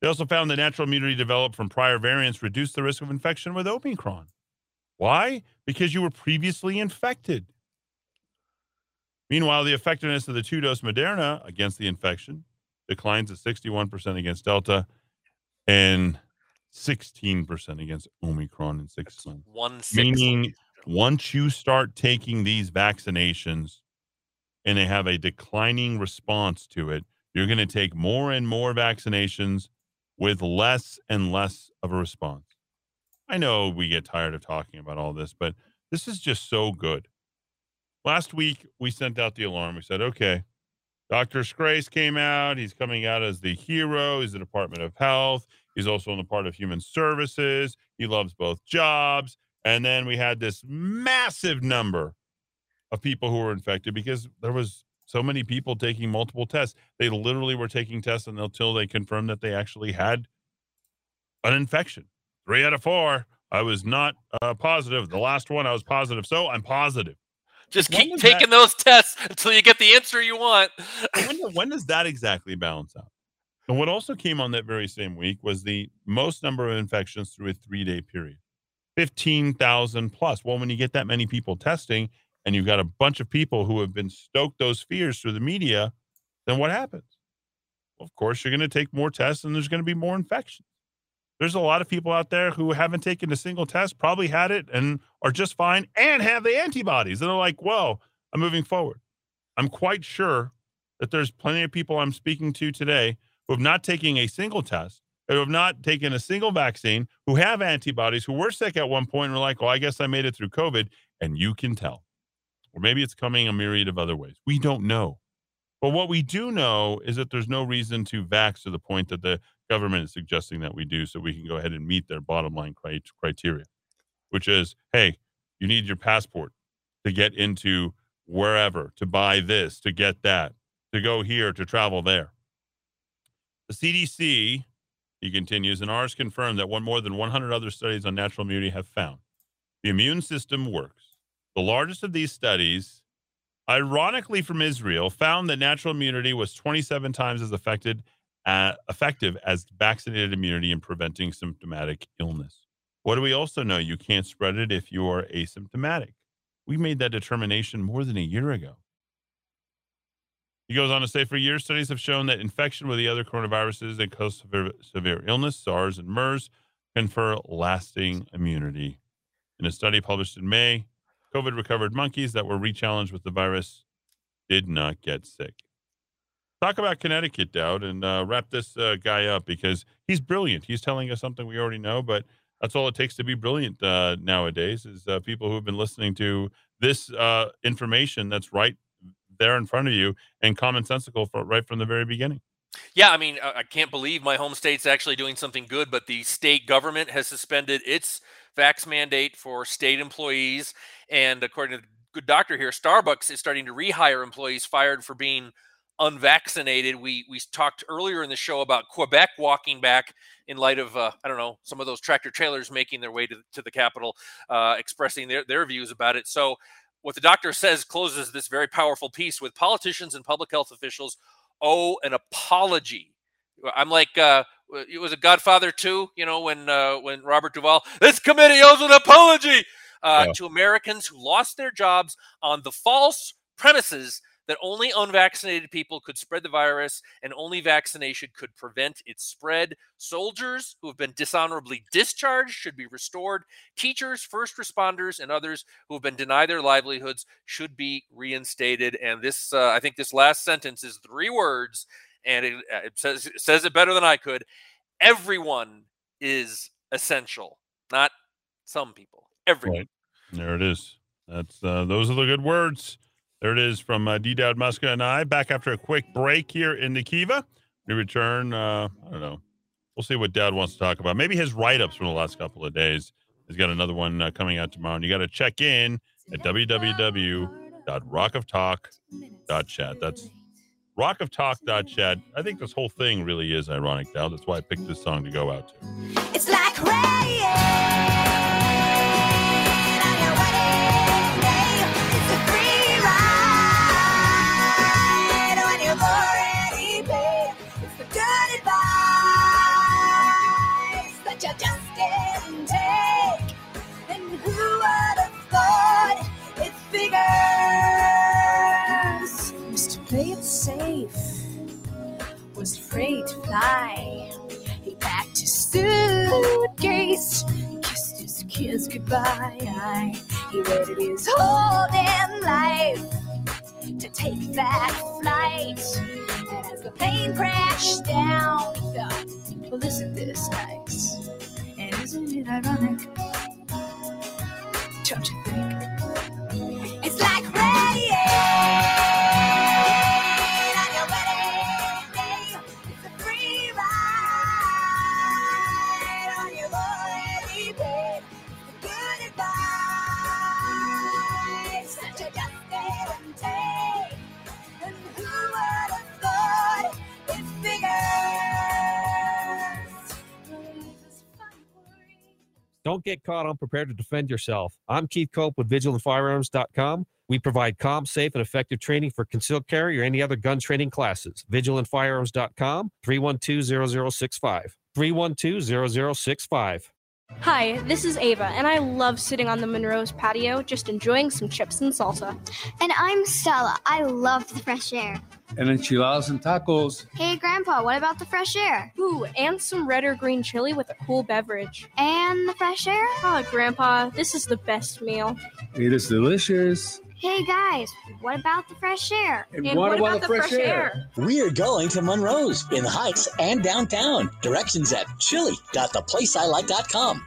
They also found that natural immunity developed from prior variants reduced the risk of infection with Omicron. Why? Because you were previously infected. Meanwhile, the effectiveness of the two dose Moderna against the infection declines at 61% against Delta and 16% against Omicron in six months. One. Meaning, once you start taking these vaccinations and they have a declining response to it, you're going to take more and more vaccinations with less and less of a response. I know we get tired of talking about all this, but this is just so good. Last week, we sent out the alarm. We said, okay, Dr. Scrase came out. He's coming out as the hero. He's the Department of Health. He's also in the part of Human Services. He loves both jobs. And then we had this massive number of people who were infected because there was so many people taking multiple tests. They literally were taking tests until they confirmed that they actually had an infection. Three out of four. I was not uh, positive. The last one I was positive. So I'm positive. Just When keep taking that- those tests until you get the answer you want. when, when does that exactly balance out? And what also came on that very same week was the most number of infections through a three day period 15,000 plus. Well, when you get that many people testing and you've got a bunch of people who have been stoked those fears through the media, then what happens? Well, of course, you're going to take more tests and there's going to be more infections. There's a lot of people out there who haven't taken a single test, probably had it and are just fine and have the antibodies. And they're like, whoa, I'm moving forward. I'm quite sure that there's plenty of people I'm speaking to today who have not taken a single test, who have not taken a single vaccine, who have antibodies, who were sick at one point and were like, well, I guess I made it through COVID. And you can tell. Or maybe it's coming a myriad of other ways. We don't know. But what we do know is that there's no reason to vax to the point that the government is suggesting that we do so we can go ahead and meet their bottom line criteria, which is hey, you need your passport to get into wherever, to buy this, to get that, to go here, to travel there. The CDC, he continues, and ours confirmed that one more than 100 other studies on natural immunity have found the immune system works. The largest of these studies, ironically from Israel, found that natural immunity was 27 times as affected, uh, effective as vaccinated immunity in preventing symptomatic illness. What do we also know? You can't spread it if you are asymptomatic. We made that determination more than a year ago. He goes on to say, for years, studies have shown that infection with the other coronaviruses that cause severe, severe illness, SARS and MERS, confer lasting immunity. In a study published in May, COVID recovered monkeys that were rechallenged with the virus did not get sick. Talk about Connecticut, Dowd, and uh, wrap this uh, guy up because he's brilliant. He's telling us something we already know, but that's all it takes to be brilliant uh, nowadays is uh, people who have been listening to this uh, information that's right there in front of you and commonsensical for, right from the very beginning. Yeah, I mean, I I can't believe my home state's actually doing something good, but the state government has suspended its vax mandate for state employees. And according to the good doctor here, Starbucks is starting to rehire employees fired for being unvaccinated. We we talked earlier in the show about Quebec walking back in light of uh, I don't know some of those tractor trailers making their way to, to the capital, uh, expressing their their views about it. So what the doctor says closes this very powerful piece with politicians and public health officials owe an apology. I'm like, uh, it was a Godfather too, you know, when uh, when Robert Duvall, this committee owes an apology uh, Yeah. to Americans who lost their jobs on the false premises that only unvaccinated people could spread the virus and only vaccination could prevent its spread. Soldiers who have been dishonorably discharged should be restored. Teachers, first responders, and others who have been denied their livelihoods should be reinstated. And this, uh, I think, this last sentence is three words, and it, uh, it says it says it better than I could. Everyone is essential, not some people. Everyone. Right. There it is. That's uh, those are the good words. There it is from uh, D. Dowd Muska and I. Back after a quick break here in the Kiva. We return. Uh, I don't know. We'll see what Dowd wants to talk about. Maybe his write ups from the last couple of days. He's got another one uh, coming out tomorrow, and you got to check in at www.rockoftalk.chat. That's rockoftalk.chat. I think this whole thing really is ironic, Dowd. That's why I picked this song to go out to. It's like rain safe, was afraid to fly. He packed his suitcase, kissed his kids goodbye. He waited his whole damn life to take that flight. And as the plane crashed down, he thought, well, isn't this nice? And isn't it ironic? Don't get caught unprepared to defend yourself. I'm Keith Cope with VigilantFirearms.com. We provide calm, safe, and effective training for concealed carry or any other gun training classes. VigilantFirearms.com, 312-0065. 312-0065. Hi, this is Ava, and I love sitting on the Monroe's patio just enjoying some chips and salsa. And I'm Stella. I love the fresh air. And enchiladas and tacos. Hey, Grandpa, what about the fresh air? Ooh, and some red or green chili with a cool beverage. And the fresh air? Oh, Grandpa, this is the best meal. It is delicious. Hey, guys, what about the fresh air? And, and what, what, about, about the, fresh, fresh air? air? We're going to Monroe's in the Heights and downtown. Directions at chili.theplaceilike.com.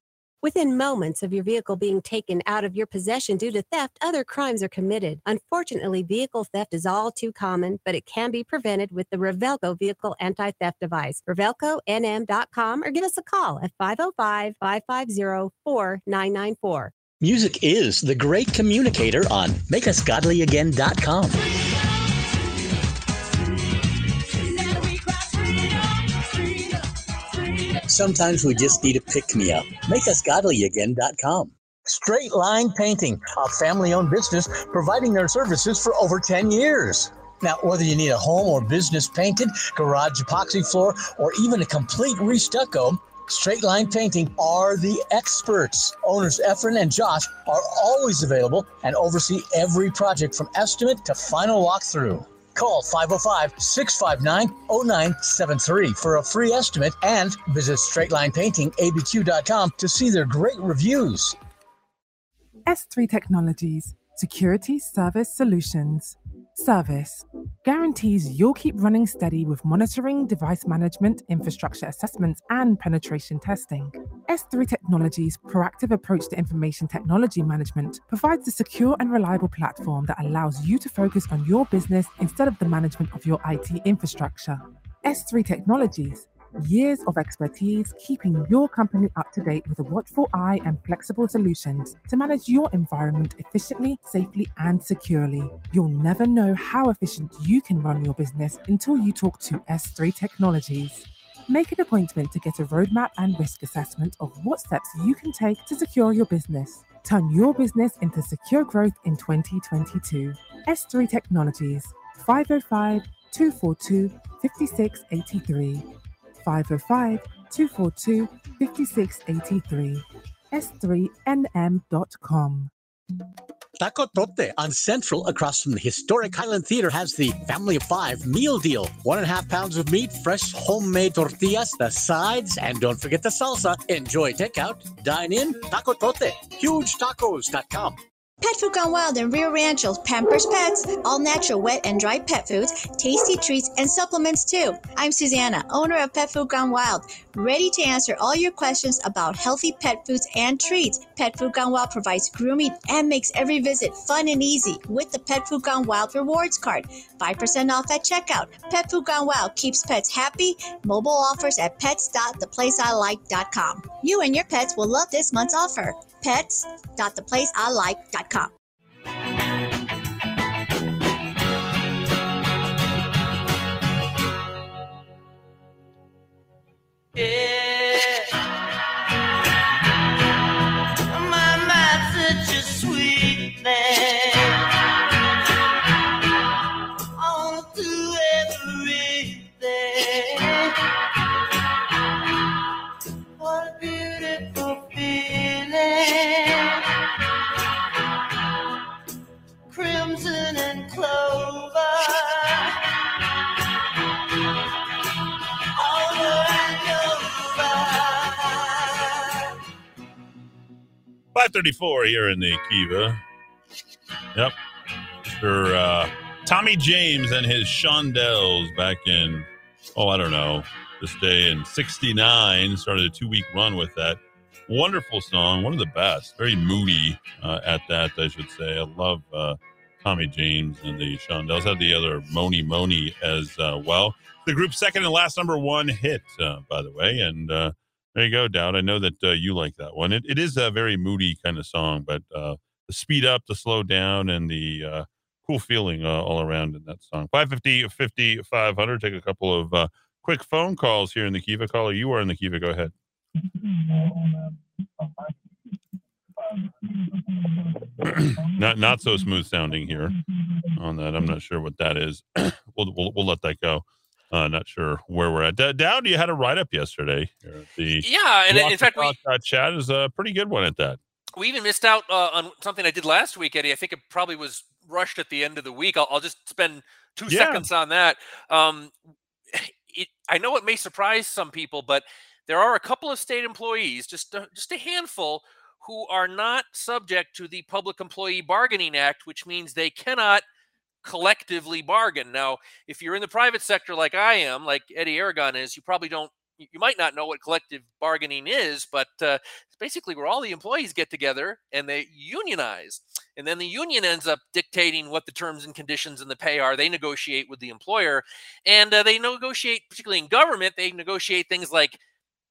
Within moments of your vehicle being taken out of your possession due to theft, other crimes are committed. Unfortunately, vehicle theft is all too common, but it can be prevented with the Revelco vehicle anti theft device. RevelcoNM.com or give us a call at 505 550 4994. Music is the great communicator on MakeUsGodlyAgain.com. Sometimes we just need a pick me up. MakeUsGodlyAgain.com. Straight Line Painting, a family owned business providing their services for over 10 years. Now, whether you need a home or business painted, garage epoxy floor, or even a complete restucco, Straight Line Painting are the experts. Owners Efren and Josh are always available and oversee every project from estimate to final walkthrough. Call 505 659 0973 for a free estimate and visit straightlinepaintingabq.com to see their great reviews. S3 Technologies Security Service Solutions. Service guarantees you'll keep running steady with monitoring, device management, infrastructure assessments, and penetration testing. S3 Technologies' proactive approach to information technology management provides a secure and reliable platform that allows you to focus on your business instead of the management of your IT infrastructure. S3 Technologies years of expertise keeping your company up to date with a watchful eye and flexible solutions to manage your environment efficiently, safely, and securely. You'll never know how efficient you can run your business until you talk to S3 Technologies. Make an appointment to get a roadmap and risk assessment of what steps you can take to secure your business. Turn your business into secure growth in 2022. S3 Technologies, 505 242 5683. 505 242 5683. S3NM.com. Taco Tote on Central across from the historic Highland Theater has the Family of Five meal deal. One and a half pounds of meat, fresh homemade tortillas, the sides, and don't forget the salsa. Enjoy takeout, dine in, Taco Tote, hugetacos.com. Pet Food Gone Wild and Rio Rancho, Pampers Pets, all natural wet and dry pet foods, tasty treats, and supplements too. I'm Susanna, owner of Pet Food Gone Wild, ready to answer all your questions about healthy pet foods and treats. Pet Food Gone Wild provides grooming and makes every visit fun and easy with the Pet Food Gone Wild rewards card. 5% off at checkout. Pet Food Gone Wild keeps pets happy. Mobile offers at pets.theplaceilike.com. You and your pets will love this month's offer pets.theplaceilike.com. Yeah. 534 here in the Kiva. Yep. For uh, Tommy James and his Shondells back in, oh, I don't know, this day in 69. Started a two week run with that. Wonderful song, one of the best. Very moody uh, at that, I should say. I love uh, Tommy James and the Shondells. Had the other Mony Mony as uh, well. The group's second and last number one hit, uh, by the way. And uh, there you go, Dowd. I know that uh, you like that one. It, it is a very moody kind of song, but uh, the speed up, the slow down, and the uh, cool feeling uh, all around in that song. 550 50 500. Take a couple of uh, quick phone calls here in the Kiva. Caller, you are in the Kiva. Go ahead. not not so smooth sounding here on that. I'm not sure what that is. we'll, we'll we'll let that go. Uh, not sure where we're at. D- Dowd, you had a write up yesterday. The Yeah, and in fact, we, Rock the Talk chat is a pretty good one at that. we even missed out uh, on something I did last week, Eddie. I think it probably was rushed at the end of the week. I'll, I'll just spend two Yeah. seconds on that. Um, it, I know it may surprise some people, but there are a couple of state employees, just a, just a handful, who are not subject to the Public Employee Bargaining Act, which means they cannot collectively bargain. Now, if you're in the private sector like I am, like Eddie Aragon is, you probably don't. You might not know what collective bargaining is, but uh, it's basically where all the employees get together and they unionize. And then the union ends up dictating what the terms and conditions and the pay are. They negotiate with the employer. And uh, they negotiate, particularly in government, they negotiate things like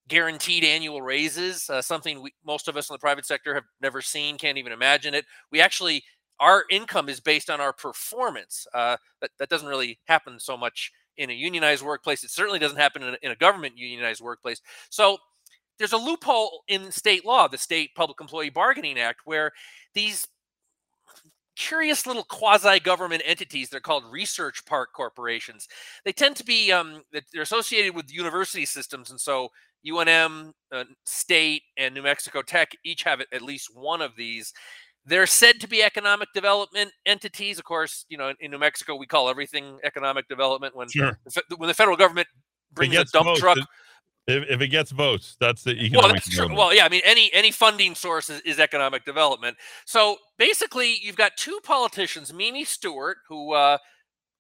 guaranteed annual raises, uh, something we, most of us in the private sector have never seen, can't even imagine it. We actually, our income is based on our performance. Uh, that, that doesn't really happen so much in a unionized workplace. It certainly doesn't happen in a, in a government unionized workplace. So there's a loophole in state law, the State Public Employee Bargaining Act, where these curious little quasi-government entities they're called research park corporations they tend to be um, they're associated with university systems and so unm uh, state and new mexico tech each have at least one of these they're said to be economic development entities of course you know in, in new mexico we call everything economic development when Sure. the, when the federal government brings a dump votes, truck If, if it gets votes, that's the well, economic that's true. development. Well, yeah, I mean, any any funding source is, is economic development. So basically, you've got two politicians, Mimi Stewart, who, uh,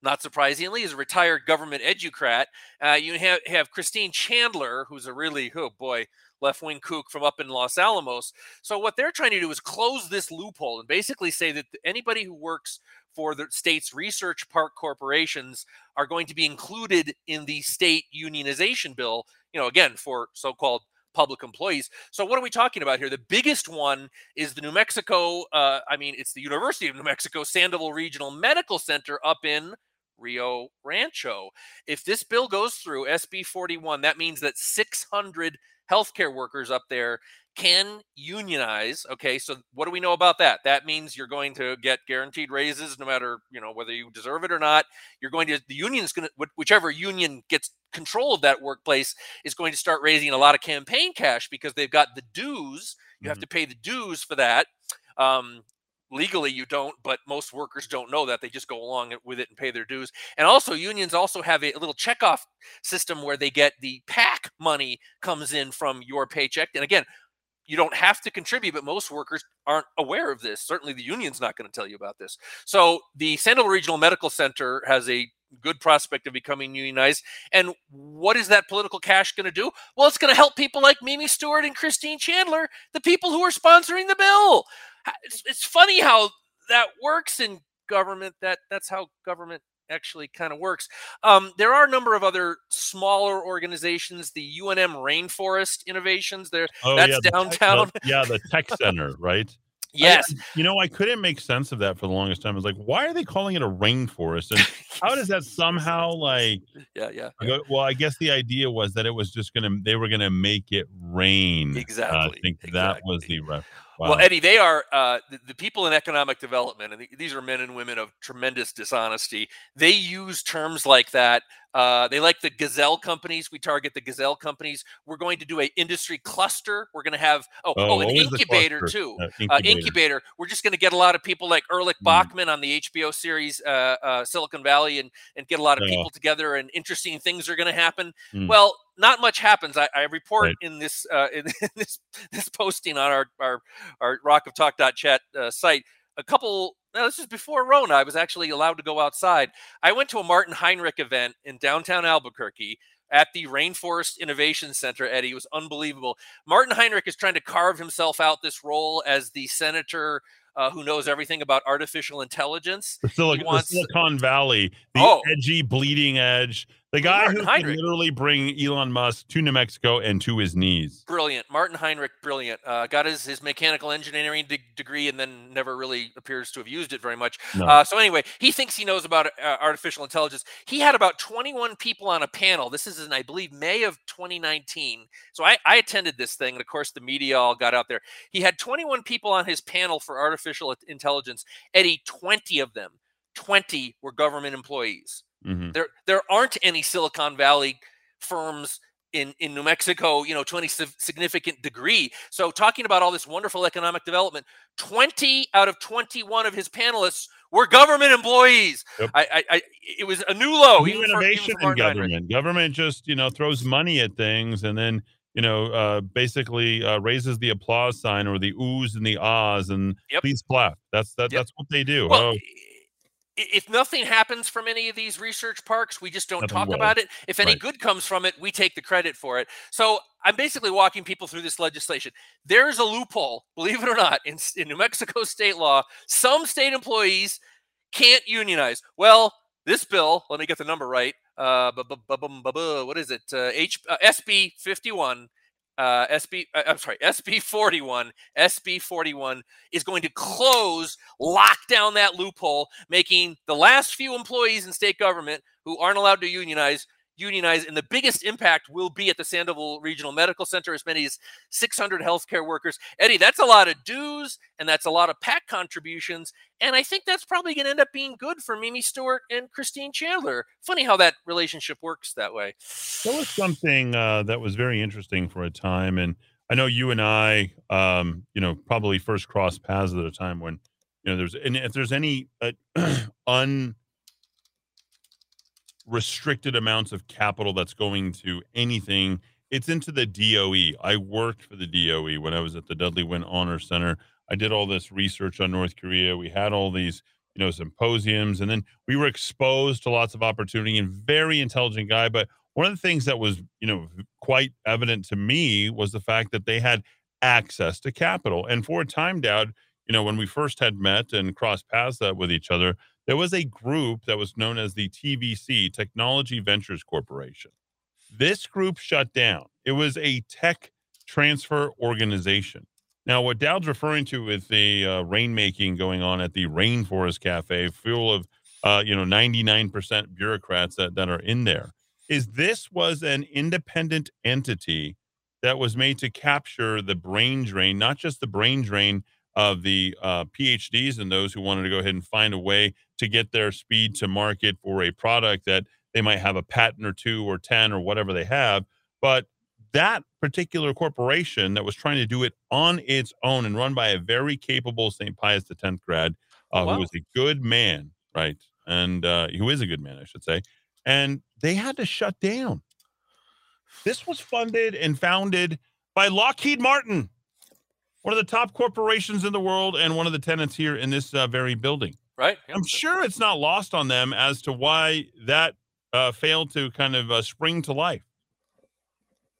not surprisingly, is a retired government educrat. Uh, you have have Christine Chandler, who's a really oh boy left wing kook from up in Los Alamos. So what they're trying to do is close this loophole and basically say that anybody who works for the state's research park corporations are going to be included in the state unionization bill you know again for so-called public employees so what are we talking about here the biggest one is the new mexico uh, i mean it's the university of new mexico sandoval regional medical center up in rio rancho. If this bill goes through sb 41 that means that 600 healthcare workers up there can unionize okay? So what do we know about that? That means you're going to get guaranteed raises no matter you know whether you deserve it or not. You're going to the union is going to whichever union gets control of that workplace is going to start raising a lot of campaign cash because they've got the dues. You have to pay the dues for that. Um, legally you don't but most workers don't know that they just go along with it and pay their dues and also unions also have a, little checkoff system where they get the pack money comes in from your paycheck and again you don't have to contribute, but most workers aren't aware of this. Certainly, the union's not going to tell you about this. So, the Sandoval Regional Medical Center has a good prospect of becoming unionized. And what is that political cash going to do? Well, it's going to help people like Mimi Stewart and Christine Chandler, the people who are sponsoring the bill. It's, it's funny how that works in government. That that's how government actually kind of works. Um, there are a number of other smaller organizations, the UNM Rainforest Innovations. There, Oh, that's yeah, the downtown. the- yeah, the tech center, right? I- Yes. you know, I couldn't make sense of that for the longest time. I was like, why are they calling it a rainforest? And how does that somehow like? Yeah, yeah. I go, well, I guess the idea was that it was just gonna, they were gonna make it rain. Uh, I Exactly, think that was the ref. Well. Eddie, they are uh, the, the people in economic development, and th- these are men and women of tremendous dishonesty. They use terms like that. Uh, they like the gazelle companies. We target the gazelle companies. We're going to do a industry cluster. We're going to have oh, Oh, oh, an incubator too. Uh, Uh, incubator. incubator. We're just going to get a lot of people like Erlich Bachman on the HBO series uh, uh, Silicon Valley, and and get a lot of Yeah. people together, and interesting things are going to happen. Mm. Well, not much happens. I, I report Right. in this uh, in, this this posting on our our our Rock of Talk chat uh, site. A couple. No, this is before Rona. I was actually allowed to go outside. I went to a Martin Heinrich event in downtown Albuquerque. at the Rainforest Innovation Center, Eddie. It was unbelievable. Martin Heinrich is trying to carve himself out this role as the senator uh, who knows everything about artificial intelligence. The, wants- the Silicon Valley, the Oh. edgy, bleeding edge, the guy Martin who Heinrich. can literally bring Elon Musk to New Mexico and to his knees. Brilliant. Martin Heinrich, brilliant. Uh, got his, his mechanical engineering de- degree and then never really appears to have used it very much. No. Uh, so, anyway, he thinks he knows about uh, artificial intelligence. He had about 21 people on a panel. This is in, I believe, May of 2019. So, I, I attended this thing. And of course, the media all got out there. He had 21 people on his panel for artificial intelligence. Eddie, 20 of them, 20 were government employees. Mhm. There, there aren't any Silicon Valley firms in, in New Mexico, you know, to any sig- significant degree. So, talking about all this wonderful economic development, 20 out of 21 of his panelists were government employees. Yep. I, I, I, it was a new low. New even for- even innovation in government. Government just you know throws money at things and then you know uh, basically uh, raises the applause sign or the oohs and the ahs and please clap. That's that. That's what they do. Well, oh, if nothing happens from any of these research parks, we just don't Nothing talk will. about it. If any Right. good comes from it, we take the credit for it. So I'm basically walking people through this legislation. There's a loophole, believe it or not, in, in New Mexico state law. Some state employees can't unionize. Well, this bill, let me get the number right. Uh, what is it? Uh, H uh, SB 51. Uh, SB, uh, I'm sorry, SB 41, SB 41 is going to close, lock down that loophole, making the last few employees in state government who aren't allowed to unionize unionize. And the biggest impact will be at the Sandoval Regional Medical Center, as many as 600 healthcare workers. Eddie, that's a lot of dues and that's a lot of PAC contributions. And I think that's probably going to end up being good for Mimi Stewart and Christine Chandler. Funny how that relationship works that way. That was something uh, that was very interesting for a time, and I know you and I, um, you know, probably first crossed paths at a time when, you know, there's and if there's any uh, un restricted amounts of capital that's going to anything, it's into the DOE. I worked for the DOE when I was at the Dudley Wynn Honor Center. I did all this research on North Korea. We had all these, you know, symposiums, and then we were exposed to lots of opportunity and very intelligent guy. But one of the things that was, you know, quite evident to me was the fact that they had access to capital. And for a time, Dowd, you know, when we first had met and crossed paths that with each other, there was a group that was known as the TVC, Technology Ventures Corporation. This group shut down. It was a tech transfer organization. Now, what Dowd's referring to with the uh, rainmaking going on at the Rainforest Cafe, full of, uh, you know, 99% bureaucrats that, that are in there, is this was an independent entity that was made to capture the brain drain, not just the brain drain of the uh, PhDs and those who wanted to go ahead and find a way to get their speed to market for a product that they might have a patent or two or 10 or whatever they have. But that particular corporation that was trying to do it on its own and run by a very capable St. Pius X grad, uh, Wow. who was a good man, right? And uh, who is a good man, I should say. And they had to shut down. This was funded and founded by Lockheed Martin, one of the top corporations in the world and one of the tenants here in this uh, very building. Right? I'm sure it's not lost on them as to why that uh, failed to kind of uh, spring to life.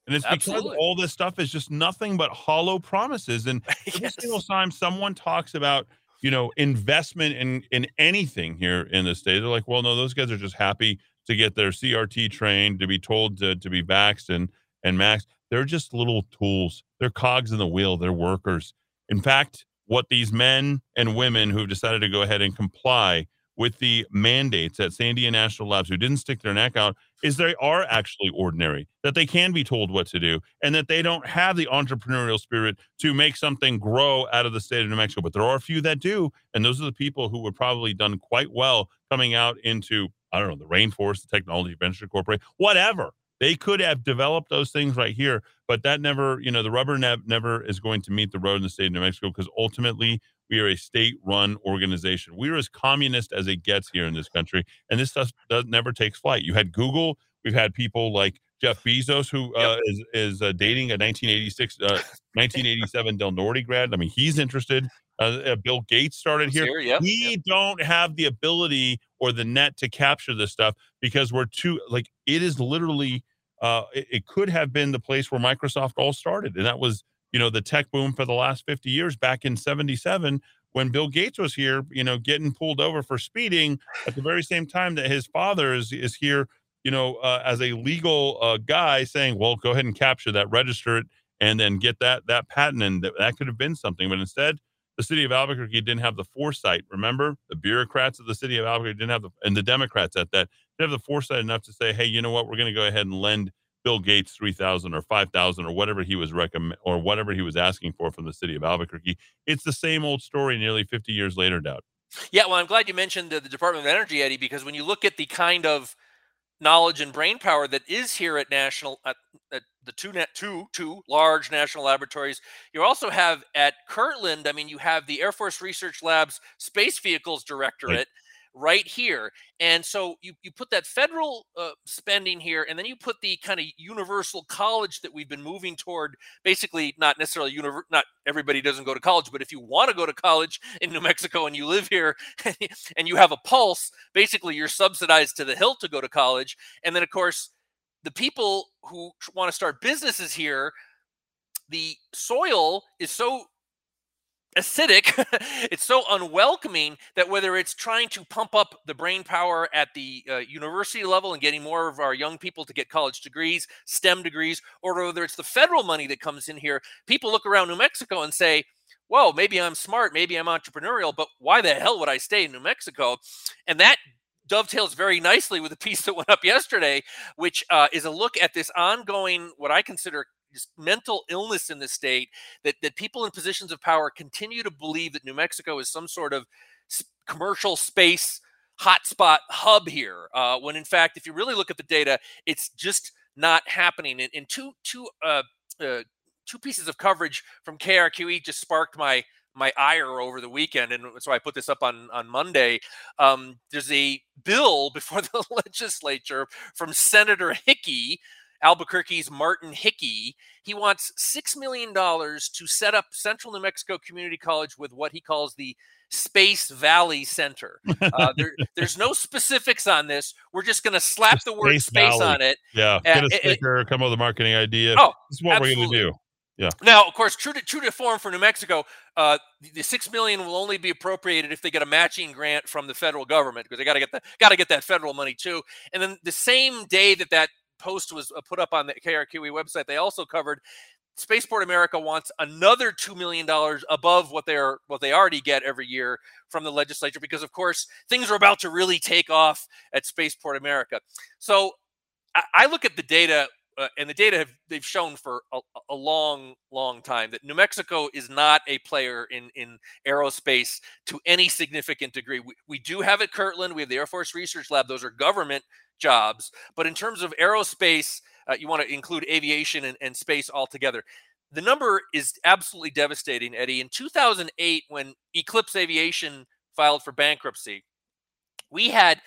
And it's Absolutely. because all this stuff is just nothing but hollow promises. And every single time someone talks about, you know, investment in in anything here in the state, they're like, well, no, those guys are just happy to get their CRT trained, to be told to, to be vaxxed and and maxed. They're just little tools. They're cogs in the wheel. They're workers. In fact, what these men and women who've decided to go ahead and comply with the mandates at Sandia National Labs, who didn't stick their neck out, is they are actually ordinary, that they can be told what to do, and that they don't have the entrepreneurial spirit to make something grow out of the state of New Mexico. But there are a few that do, and those are the people who were probably done quite well coming out into, I don't know, the rainforest, the technology venture corporation, whatever. They could have developed those things right here, but that never, you know, the rubber nev- never is going to meet the road in the state of New Mexico because ultimately we are a state-run organization. We are as communist as it gets here in this country, and this stuff does never takes flight. You had Google. We've had people like Jeff Bezos, who uh, is is uh, dating a 1986, uh, 1987 Del Norte grad. I mean, he's interested. Uh, uh, Bill Gates started here. Here, yep, we don't have the ability or the net to capture this stuff because we're too like it is literally uh, it, it could have been the place where Microsoft all started, and that was you know the tech boom for the last 50 years back in 77 when Bill Gates was here, you know, getting pulled over for speeding at the very same time that his father is, is here, you know, uh, as a legal uh, guy saying, well, go ahead and capture that, register it, and then get that that patent. And that, that could have been something. But instead, the city of Albuquerque didn't have the foresight. Remember, the bureaucrats of the city of Albuquerque didn't have the, and the Democrats at that, have the foresight enough to say, hey, you know what, we're going to go ahead and lend Bill Gates 3000 or 5000 or whatever he was recommend or whatever he was asking for from the city of Albuquerque. It's the same old story nearly 50 years later, Dowd. Yeah, well, I'm glad you mentioned the, the Department of Energy, Eddie, because when you look at the kind of knowledge and brain power that is here at national at, at the two net two two large national laboratories you also have at kirtland i mean you have the air force research labs space vehicles directorate right right here. And so you, you put that federal uh, spending here, and then you put the kind of universal college that we've been moving toward. Basically, not necessarily univer- not everybody doesn't go to college, but if you want to go to college in New Mexico and you live here and you have a pulse, basically you're subsidized to the hilt to go to college. And then, of course, the people who want to start businesses here, the soil is so acidic it's so unwelcoming that whether it's trying to pump up the brain power at the uh, university level and getting more of our young people to get college degrees stem degrees or whether it's the federal money that comes in here people look around new mexico and say whoa maybe i'm smart maybe i'm entrepreneurial but why the hell would i stay in new mexico? And that dovetails very nicely with the piece that went up yesterday which uh, is a look at this ongoing what i consider just mental illness in the state that that people in positions of power continue to believe that New Mexico is some sort of commercial space hotspot hub here. Uh, when in fact, if you really look at the data, it's just not happening. And, and two two uh, uh, two pieces of coverage from KRQE just sparked my my ire over the weekend, and so I put this up on on Monday. Um, there's a bill before the legislature from Senator Hickey Albuquerque's Martin Hickey. He wants $6 million to set up Central New Mexico Community College with what he calls the Space Valley Center. Uh, there, there's no specifics on this. We're just going to slap the, the word space Valley. on it. Yeah. Get a sticker, it, come up with a marketing idea. Oh, this is what absolutely. we're going to do. Yeah. Now, of course, true to true to form for New Mexico, uh, the, the six million will only be appropriated if they get a matching grant from the federal government because they got to get the got to get that federal money too. And then the same day that that post was uh, put up on the KRQE website, they also covered Spaceport America wants another two million dollars above what they're what they already get every year from the legislature because, of course, things are about to really take off at Spaceport America. So I, I look at the data. Uh, and the data have they've shown for a, a, long, long time that New Mexico is not a player in in aerospace to any significant degree. We, we do have at Kirtland, we have the Air Force Research Lab; those are government jobs. But in terms of aerospace, uh, you want to include aviation and, and space altogether. The number is absolutely devastating, Eddie. In 2008, when Eclipse Aviation filed for bankruptcy, we had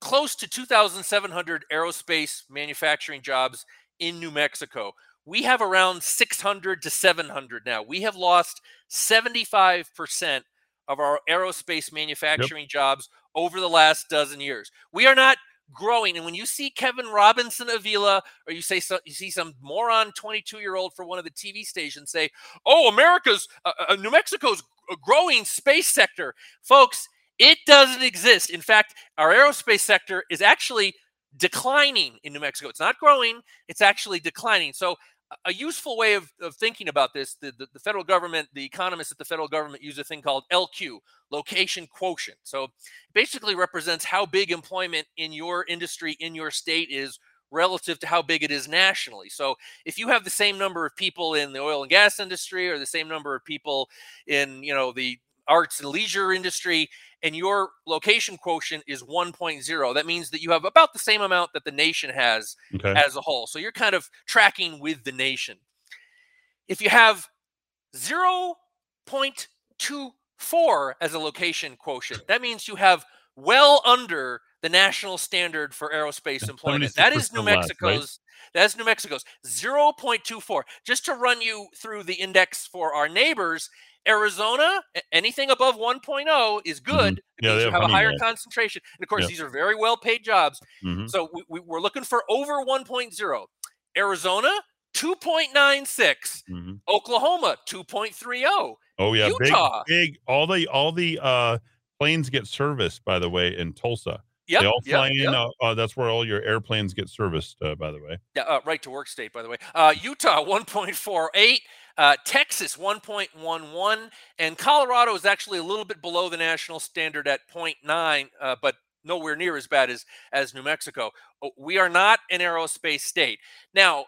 close to 2,700 aerospace manufacturing jobs in New Mexico. We have around 600 to 700 now. We have lost 75% of our aerospace manufacturing yep. jobs over the last dozen years. We are not growing. And when you see Kevin Robinson Avila, or you say so, you see some moron 22 year old for one of the TV stations say, "Oh, America's uh, uh, New Mexico's growing space sector," folks, it doesn't exist. In fact, our aerospace sector is actually declining in New Mexico. It's not growing; it's actually declining. So a useful way of, of thinking about this, the, the, the, federal government, the economists at the federal government use a thing called LQ, location quotient. So basically represents how big employment in your industry, in your state is relative to how big it is nationally. So if you have the same number of people in the oil and gas industry or the same number of people in, you know, the arts and leisure industry and your location quotient is 1.0 that means that you have about the same amount that the nation has okay. as a whole. So you're kind of tracking with the nation. If you have 0.24 as a location quotient that means you have well under the national standard for aerospace employment. that is new mexico's less, right? that's new mexico's. 0.24 just to run you through the index for our neighbors Arizona, anything above 1.0 is mm-hmm. good mm-hmm. yeah, you have a higher concentration. And of course, yeah. these are very well paid jobs. Mm-hmm. So we, we, are looking for over 1.0. Arizona 2.96, Mhm. Oklahoma 2.30, Oh yeah, Utah. big, big. All the all the uh, planes get serviced, by the way, in Tulsa. Yep, they all yep, fly in. yep. Uh, uh, that's where all your airplanes get serviced, uh, by the way. Yeah, uh, right to work state, by the way. Uh, Utah 1.48, uh, Texas 1.11, and Colorado is actually a little bit below the national standard at 0.9, uh, but nowhere near as bad as as New Mexico. Uh, We are not an aerospace state. Now,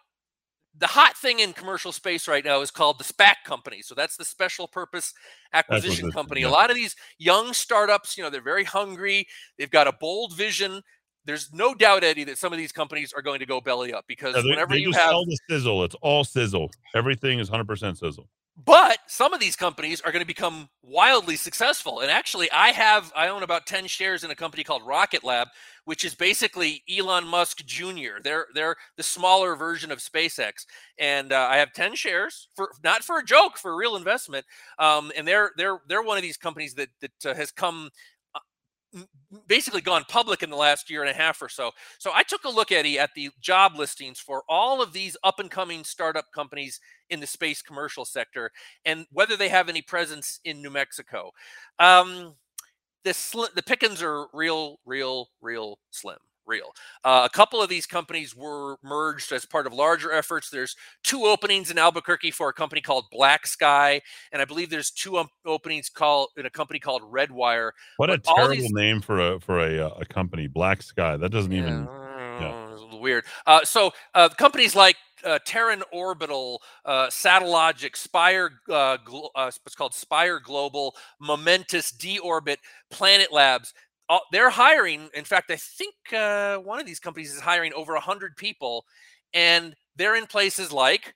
the hot thing in commercial space right now is called the SPAC company. So that's the special purpose acquisition Acquisition, company. yeah. A lot of these young startups, you know, they're very hungry. They've got a bold vision. There's no doubt, Eddie, that some of these companies are going to go belly up because they, whenever they you have sell the sizzle. It's all sizzle. Everything is 100% sizzle. but some of these companies are going to become wildly successful. And actually, I have I own about 10 shares in a company called Rocket Lab, which is basically Elon Musk Jr. They're they're the smaller version of SpaceX, and uh, I have 10 shares for not for a joke, for a real investment. Um, and they're they're they're one of these companies that that uh, has come basically gone public in the last year and a half or so. So I took a look, Eddie, at the job listings for all of these up and coming startup companies in the space commercial sector and whether they have any presence in New Mexico. Um, the sli- the pickings are real, real, real slim. Real. Uh, a couple of these companies were merged as part of larger efforts. There's two openings in Albuquerque for a company called BlackSky, and I believe there's two um, openings called in a company called Redwire. What a But all terrible these- name for a for a uh, a company, BlackSky. That doesn't even. Yeah. It's a little weird. Uh, so uh, companies like uh, Terran Orbital, uh, Satellogic, Spire, uh, Glo- uh, what's called Spire Global, Momentus, D-Orbit, Planet Labs, uh, they're hiring. In fact, I think uh, one of these companies is hiring over 100 people, and they're in places like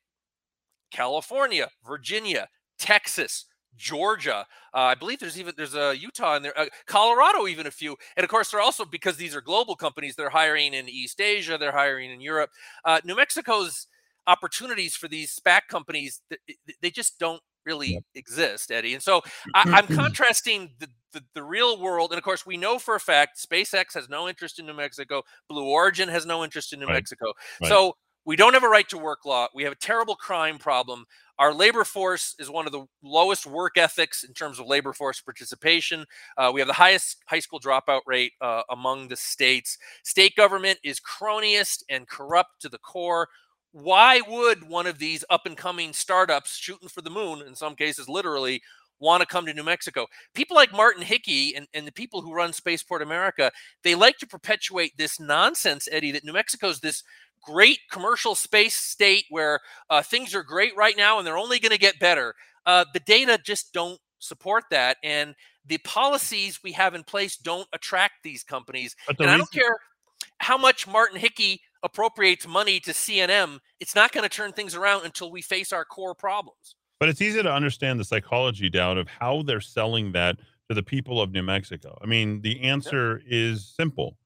California, Virginia, Texas, Georgia. Uh, I believe there's even there's a Utah in there, uh, Colorado, even a few. And of course, they're also because these are global companies. They're hiring in East Asia. They're hiring in Europe. Uh, New Mexico's opportunities for these SPAC companies th- th- they just don't really exist, Eddie. And so I, I'm contrasting the, the the real world, and of course, we know for a fact SpaceX has no interest in New Mexico. Blue Origin has no interest in New Right. Mexico. Right. So we don't have a right to work law. We have a terrible crime problem. Our labor force is one of the lowest work ethics in terms of labor force participation. Uh, we have the highest high school dropout rate uh, among the states. State government is cronyist and corrupt to the core. Why would one of these up and coming startups shooting for the moon, in some cases literally, want to come to New Mexico? People like Martin Hickey and, and the people who run Spaceport America, they like to perpetuate this nonsense, Eddie, that New Mexico's this great commercial space state where uh, things are great right now and they're only going to get better. Uh, the data just don't support that, and the policies we have in place don't attract these companies. And I don't care how much Martin Hickey appropriates money to CNM; it's not going to turn things around until we face our core problems. But it's easy to understand the psychology, Dowd, of how they're selling that to the people of New Mexico. I mean, the answer is simple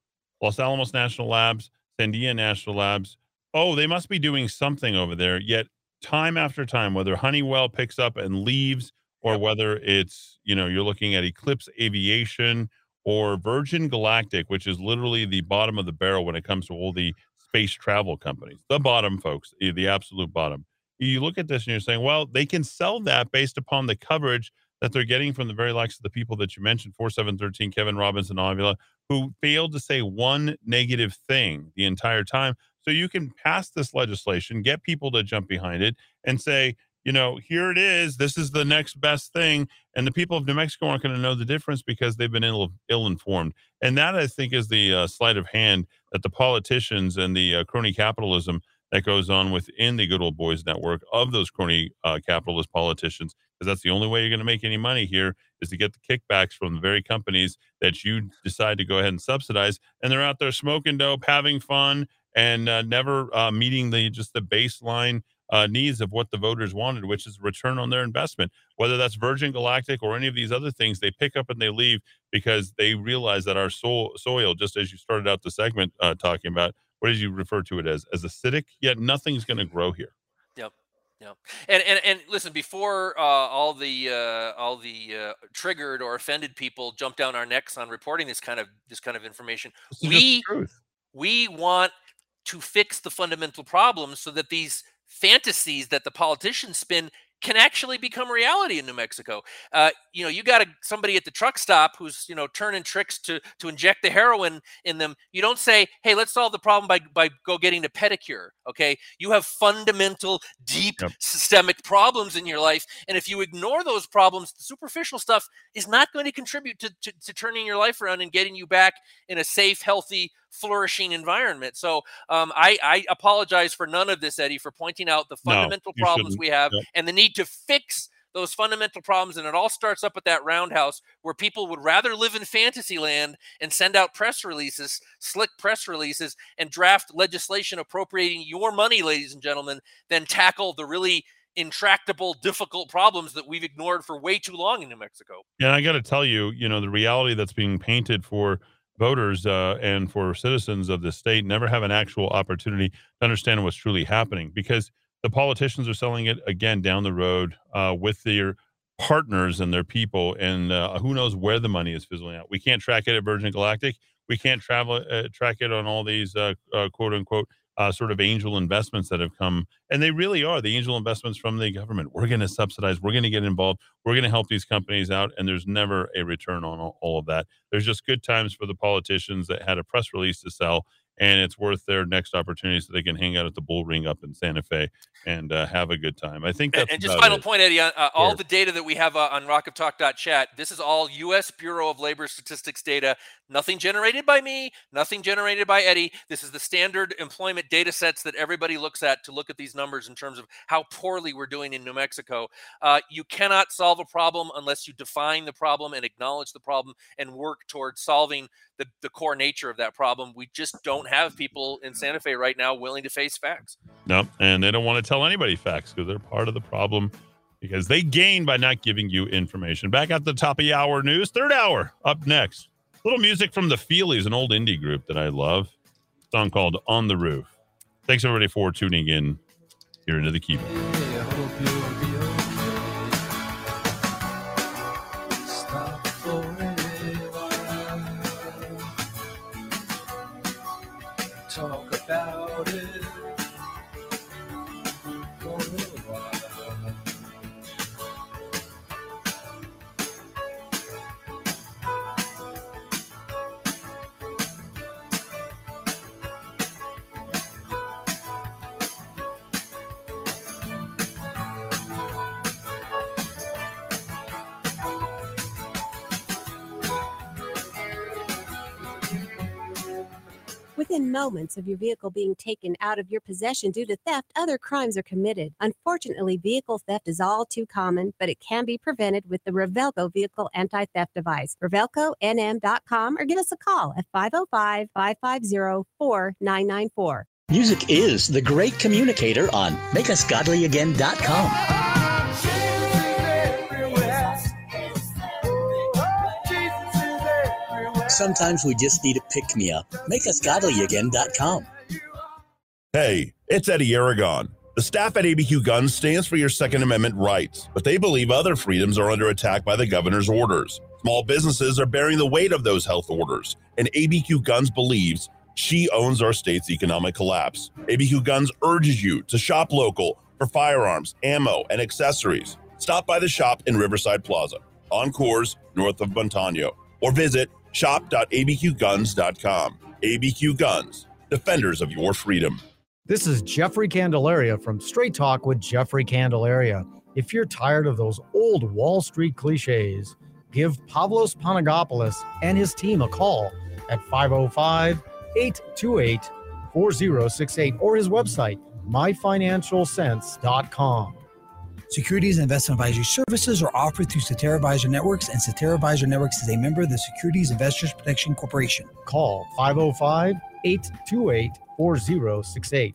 Los Alamos National Labs, Sandia National Labs. Oh, they must be doing something over there. Yet, time after time, whether Honeywell picks up and leaves, or whether it's, you know, you're looking at Eclipse Aviation or Virgin Galactic, which is literally the bottom of the barrel when it comes to all the space travel companies. The bottom, folks, the absolute bottom you look at this and you're saying, well, they can sell that based upon the coverage that they're getting from the very likes of the people that you mentioned, 4713, Kevin Robinson, Avila, who failed to say one negative thing the entire time. So you can pass this legislation, get people to jump behind it, and say, you know, here it is. This is the next best thing. And the people of New Mexico aren't going to know the difference because they've been ill, ill-informed. And that, I think, is the uh, sleight of hand that the politicians and the uh, crony capitalism that goes on within the good old boys network of those crony uh, capitalist politicians because that's the only way you're going to make any money here is to get the kickbacks from the very companies that you decide to go ahead and subsidize and they're out there smoking dope having fun and uh, never uh, meeting the just the baseline uh, needs of what the voters wanted which is return on their investment whether that's virgin galactic or any of these other things they pick up and they leave because they realize that our soil, soil just as you started out the segment uh, talking about what did you refer to it as as acidic yet nothing's going to grow here Yep. Yep. And and and listen, before uh, all the uh, all the uh, triggered or offended people jump down our necks on reporting this kind of this kind of information, This we we want to fix the fundamental problems so that these fantasies that the politicians spin can actually become reality in New Mexico. Uh, you know, you got a, somebody at the truck stop who's you know turning tricks to to inject the heroin in them. You don't say, "Hey, let's solve the problem by by go getting a pedicure." Okay, you have fundamental, deep, Yep. systemic problems in your life, and if you ignore those problems, the superficial stuff is not going to contribute to, to to turning your life around and getting you back in a safe, healthy, flourishing environment. So um, I, I apologize for none of this, Eddie, for pointing out the fundamental you problems shouldn't. we have Yep. and the need to fix those fundamental problems. And it all starts up at that roundhouse where people would rather live in fantasy land and send out press releases, slick press releases, and draft legislation appropriating your money, ladies and gentlemen, than tackle the really intractable, difficult problems that we've ignored for way too long in New Mexico. And I got to tell you, you know, the reality that's being painted for voters uh, and for citizens of the state never have an actual opportunity to understand what's truly happening because the politicians are selling it again down the road uh, with their partners and their people, and uh, who knows where the money is fizzling out. We can't track it at Virgin Galactic. We can't travel uh, track it on all these uh, uh, quote unquote uh, sort of angel investments that have come, and they really are the angel investments from the government. We're going to subsidize. We're going to get involved. We're going to help these companies out, and there's never a return on all, all of that. There's just good times for the politicians that had a press release to sell, and it's worth their next opportunity so they can hang out at the bull ring up in Santa Fe and uh, have a good time. I think And, that's and just about final it. point, Eddie, uh, uh, all Sure. the data that we have uh, on rockoftalk.chat, this is all U.S. Bureau of Labor Statistics data. Nothing generated by me, nothing generated by Eddie. This is the standard employment data sets that everybody looks at to look at these numbers in terms of how poorly we're doing in New Mexico. Uh, you cannot solve a problem unless you define the problem and acknowledge the problem and work towards solving the, the core nature of that problem. We just don't have people in Santa Fe right now willing to face facts. No, and they don't want to tell anybody facts because they're part of the problem because they gain by not giving you information. Back at the top of the hour news, third hour up next. Little music from the Feelies, an old indie group that I love. song called On the Roof. Thanks everybody for tuning in here into the keyboard. Moments of your vehicle being taken out of your possession due to theft, other crimes are committed. Unfortunately, vehicle theft is all too common, but it can be prevented with the Revelco Vehicle Anti Theft Device. RevelcoNM.com or give us a call at 505 550 4994. Music is the great communicator on makeusgodlyagain.com. Sometimes we just need a pick me up. Makeusgodlyagain.com. Hey, it's Eddie Aragon. The staff at ABQ Guns stands for your Second Amendment rights, but they believe other freedoms are under attack by the governor's orders. Small businesses are bearing the weight of those health orders, and ABQ Guns believes she owns our state's economic collapse. ABQ Guns urges you to shop local for firearms, ammo, and accessories. Stop by the shop in Riverside Plaza, on Coors, north of Montano, or visit shop.abqguns.com. ABQ Guns, defenders of your freedom. This is Jeffrey Candelaria from Straight Talk with Jeffrey Candelaria. If you're tired of those old Wall Street cliches, give Pavlos Panagopoulos and his team a call at 505 828 4068 or his website, myfinancialsense.com. Securities and investment advisory services are offered through Cetera Advisor Networks, and Cetera Advisor Networks is a member of the Securities Investors Protection Corporation. Call 505 828 4068.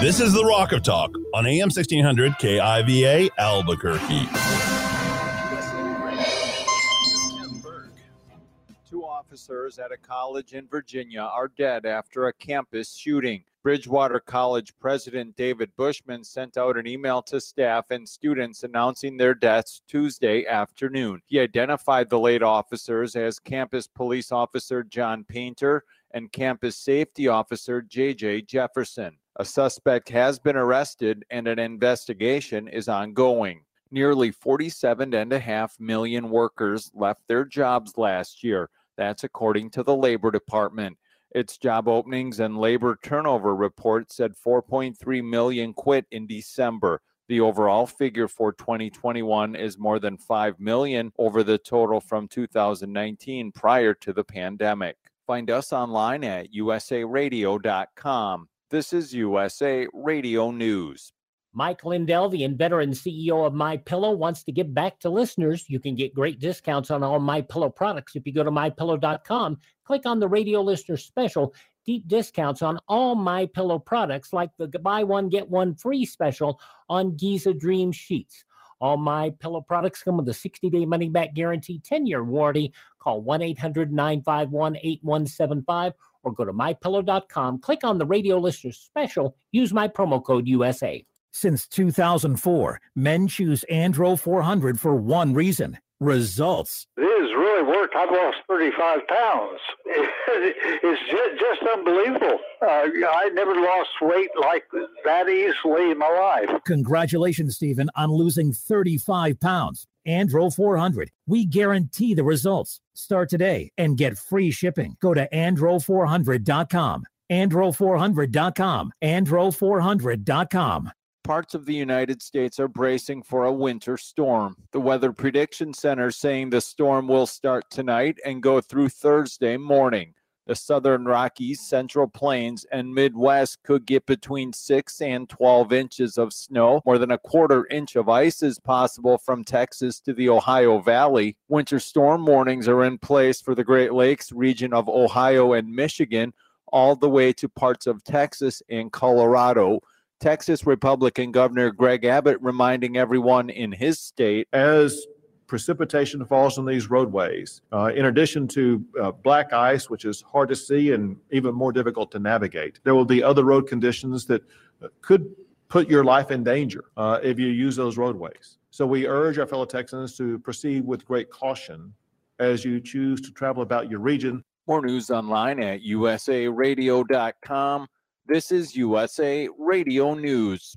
This is the Rock of Talk on AM 1600 KIVA Albuquerque. Two officers at a college in Virginia are dead after a campus shooting. Bridgewater College President David Bushman sent out an email to staff and students announcing their deaths Tuesday afternoon. He identified the late officers as campus police officer John Painter and campus safety officer JJ Jefferson. A suspect has been arrested and an investigation is ongoing. Nearly 47.5 million workers left their jobs last year. That's according to the Labor Department. Its job openings and labor turnover report said 4.3 million quit in December. The overall figure for 2021 is more than 5 million over the total from 2019 prior to the pandemic. Find us online at usaradio.com. This is USA Radio News. Mike Lindell, the inventor CEO of My Pillow, wants to give back to listeners. You can get great discounts on all My Pillow products if you go to mypillow.com. Click on the radio listener special. Deep discounts on all My Pillow products, like the buy one get one free special on Giza Dream sheets. All My Pillow products come with a 60-day money-back guarantee, 10-year warranty. Call 1-800-951-8175 or go to mypillow.com. Click on the radio listener special. Use my promo code USA. Since 2004, men choose Andro 400 for one reason results. This has really worked. I've lost 35 pounds. It's ju- just unbelievable. Uh, I never lost weight like that easily in my life. Congratulations, Stephen, on losing 35 pounds. Andro 400. We guarantee the results. Start today and get free shipping. Go to andro400.com. Andro400.com. Andro400.com. Parts of the United States are bracing for a winter storm. The Weather Prediction Center saying the storm will start tonight and go through Thursday morning. The southern Rockies, Central Plains, and Midwest could get between 6 and 12 inches of snow. More than a quarter inch of ice is possible from Texas to the Ohio Valley. Winter storm warnings are in place for the Great Lakes region of Ohio and Michigan, all the way to parts of Texas and Colorado. Texas Republican Governor Greg Abbott reminding everyone in his state as precipitation falls on these roadways, uh, in addition to uh, black ice, which is hard to see and even more difficult to navigate, there will be other road conditions that uh, could put your life in danger uh, if you use those roadways. So we urge our fellow Texans to proceed with great caution as you choose to travel about your region. More news online at usaradio.com. This is USA Radio News.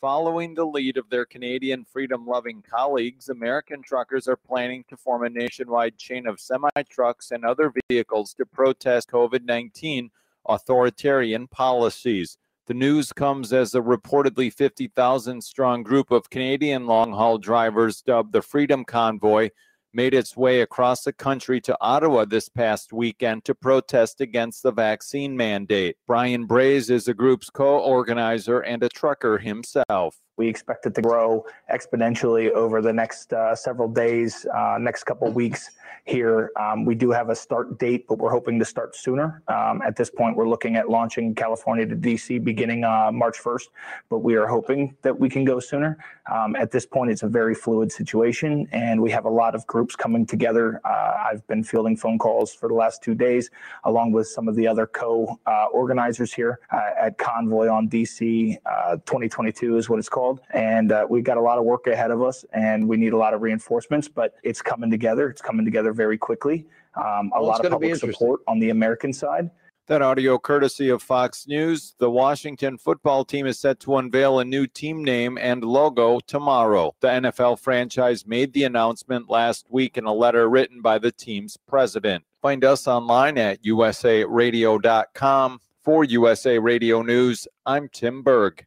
Following the lead of their Canadian freedom loving colleagues, American truckers are planning to form a nationwide chain of semi trucks and other vehicles to protest COVID 19 authoritarian policies. The news comes as a reportedly 50,000 strong group of Canadian long haul drivers, dubbed the Freedom Convoy, made its way across the country to Ottawa this past weekend to protest against the vaccine mandate. Brian Brase is the group's co organizer and a trucker himself. We expect it to grow exponentially over the next uh, several days, uh, next couple weeks here. Um, we do have a start date, but we're hoping to start sooner. Um, at this point, we're looking at launching California to DC beginning uh, March 1st, but we are hoping that we can go sooner. Um, at this point, it's a very fluid situation, and we have a lot of groups coming together. Uh, I've been fielding phone calls for the last two days, along with some of the other co uh, organizers here uh, at Convoy on DC uh, 2022 is what it's called. And uh, we've got a lot of work ahead of us, and we need a lot of reinforcements, but it's coming together. It's coming together very quickly. Um, a Well, lot of public support on the American side. That audio courtesy of Fox News. The Washington football team is set to unveil a new team name and logo tomorrow. The NFL franchise made the announcement last week in a letter written by the team's president. Find us online at usaradio.com. For USA Radio News, I'm Tim Berg.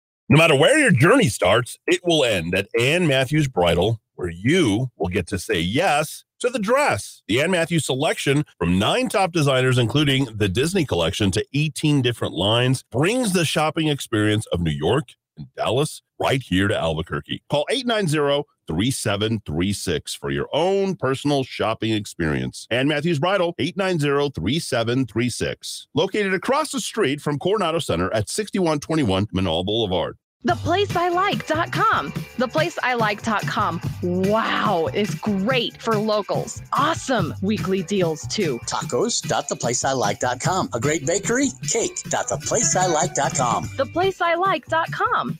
No matter where your journey starts, it will end at Ann Matthews Bridal, where you will get to say yes to the dress. The Ann Matthews selection from nine top designers, including the Disney collection to 18 different lines, brings the shopping experience of New York and Dallas right here to Albuquerque. Call 890 3736 for your own personal shopping experience. Ann Matthews Bridal, 890 3736. Located across the street from Coronado Center at 6121 Menaul Boulevard. ThePlaceILike.com. ThePlaceILike.com. Wow, is great for locals. Awesome weekly deals too. Tacos.theplaceilike.com. A great bakery, cake.theplaceilike.com. ThePlaceILike.com.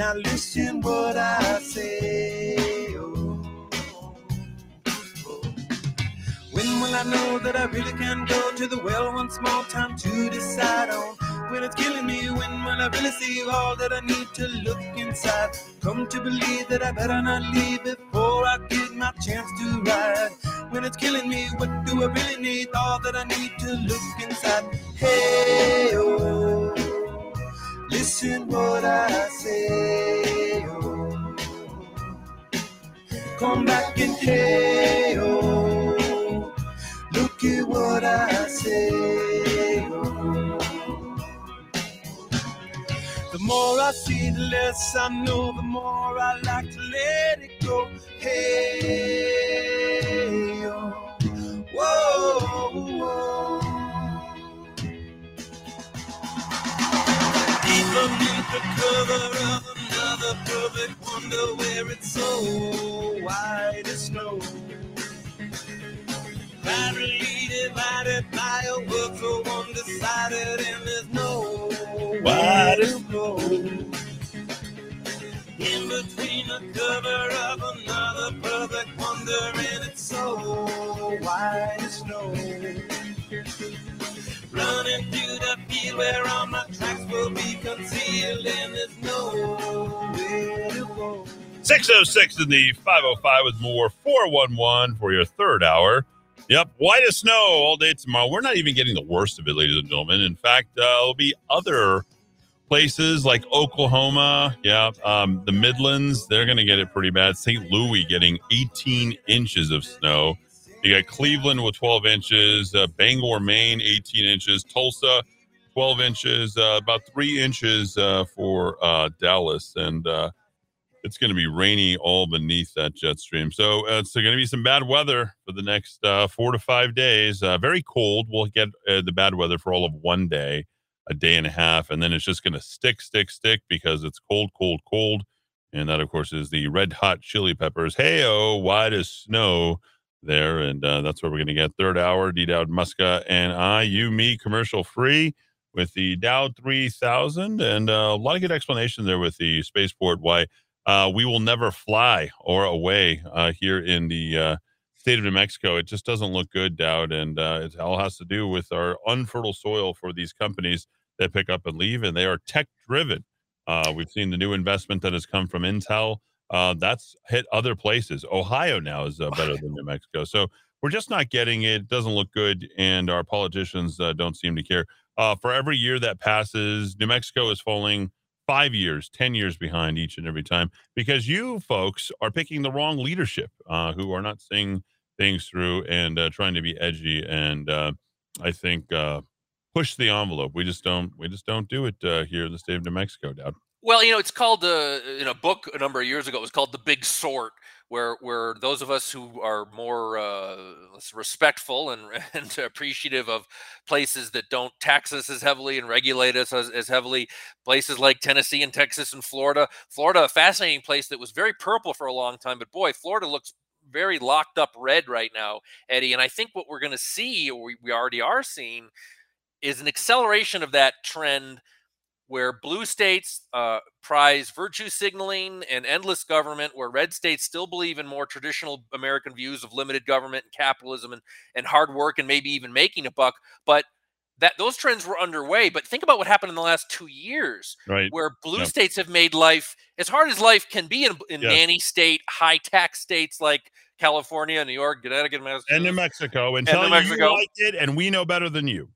Now listen what I say. oh. When will I know that I really can go to the well one small time to decide on? When it's killing me, when will I really see all that I need to look inside? Come to believe that I better not leave before I get my chance to ride. When it's killing me, what do I really need? All that I need to look inside. Hey, oh. Listen what I say. Oh. Come back and hey, oh. Look at what I say. Oh. The more I see, the less I know, the more I like to let it go. Hey, oh. whoa, whoa. Deep beneath the cover of another perfect wonder where it's so white as snow. Finally divided by a world so undecided and there's no way to go. In between the cover of another perfect wonder and it's so white as snow field where all my tracks will be concealed and there's to go. 606 in the 505 with more 411 for your third hour. Yep, white as snow all day tomorrow. We're not even getting the worst of it, ladies and gentlemen. In fact, uh, there'll be other places like Oklahoma, yeah, um, the Midlands, they're going to get it pretty bad. St. Louis getting 18 inches of snow. You got Cleveland with 12 inches, uh, Bangor, Maine, 18 inches, Tulsa, 12 inches, uh, about three inches uh, for uh, Dallas. And uh, it's going to be rainy all beneath that jet stream. So uh, it's going to be some bad weather for the next four to five days. Very cold. We'll get the bad weather for all of one day, a day and a half, and then it's just going to stick, stick, stick because it's cold, cold, cold. And that, of course, is the red hot chili peppers. Hey, oh, white as snow there. And uh, that's where we're going to get third hour. D Dowd Muska and I, you, me, commercial free with the Dow 3000. And uh, a lot of good explanation there with the spaceport why uh, we will never fly or away uh, here in the uh, state of New Mexico. It just doesn't look good, Dowd, and uh, it all has to do with our unfertile soil for these companies that pick up and leave, and they are tech driven. We've seen the new investment that has come from Intel. Uh, that's hit other places. Ohio now is better than New Mexico. So we're just not getting it. It doesn't look good, and our politicians don't seem to care. for every year that passes, New Mexico is falling five years, 10 years behind each and every time because you folks are picking the wrong leadership uh, who are not seeing things through and uh, trying to be edgy and uh, I think uh, push the envelope. We just don't, we just don't do it uh, here in the state of New Mexico, Dowd. Well, you know, it's called uh, in a book a number of years ago. It was called The Big Sort, where where those of us who are more uh, respectful and and appreciative of places that don't tax us as heavily and regulate us as, as heavily, places like Tennessee and Texas and Florida. Florida, a fascinating place that was very purple for a long time, but boy, Florida looks very locked up red right now, Eddie. And I think what we're going to see, or we, we already are seeing, is an acceleration of that trend where blue states uh, prize virtue signaling and endless government, where red states still believe in more traditional American views of limited government and capitalism and, and hard work and maybe even making a buck. But that those trends were underway. But think about what happened in the last two years, right? Where blue Yep. states have made life as hard as life can be in, in Yes. nanny state, high tax states like California, New York, Connecticut, Massachusetts, And New Mexico and, And tell New Mexico. you like it, and we know better than you.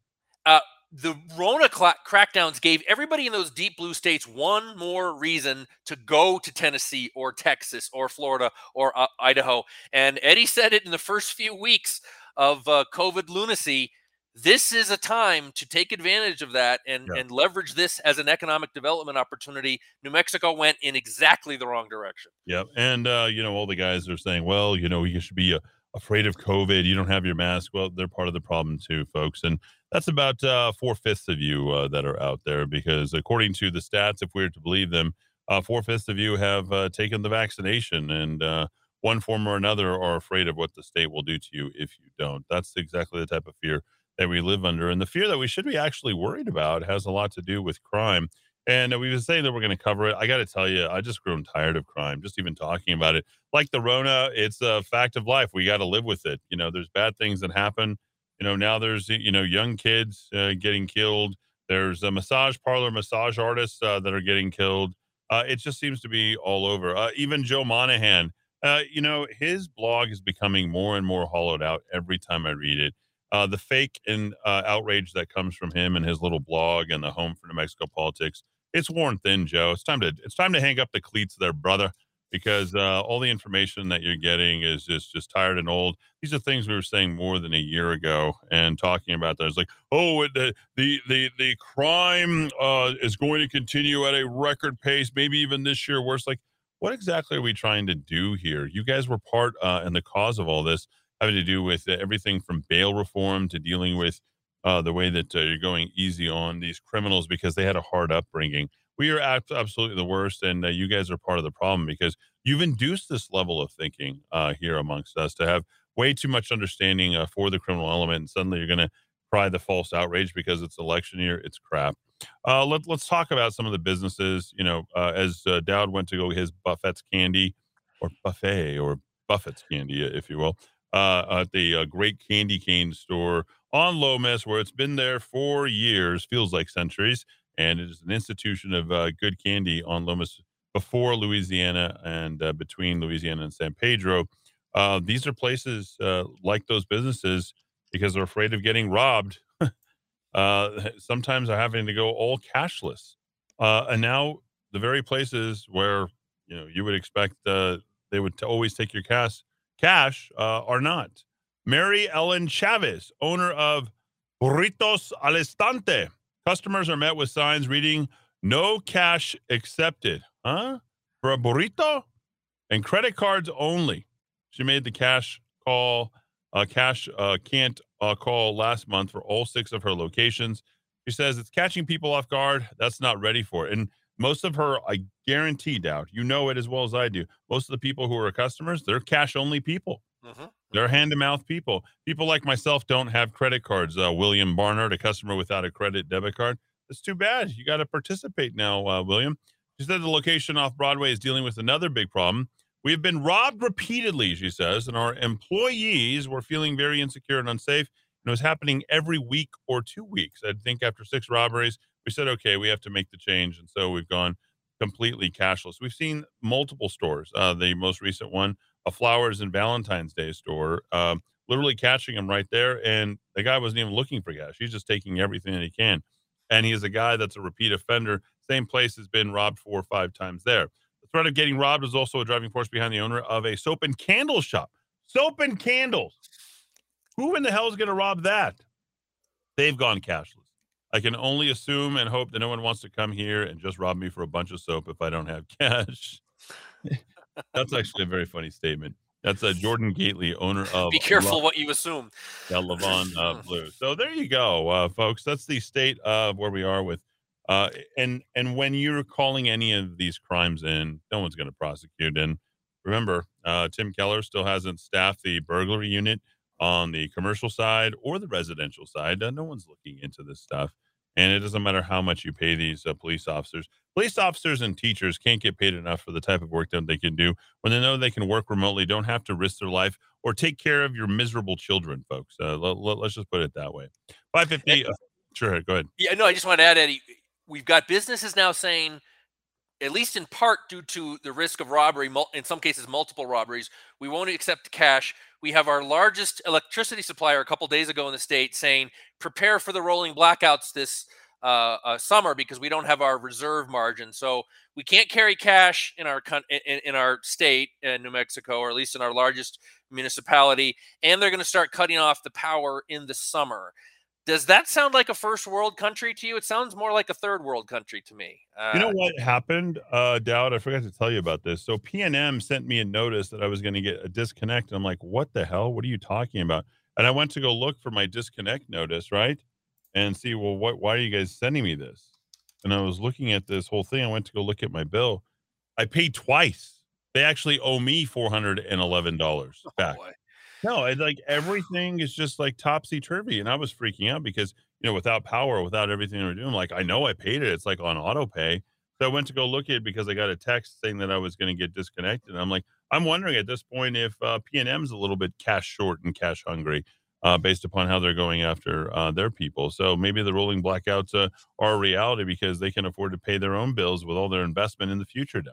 uh, the Rona crackdowns gave everybody in those deep blue states one more reason to go to Tennessee or Texas or Florida or uh, Idaho. And Eddie said it in the first few weeks of uh, COVID lunacy. This is a time to take advantage of that and, Yeah. and leverage this as an economic development opportunity. New Mexico went in exactly the wrong direction. Yep. And, uh, you know, all the guys are saying, well, you know, you should be uh, afraid of COVID. You don't have your mask. Well, they're part of the problem too, folks. And that's about uh, four fifths of you uh, that are out there because, according to the stats, if we're to believe them, uh, four fifths of you have uh, taken the vaccination and uh, one form or another are afraid of what the state will do to you if you don't. That's exactly the type of fear that we live under. And the fear that we should be actually worried about has a lot to do with crime. And we've been saying that we're going to cover it. I got to tell you, I just grown tired of crime, just even talking about it. Like the Rona, it's a fact of life. We got to live with it. You know, there's bad things that happen. You know, now there's, you know, young kids uh, getting killed. There's a massage parlor, massage artists uh, that are getting killed. Uh, it just seems to be all over. Uh, even Joe Monahan, uh, you know, his blog is becoming more and more hollowed out every time I read it. Uh, the fake and outrage that comes from him and his little blog and the Home for New Mexico Politics, it's worn thin, Joe. It's time to it's time to hang up the cleats there, brother, because uh, all the information that you're getting is just just tired and old. These are things we were saying more than a year ago and talking about. That it's like, oh, the the the the crime uh, is going to continue at a record pace, maybe even this year worse. Like, what exactly are we trying to do here? You guys were part uh, and the cause of all this, having to do with uh, everything from bail reform to dealing with uh, the way that uh, you're going easy on these criminals because they had a hard upbringing. We are absolutely the worst, and uh, you guys are part of the problem because you've induced this level of thinking uh, here amongst us to have way too much understanding uh, for the criminal element, and suddenly you're going to cry the false outrage because it's election year. It's crap. Uh, let, let's talk about some of the businesses. You know, uh, as uh, Dowd went to go his Buffett's candy or buffet or Buffett's candy, if you will, at the Great Candy Cane store on Lomas, where it's been there for years, feels like centuries, and it is an institution of uh, good candy on Lomas before Louisiana and uh, between Louisiana and San Pedro. Uh, these are places uh, like those businesses because they're afraid of getting robbed. uh, sometimes are having to go all cashless, uh, and now the very places where you know you would expect they would t- always take your cash cash are not. Mary Ellen Chavez, owner of Burritos Alinstante. Customers are met with signs reading "No cash accepted." Huh? For a burrito and credit cards only. She made the cash call, uh, cash uh, can't uh, call last month for all six of her locations. She says it's catching people off guard. That's not ready for it. And most of her, I guarantee, Dowd you know it as well as I do. Most of the people who are customers, they're cash only people. Mm-hmm. They're hand to mouth people. People like myself don't have credit cards. Uh, William Barnard, a customer without a credit debit card. That's too bad. You got to participate now, uh, William. She said the location off Broadway is dealing with another big problem. We have been robbed repeatedly, she says, and our employees were feeling very insecure and unsafe. And it was happening every week or two weeks. I think after six robberies, we said, okay, we have to make the change. And so we've gone completely cashless. We've seen multiple stores. Uh, the most recent one, a flowers and Valentine's Day store, uh, literally catching him right there. And the guy wasn't even looking for cash. He's just taking everything that he can. And he is a guy that's a repeat offender. Same place has been robbed four or five times there. The threat of getting robbed is also a driving force behind the owner of a soap and candle shop. Soap and candles. Who in the hell is going to rob that? They've gone cashless. I can only assume and hope that no one wants to come here and just rob me for a bunch of soap if I don't have cash. That's actually a very funny statement. That's a Jordan Gately, owner of. Be careful La- what you assume. Yeah, Levon uh, Blue. So there you go, uh, folks. That's the state of where we are with, uh, and and when you're calling any of these crimes in, no one's going to prosecute. And remember, uh, Tim Keller still hasn't staffed the burglary unit on the commercial side or the residential side. Uh, no one's looking into this stuff. And it doesn't matter how much you pay these uh, police officers. Police officers and teachers can't get paid enough for the type of work that they can do when they know they can work remotely, don't have to risk their life or take care of your miserable children, folks. Uh, let, us just put it that way. 550. Uh, sure, go ahead. Yeah, no, I just want to add, Eddie, we've got businesses now saying, at least in part due to the risk of robbery, in some cases, multiple robberies, we won't accept cash. We have our largest electricity supplier a couple days ago in the state saying, prepare for the rolling blackouts this uh, uh, summer because we don't have our reserve margin. So we can't carry cash in our in, in our state in New Mexico, or at least in our largest municipality. And they're going to start cutting off the power in the summer. Does that sound like a first world country to you? It sounds more like a third world country to me. Uh, you know what happened, uh, Dowd? I forgot to tell you about this. So PNM sent me a notice that I was going to get a disconnect. And I'm like, what the hell? What are you talking about? And I went to go look for my disconnect notice, right? And see, well, what? Why are you guys sending me this? And I was looking at this whole thing. I went to go look at my bill. I paid twice. They actually owe me four hundred and eleven dollars back. Oh, no, it's like everything is just like topsy turvy. And I was freaking out because, you know, without power, without everything were doing, like I know I paid it. It's like on auto pay. So I went to go look at it because I got a text saying that I was going to get disconnected. And I'm like, I'm wondering at this point if uh, PNM's a little bit cash short and cash hungry uh, based upon how they're going after uh, their people. So maybe the rolling blackouts uh, are a reality because they can afford to pay their own bills with all their investment in the future now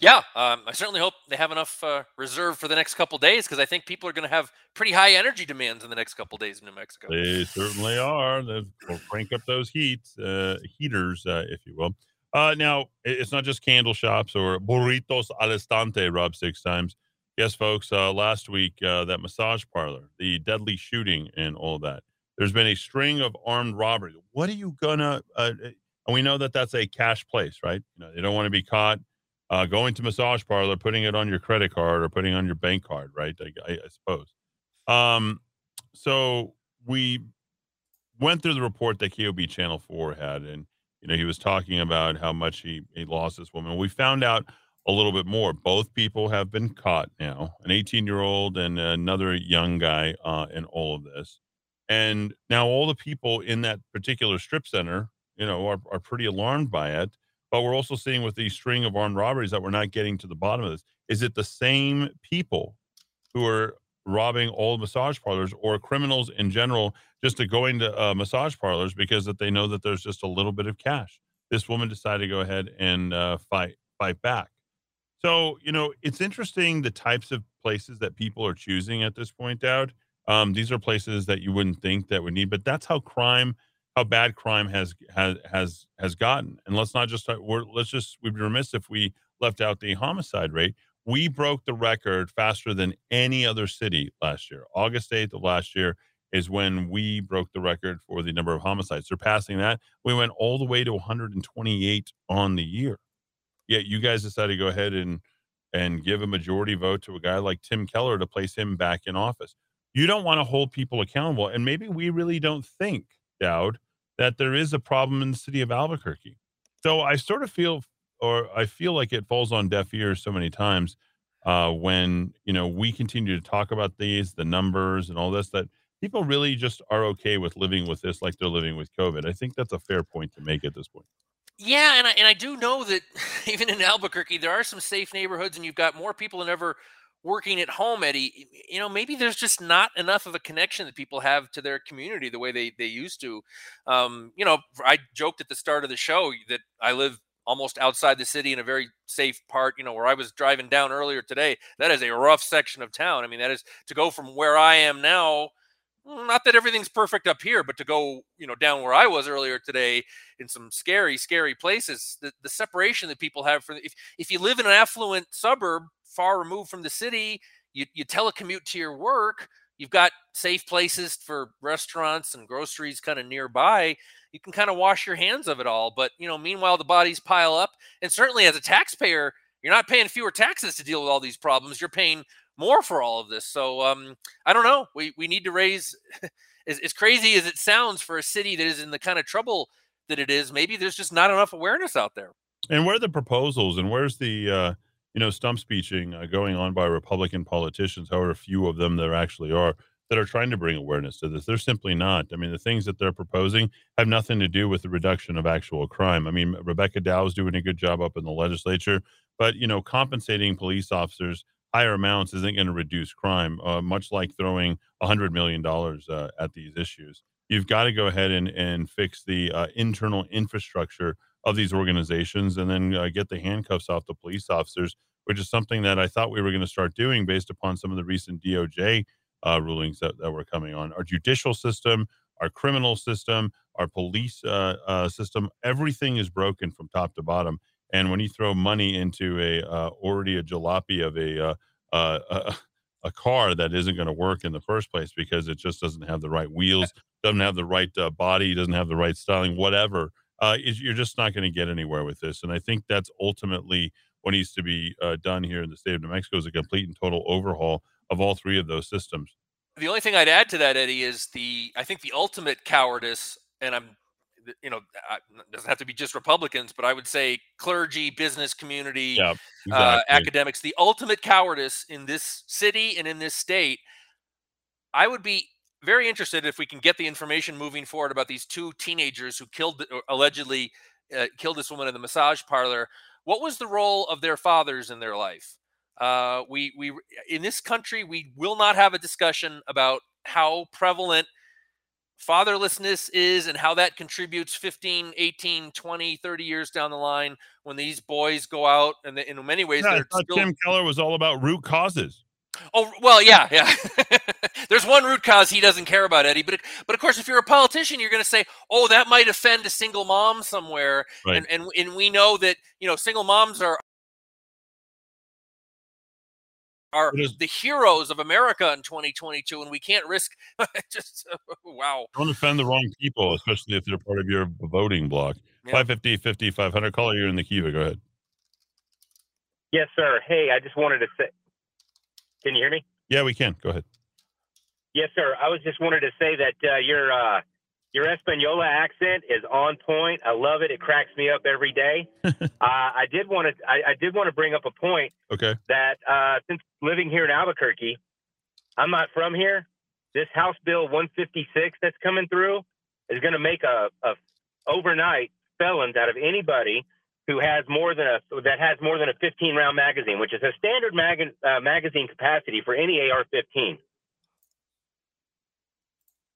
yeah, um, I certainly hope they have enough uh, reserve for the next couple days because I think people are going to have pretty high energy demands in the next couple days in New Mexico. They certainly are. They'll crank up those heat uh, heaters, uh, if you will. Uh, now, it's not just candle shops or burritos al estante, Rob, six times. Yes, folks, uh, last week, uh, that massage parlor, the deadly shooting and all that. There's been a string of armed robberies. What are you going to, and we know that that's a cash place, right? You know, they don't want to be caught uh, going to massage parlor, putting it on your credit card or putting on your bank card, right? I, I, I suppose. Um, so we went through the report that KOB Channel 4 had, and you know he was talking about how much he, he lost this woman. We found out a little bit more. Both people have been caught now, an 18 year old and another young guy uh, in all of this. And now all the people in that particular strip center, you know, are, are pretty alarmed by it. But we're also seeing with these string of armed robberies that we're not getting to the bottom of this. Is it the same people who are robbing old massage parlors or criminals in general just to going to uh, massage parlors because that they know that there's just a little bit of cash. This woman decided to go ahead and uh, fight fight back. So you know it's interesting the types of places that people are choosing at this point. Out um, these are places that you wouldn't think that would need, but that's how crime, how bad crime has has has has gotten. And let's not just uh, we're, let's just we'd be remiss if we left out the homicide rate we broke the record faster than any other city last year. August 8th of last year is when we broke the record for the number of homicides. Surpassing that, we went all the way to 128 on the year. Yet you guys decided to go ahead and and give a majority vote to a guy like Tim Keller to place him back in office. You don't want to hold people accountable. And maybe we really don't think, Dowd, that there is a problem in the city of Albuquerque. So I sort of feel or I feel like it falls on deaf ears so many times uh, when you know we continue to talk about these, the numbers, and all this that people really just are okay with living with this like they're living with COVID. I think that's a fair point to make at this point. Yeah, and I, and I do know that even in Albuquerque, there are some safe neighborhoods, and you've got more people than ever working at home, Eddie. You know, maybe there's just not enough of a connection that people have to their community the way they they used to. Um, you know, I joked at the start of the show that I live almost outside the city in a very safe part, you know, where I was driving down earlier today. That is a rough section of town. I mean, that is to go from where I am now. Not that everything's perfect up here, but to go, you know, down where I was earlier today in some scary, scary places, the, the separation that people have for if, if you live in an affluent suburb far removed from the city, you, you telecommute to your work, you've got safe places for restaurants and groceries kind of nearby you can kind of wash your hands of it all. But you know, meanwhile, the bodies pile up, and certainly as a taxpayer, you're not paying fewer taxes to deal with all these problems. You're paying more for all of this. So um, I don't know. We we need to raise. as, as crazy as it sounds for a city that is in the kind of trouble that it is, maybe there's just not enough awareness out there. And where are the proposals, and where's the uh, you know stump speeching uh, going on by Republican politicians, however few of them there actually are? that are trying to bring awareness to this. They're simply not. I mean, the things that they're proposing have nothing to do with the reduction of actual crime. I mean, Rebecca Dow is doing a good job up in the legislature, but you know, compensating police officers higher amounts isn't going to reduce crime. Uh, much like throwing a hundred million dollars uh, at these issues, you've got to go ahead and and fix the uh, internal infrastructure of these organizations, and then uh, get the handcuffs off the police officers, which is something that I thought we were going to start doing based upon some of the recent DOJ uh, rulings that, that were coming on. Our judicial system, our criminal system, our police uh, system, everything is broken from top to bottom. And when you throw money into a uh, already a jalopy of a, uh, uh, a a car that isn't going to work in the first place because it just doesn't have the right wheels, doesn't have the right uh, body, doesn't have the right styling, whatever. Uh, you're just not going to get anywhere with this. And I think that's ultimately what needs to be uh, done here in the state of New Mexico is a complete and total overhaul of all three of those systems. The only thing I'd add to that, Eddie, is the I think the ultimate cowardice, and I'm, you know, it doesn't have to be just Republicans, but I would say clergy, business community, yeah, uh, exactly. uh, academics. The ultimate cowardice in this city and in this state. I would be very interested if we can get the information moving forward about these two teenagers who killed, allegedly uh, killed this woman in the massage parlor. What was the role of their fathers in their life? Uh, we we in this country we will not have a discussion about how prevalent fatherlessness is and how that contributes 15 18 20 30 years down the line when these boys go out and they, in many ways yeah, they're still... tim keller was all about root causes oh well yeah yeah there's one root cause he doesn't care about eddie but but of course if you're a politician you're going to say oh that might offend a single mom somewhere right. and, and and we know that you know single moms are are the heroes of America in 2022, and we can't risk just wow. Don't offend the wrong people, especially if they're part of your voting block. Yeah. 550 50 500. Caller, you're in the Kiva. Go ahead. Yes, sir. Hey, I just wanted to say, can you hear me? Yeah, we can. Go ahead. Yes, sir. I was just wanted to say that uh, your uh, your Espanola accent is on point. I love it. It cracks me up every day. uh, I did want to I, I, did want to bring up a point. Okay. That uh, since living here in Albuquerque, I'm not from here. This House Bill 156 that's coming through is going to make a, a overnight felons out of anybody who has more than a that has more than a 15 round magazine, which is a standard mag, uh, magazine capacity for any AR-15.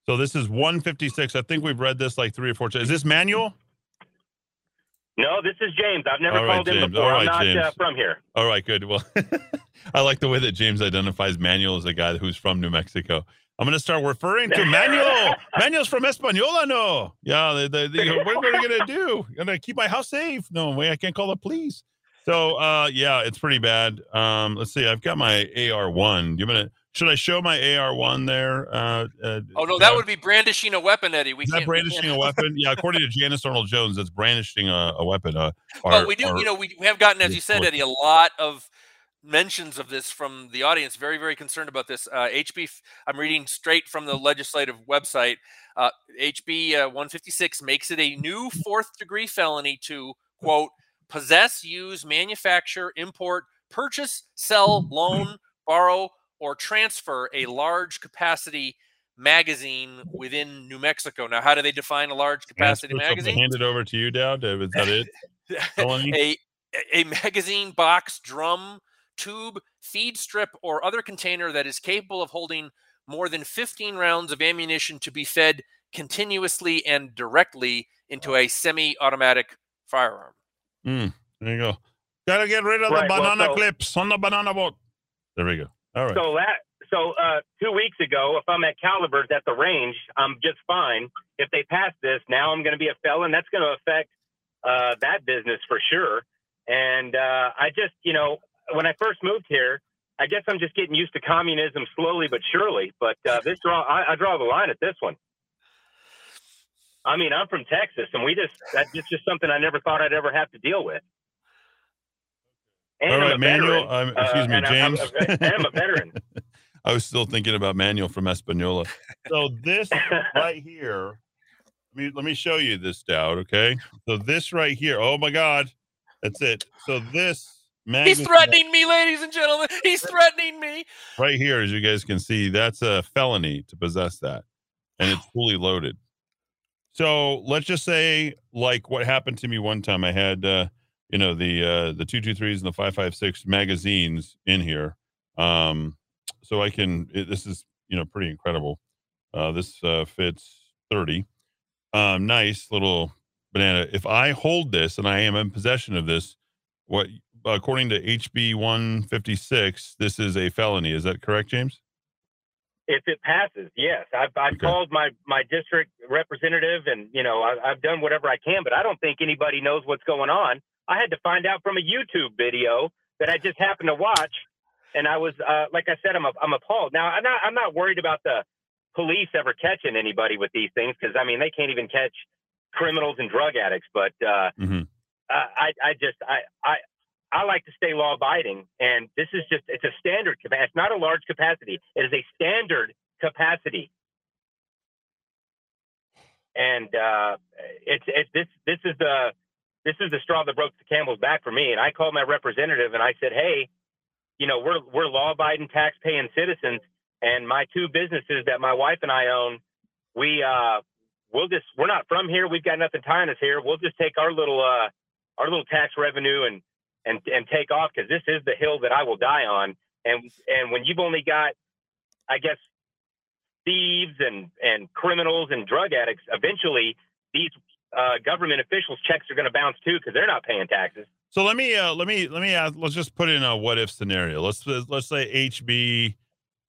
So this is 156. I think we've read this like three or four times. Is this manual? No, this is James. I've never All right, called in before. All I'm not uh, from here. All right, good. Well, I like the way that James identifies Manuel as a guy who's from New Mexico. I'm going to start referring to Manuel. Manuel's from Española, no. Yeah, they, they, they, what are we going to do? I'm Going to keep my house safe? No way, I can't call the police. So, uh, yeah, it's pretty bad. Um, let's see. I've got my AR1. Do you want to? Should I show my AR1 there? Uh, uh, Oh no, that would be brandishing a weapon, Eddie. We is that we brandishing a weapon? Yeah, according to Janice Arnold Jones, that's brandishing a, a weapon. Uh, our- we do, our- you know, we, we have gotten, as you said. Eddie, a lot of mentions of this from the audience. Very, very concerned about this. Uh, HB, I'm reading straight from the legislative website. Uh, HB uh, 156 makes it a new fourth degree felony to quote possess, use, manufacture, import, purchase, sell, loan, borrow, or transfer a large capacity magazine within New Mexico. Now, how do they define a large capacity Answer, so magazine? Hand it over to you, Dowd. Is that it? A a magazine box drum tube feed strip or other container that is capable of holding more than 15 rounds of ammunition to be fed continuously and directly into a semi-automatic firearm Mm, there you go. Gotta get rid of the Right, well, banana so- clips on the banana boat. There we go. All right. So that so uh, two weeks ago, if I'm at calibers at the range, I'm just fine. If they pass this, now I'm going to be a felon. That's going to affect uh, that business for sure. And uh, I just, you know, when I first moved here, I guess I'm just getting used to communism slowly but surely. But uh, this draw, I, I draw the line at this one. I mean, I'm from Texas, and we just that's just something I never thought I'd ever have to deal with. And All I'm right, a Manuel. Um, excuse uh, me, and I'm- James. I'm, a- I'm a veteran. I was still thinking about Manuel from Espanola. So this right here, let me let me show you this, Dowd. Okay. So this right here. Oh my God, that's it. So this man, he's threatening me ladies and gentlemen he's threatening me right here, as you guys can see, that's a felony to possess that, and it's fully loaded. So let's just say, like what happened to me one time, I had, uh, you know, the uh, the two two threes and the five five six magazines in here. Um, so I can. It, this is you know pretty incredible. Uh, this uh, fits thirty. Um, nice little banana. If I hold this and I am in possession of this, what according to HB one fifty six, this is a felony. Is that correct, James? If it passes, yes. I've, I've called my, my district representative and, you know, I, I've done whatever I can, but I don't think anybody knows what's going on. I had to find out from a YouTube video that I just happened to watch. And I was, uh, like I said, I'm, a, I'm appalled. Now, I'm not, I'm not worried about the police ever catching anybody with these things because, I mean, they can't even catch criminals and drug addicts. But uh, Mm-hmm. I, I just, I, I, I like to stay law abiding, and this is just it's a standard capacity. It's not a large capacity. It is a standard capacity, and uh, it's it's this this is the this is the straw that broke the camel's back for me. And I called my representative and I said, hey, you know, we're we're law abiding, tax paying citizens, and my two businesses that my wife and I own, we uh, we'll just we're not from here. We've got nothing tying us here. We'll just take our little uh, our little tax revenue and and and take off because this is the hill that I will die on. And and when you've only got, I guess, thieves and and criminals and drug addicts, eventually these uh, government officials' checks are going to bounce too because they're not paying taxes. So let me uh, let me let me ask, let's just put in a what if scenario. Let's let's say HB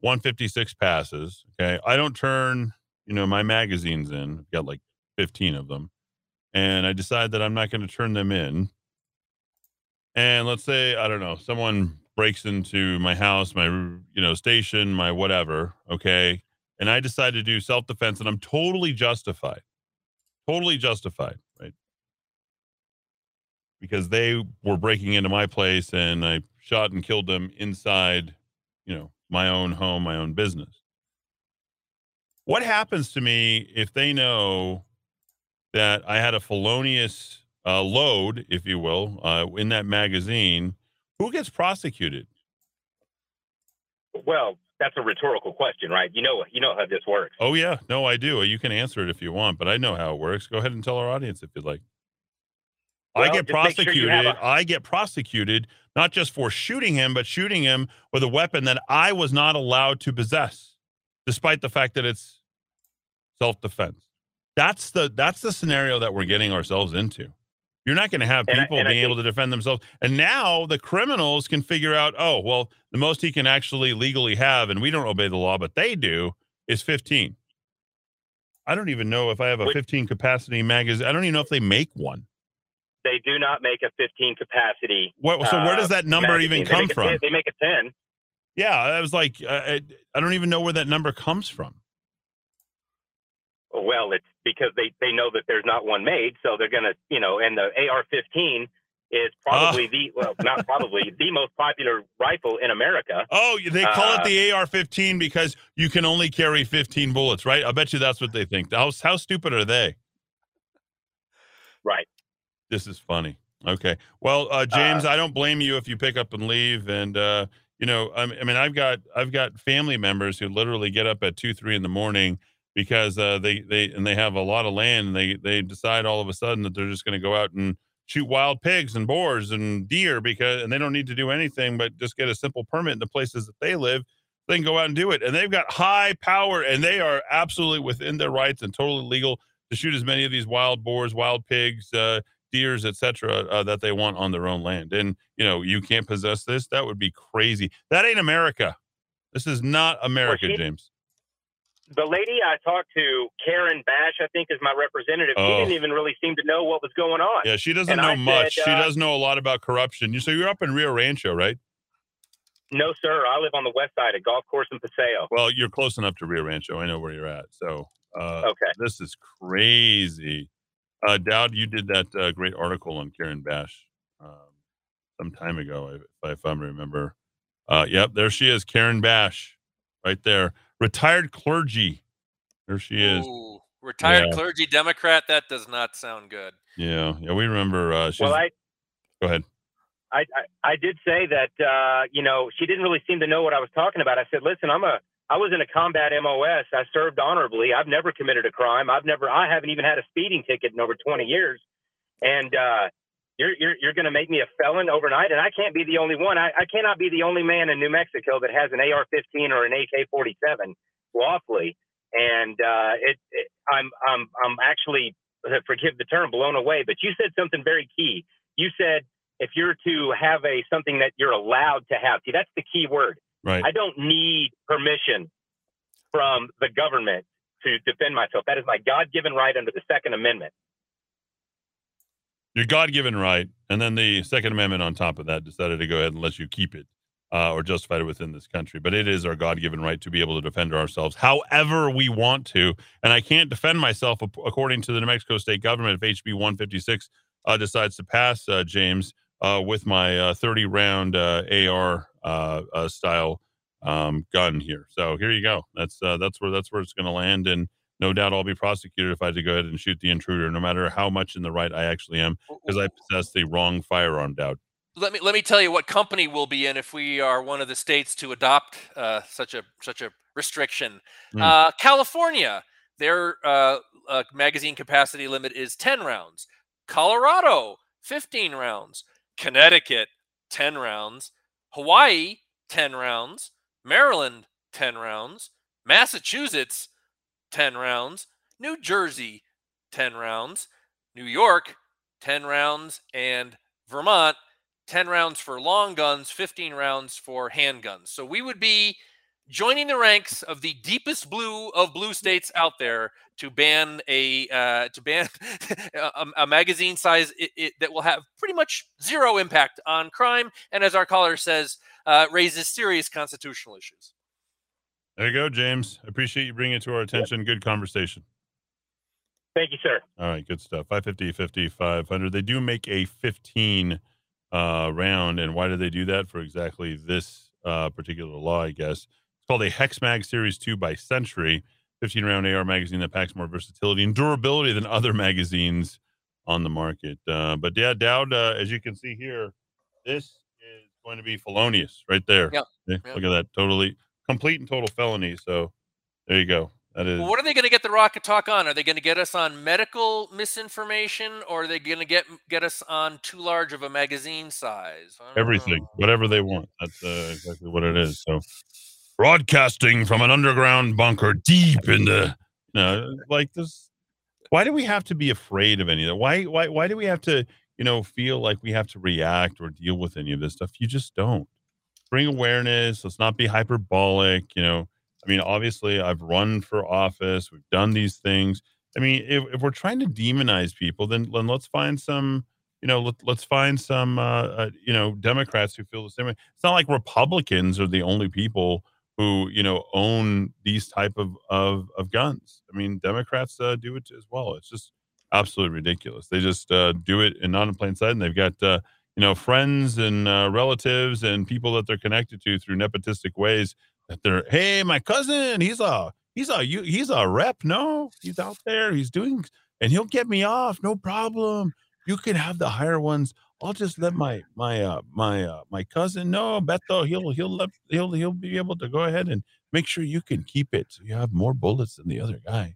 156 passes. Okay, I don't turn you know my magazines in. I've got like 15 of them, and I decide that I'm not going to turn them in. And let's say I don't know someone breaks into my house, my you know station, my whatever. Okay, and I decide to do self defense, and I'm totally justified, totally justified, right? because they were breaking into my place and I shot and killed them inside, you know, my own home, my own business. What happens to me if they know that I had a felonious uh, load, if you will, uh, in that magazine? Who gets prosecuted? Well, that's a rhetorical question, right? You know, you know how this works. Oh yeah, no, I do. You can answer it if you want, but I know how it works. Go ahead and tell our audience if you'd like. I get sure prosecuted. have a- I get prosecuted not just for shooting him, but shooting him with a weapon that I was not allowed to possess, despite the fact that it's self defense. That's the that's the scenario that we're getting ourselves into. You're not going to have And I- people and I being able to defend themselves. And now the criminals can figure out, oh, well, the most he can actually legally have, and we don't obey the law, but they do, is 15. I don't even know if I have a 15 capacity magazine. I don't even know if they make one. They do not make a 15 capacity. What- so where does uh, that number even magazine. They come a from? 10 they make a 10. Yeah, I was like, uh, I, I don't even know where that number comes from. Well, it's because they, they know that there's not one made, so they're gonna, you know, and the AR-15 is probably the well, not probably the most popular rifle in America. Oh, they call Uh, it the AR-15 because you can only carry 15 bullets, right? I bet you that's what they think. How how stupid are they? Right. This is funny. Okay. Well, uh, James, I don't blame you if you pick up and leave. And uh, you know, I mean, I mean, I've got I've got family members who literally get up at two, three in the morning because uh, they they and they have a lot of land. And they they decide all of a sudden that they're just going to go out and shoot wild pigs and boars and deer because and they don't need to do anything but just get a simple permit in the places that they live. They can go out and do it, and they've got high power, and they are absolutely within their rights and totally legal to shoot as many of these wild boars, wild pigs, uh, deers, etc., uh, that they want on their own land. And you know, you can't possess this. That would be crazy. That ain't America. This is not America, she- James. The lady I talked to, Karen Bash, I think is my representative. She Oh. didn't even really seem to know what was going on. Yeah, she doesn't And know I said, much. she uh, does know a lot about corruption. You so you're up in Rio Rancho, right? No, sir. I live on the west side, a golf course in Paseo. Well, you're close enough to Rio Rancho. I know where you're at. So, uh, Okay. this is crazy. Uh, Dowd, you did that uh, great article on Karen Bash um, some time ago, if I, if I remember. Uh, yep, there she is, Karen Bash, right there. Retired clergy. There she is. Ooh, retired Yeah. clergy Democrat. That does not sound good. Yeah, yeah, we remember. Uh, she's, Well, I, go ahead. I, I, I did say that, uh, you know, she didn't really seem to know what I was talking about. I said, listen, I'm a, I was in a combat MOS. I served honorably. I've never committed a crime. I've never, I haven't even had a speeding ticket in over 20 years. And, uh, you're, you're, you're going to make me a felon overnight. And I can't be the only one. I, I cannot be the only man in New Mexico that has an AR-15 or an AK-47 lawfully. And, uh, it, it I'm, I'm, I'm actually, forgive the term, blown away, but you said something very key. You said, if you're to have a something that you're allowed to have, see, that's the key word. Right. I don't need permission from the government to defend myself. That is my God given right under the Second Amendment. Your God-given right, and then the Second Amendment on top of that decided to go ahead and let you keep it uh, or justified it within this country. But it is our God-given right to be able to defend ourselves however we want to, and I can't defend myself according to the New Mexico state government if HB 156 uh, decides to pass, uh, James, uh, with my uh, 30 round uh, AR style um, gun here. So here you go. That's that's where that's where it's going to land, and no doubt I'll be prosecuted if I had to go ahead and shoot the intruder, no matter how much in the right I actually am, because I possess the wrong firearm. Dowd. Let me let me tell you what company we'll be in if we are one of the states to adopt uh, such a such a restriction. Hmm. Uh, California, their uh, uh, magazine capacity limit is ten rounds. Colorado, fifteen rounds. Connecticut, ten rounds. Hawaii, ten rounds. Maryland, ten rounds. Massachusetts, 10 rounds. New Jersey, 10 rounds. New York, 10 rounds. And Vermont, 10 rounds for long guns, 15 rounds for handguns. So we would be joining the ranks of the deepest blue of blue states out there to ban a uh, to ban a, a magazine size it, it, that will have pretty much zero impact on crime, and as our caller says, uh, raises serious constitutional issues. There you go, James. I appreciate you bringing it to our attention. Good conversation. Thank you, sir. All right, good stuff. 550, 50, 500. They do make a 15 uh, round. And why do they do that? For exactly this uh, particular law, I guess. It's called a Hex Mag Series 2 by Century, 15 round AR magazine that packs more versatility and durability than other magazines on the market. Uh, but yeah, Dowd, uh, as you can see here, this is going to be felonious right there. Yep. Okay, Yep. Look at that. Totally, complete and total felony. So there you go. That is. Well, what are they going to get the Rock of Talk on? Are they going to get us on medical misinformation, or are they going to get get us on too large of a magazine size? Everything, whatever they want. That's uh, exactly what it is. So, broadcasting from an underground bunker deep in the No, like this. Why do we have to be afraid of any of that? Why, why, why do we have to, you know, feel like we have to react or deal with any of this stuff? You just don't. Bring awareness. Let's not be hyperbolic. You know, I mean, obviously, I've run for office. We've done these things. I mean, if, if we're trying to demonize people, then, then let's find some, you know, let, let's find some, uh, uh, you know, Democrats who feel the same way. It's not like Republicans are the only people who, you know, own these type of of, of guns. I mean, Democrats uh, do it as well. It's just absolutely ridiculous. They just uh, do it in not in plain sight, and they've got, uh, you know, friends and uh, relatives and people that they're connected to through nepotistic ways that they're, hey, my cousin, he's a he's a you he's a rep. No, he's out there. He's doing, and he'll get me off. No problem. You can have the higher ones. I'll just let my my uh my uh my cousin know. Beto, he'll he'll let he'll he'll be able to go ahead and make sure you can keep it so you have more bullets than the other guy.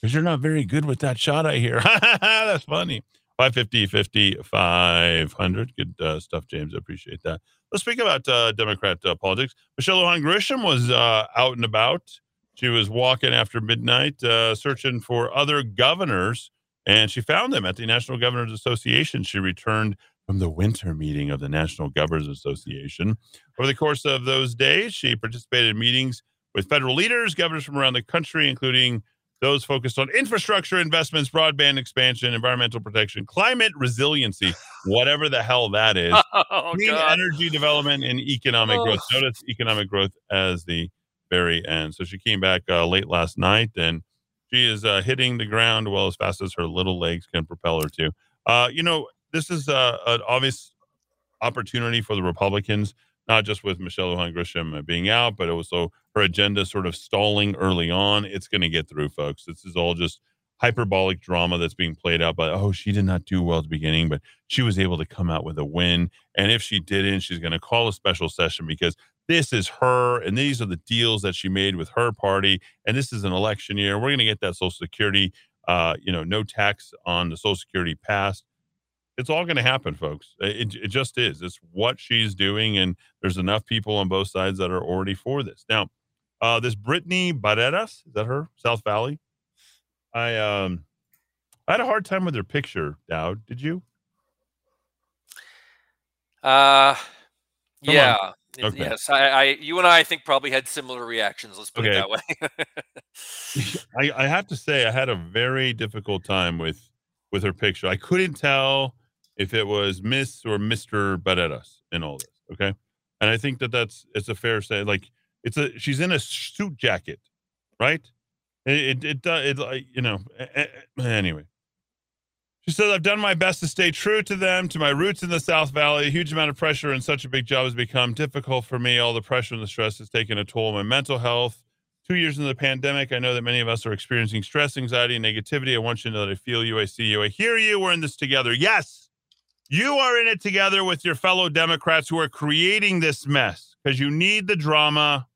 Because you're not very good with that shot, I hear. That's funny. 550, 50, 500. Good uh, stuff, James. I appreciate that. Let's speak about uh, Democrat uh, politics. Michelle Lujan Grisham was uh, out and about. She was walking after midnight, uh, searching for other governors, and she found them at the National Governors Association. She returned from the winter meeting of the National Governors Association. Over the course of those days, she participated in meetings with federal leaders, governors from around the country, including those focused on infrastructure investments, broadband expansion, environmental protection, climate resiliency, whatever the hell that is, Oh, clean energy development, and economic growth. Oh. Notice economic growth as the very end. So she came back uh, late last night and she is uh, hitting the ground well as fast as her little legs can propel her to. Uh, you know, this is uh, an obvious opportunity for the Republicans, not just with Michelle Lujan Grisham uh, being out, but also her agenda sort of stalling early on. It's going to get through, folks. This is all just hyperbolic drama that's being played out by, oh, she did not do well at the beginning, but she was able to come out with a win. And if she didn't, she's going to call a special session because this is her and these are the deals that she made with her party. And this is an election year. We're going to get that Social Security, uh, you know, no tax on the Social Security passed it's all going to happen, folks. It, it just is. It's what she's doing, and there's enough people on both sides that are already for this. Now, uh, this Brittney Barreras, is that her? South Valley. I um, I had a hard time with her picture. Dowd, did you? Uh, Come yeah. on. Okay. Yes. I, I, you and I, I think probably had similar reactions. Let's put it that way. I, I have to say I had a very difficult time with with her picture. I couldn't tell if it was Miss or Mister Barreras in all this. Okay, and I think that that's it's a fair say. Like it's a she's in a suit jacket, right? It it it, does it you know anyway. She says, I've done my best to stay true to them, to my roots in the South Valley. A huge amount of pressure and such a big job has become difficult for me. All the pressure and the stress has taken a toll on my mental health. Two years into the pandemic, I know that many of us are experiencing stress, anxiety, and negativity. I want you to know that I feel you, I see you, I hear you. We're in this together. Yes, you are in it together with your fellow Democrats who are creating this mess because you need the drama.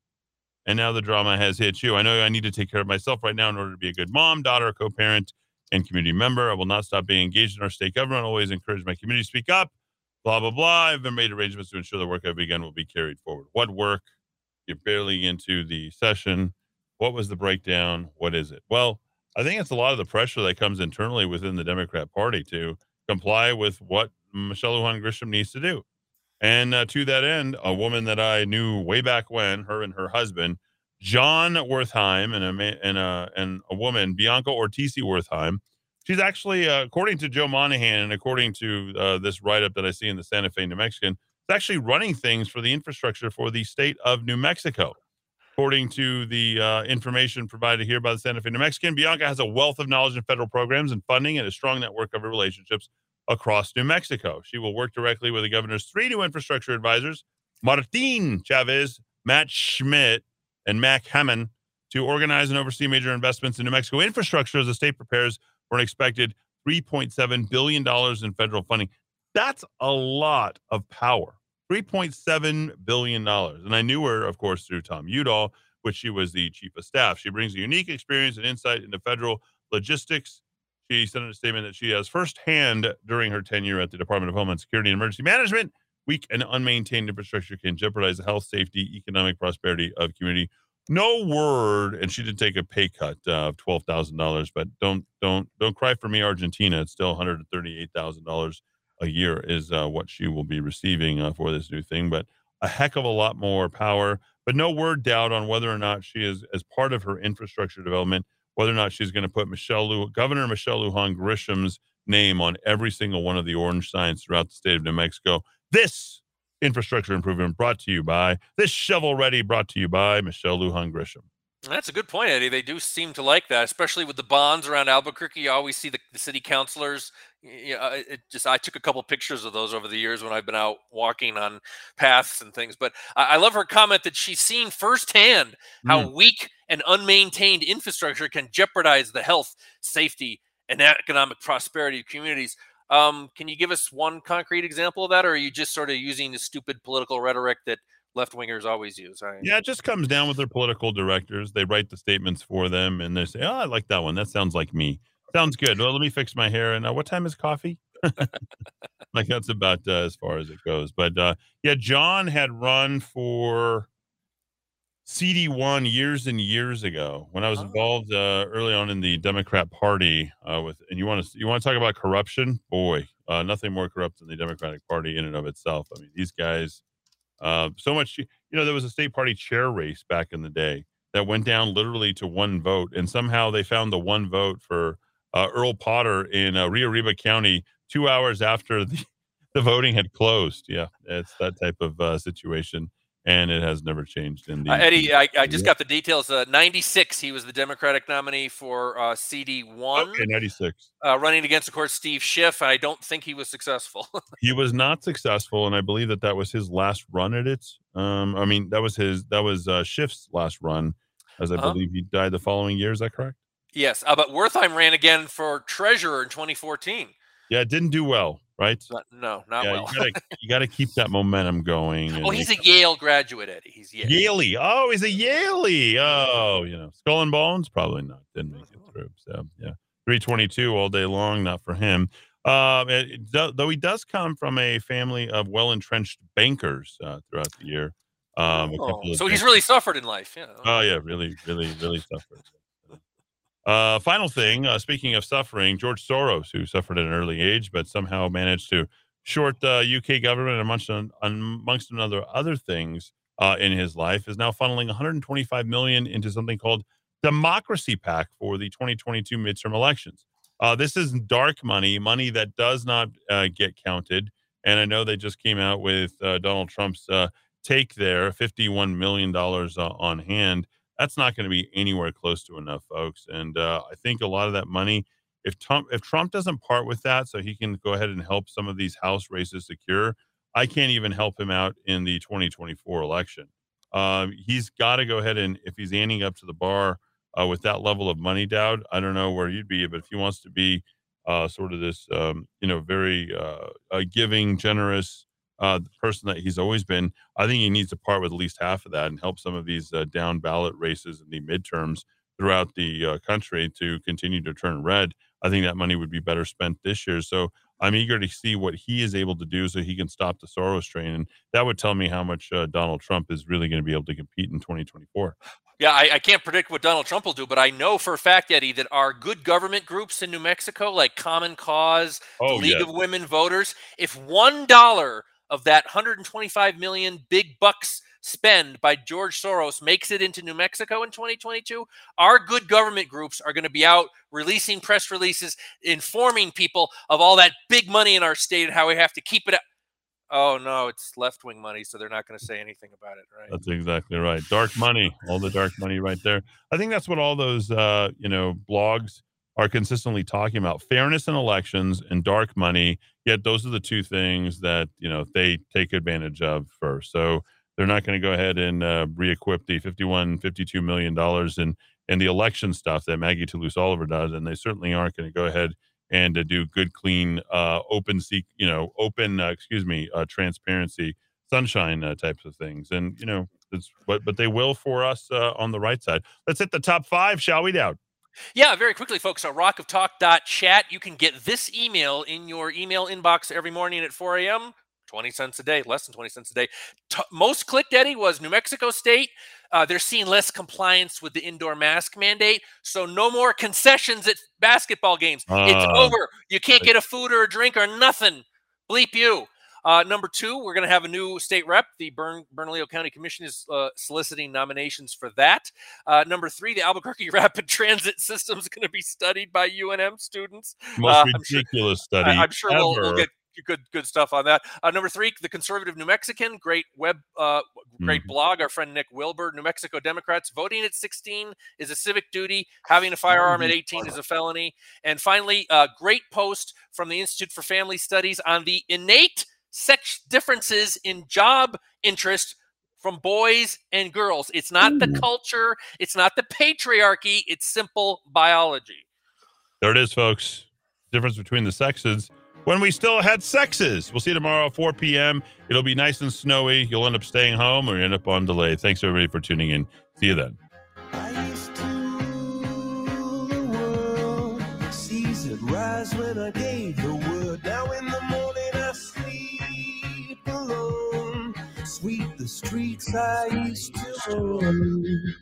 And now the drama has hit you. I know I need to take care of myself right now in order to be a good mom, daughter, co parent, and community member. I will not stop being engaged in our state government. Always encourage my community to speak up. Blah, blah, blah. I've made arrangements to ensure the work I've begun will be carried forward. What work? You're barely into the session. What was the breakdown? What is it? Well, I think it's a lot of the pressure that comes internally within the Democrat Party to comply with what Michelle Lujan Grisham needs to do. And uh, to that end, a woman that I knew way back when, her and her husband, John Wertheim, and a and a and a woman, Bianca Ortiz Wertheim. She's actually, uh, according to Joe Monahan, and according to uh, this write-up that I see in the Santa Fe New Mexican, it's actually running things for the infrastructure for the state of New Mexico. According to the uh, information provided here by the Santa Fe New Mexican, Bianca has a wealth of knowledge in federal programs and funding and a strong network of relationships across New Mexico. She will work directly with the governor's three new infrastructure advisors, Martin Chavez, Matt Schmidt, and Mac Hammond, to organize and oversee major investments in New Mexico infrastructure as the state prepares for an expected $3.7 billion in federal funding. That's a lot of power. $3.7 billion. And I knew her, of course, through Tom Udall, which she was the chief of staff. She brings a unique experience and insight into federal logistics. She sent a statement that she has firsthand during her tenure at the Department of Homeland Security and Emergency Management. Weak and unmaintained infrastructure can jeopardize the health, safety, economic prosperity of community. no word, and she did take a pay cut uh, of twelve thousand dollars. But don't don't don't cry for me, Argentina. It's still one hundred and thirty eight thousand dollars a year is uh, what she will be receiving uh, for this new thing. But a heck of a lot more power. But no word doubt on whether or not she is as part of her infrastructure development, whether or not she's going to put Michelle Governor Michelle Lujan Grisham's name on every single one of the orange signs throughout the state of New Mexico. This infrastructure improvement brought to you by this shovel ready brought to you by Michelle Lujan Grisham. That's a good point, Eddy. They do seem to like that, especially with the bonds around Albuquerque. You always see the, the city councilors. You know, it just I took a couple pictures of those over the years when I've been out walking on paths and things. But I, I love her comment that she's seen firsthand how Mm. weak and unmaintained infrastructure can jeopardize the health, safety, and economic prosperity of communities. Um, can you give us one concrete example of that, or are you just sort of using the stupid political rhetoric that left wingers always use? I, Yeah, it just comes down with their political directors. They write the statements for them, and they say, "Oh, I like that one. That sounds like me. Sounds good. Well, let me fix my hair." And uh, what time is coffee? like that's about uh, as far as it goes. But uh, yeah, John had run for CD1 years and years ago when I was involved uh, early on in the Democrat Party. Uh, with and you want to you want to talk about corruption? Boy, uh, nothing more corrupt than the Democratic Party in and of itself. I mean, these guys. Uh, so much, you know, there was a state party chair race back in the day that went down literally to one vote, and somehow they found the one vote for uh, Earl Potter in uh, Rio Arriba County two hours after the, the voting had closed. Yeah, it's that type of uh, situation, and it has never changed in the Uh, Eddy, I, I just got the details. Uh, 96, he was the Democratic nominee for uh, CD1, Okay, 96. uh, running against, of course, Steve Schiff. I don't think he was successful. He was not successful, and I believe that that was his last run at it. Um, I mean, that was his that was uh, Schiff's last run, as I Uh-huh. believe he died the following year. Is that correct? yes, uh, but Wertheim ran again for treasurer in 2014. Yeah, it didn't do well, right? Not- no, not yeah, well. you gotta you gotta keep that momentum going. oh, he's a Yale graduate, Eddy. He's Yale. Yaley. Oh, he's a Yaley. Oh, you know, Skull and Bones probably not. Didn't make it through. So yeah, three twenty two all day long. Not for him. Um, it- though he does come from a family of well entrenched bankers uh, throughout the year. Um, Oh, so he's really suffered in life. Yeah. Oh yeah, really, really, really suffered. Uh, final thing. Uh, speaking of suffering, George Soros, who suffered at an early age, but somehow managed to short the UK government amongst amongst another other things uh, in his life, is now funneling 125 million into something called Democracy PAC for the 2022 midterm elections. Uh, this is dark money, money that does not uh, get counted. And I know they just came out with uh, Donald Trump's take there, $51 million on hand. That's not going to be anywhere close to enough, folks. And uh, I think a lot of that money, if Trump, if Trump doesn't part with that so he can go ahead and help some of these House races secure, I can't even help him out in the 2024 election. Um, he's got to go ahead and, if he's ending up to the bar uh, with that level of money, Dowd, I don't know where you'd be, but if he wants to be uh, sort of this, um, you know, very uh, uh, giving, generous uh, person that he's always been, I think he needs to part with at least half of that and help some of these uh, down ballot races in the midterms throughout the uh, country to continue to turn red. I think that money would be better spent this year. So I'm eager to see what he is able to do so he can stop the Soros train. And that would tell me how much uh, Donald Trump is really going to be able to compete in 2024. Yeah, I, I can't predict what Donald Trump will do, but I know for a fact, Eddy, that our good government groups in New Mexico, like Common Cause, Oh, the League yeah. of Women Voters, if one dollar of that 125 million big bucks spend by George Soros makes it into New Mexico in 2022, our good government groups are going to be out releasing press releases, informing people of all that big money in our state and how we have to keep it. Up. Oh no, it's left wing money, so they're not going to say anything about it, right? That's exactly right. Dark money, all the dark money right there. I think that's what all those uh, you know blogs are consistently talking about: fairness in elections and dark money. Yet those are the two things that you know they take advantage of first. So they're not going to go ahead and uh, re-equip the 51, 52 million dollars in in the election stuff that Maggie Toulouse Oliver does, and they certainly aren't going to go ahead and to do good, clean, uh, open, seek, you know, open, uh, excuse me, uh, transparency, sunshine uh, types of things. And you know, it's but but they will for us uh, on the right side. Let's hit the top five, shall we? Dowd. Yeah, very quickly, folks. At rockoftalk.chat, you can get this email in your email inbox every morning at 4 a.m. 20 cents a day, less than 20 cents a day. T- most clicked, Eddy, was New Mexico State. Uh, they're seeing less compliance with the indoor mask mandate. So no more concessions at basketball games. it's Ah. over. You can't get a food or a drink or nothing. Bleep you. Uh, number two, we're going to have a new state rep. The Bern- Bernalillo County Commission is uh, soliciting nominations for that. Uh, number three, the Albuquerque Rapid Transit System is going to be studied by UNM students. Most Uh, I'm sure- ridiculous study. I, am sure we'll, we'll get good good stuff on that. Uh, number three, the conservative New Mexican, great web, uh, great Mhm. blog. Our friend Nick Wilbur, New Mexico Democrats, voting at 16 is a civic duty. Having a firearm at 18 is a felony. And finally, a great post from the Institute for Family Studies on the innate sex differences in job interest from boys and girls. It's not the mm. culture, it's not the patriarchy, it's simple biology. There it is, folks. Difference between the sexes when we still had sexes. We'll see you tomorrow at 4 p.m. It'll be nice and snowy. You'll end up staying home or you end up on delay. Thanks, everybody, for tuning in. See you then. Seas that rise when I gave the word. Now in the streets I used to own.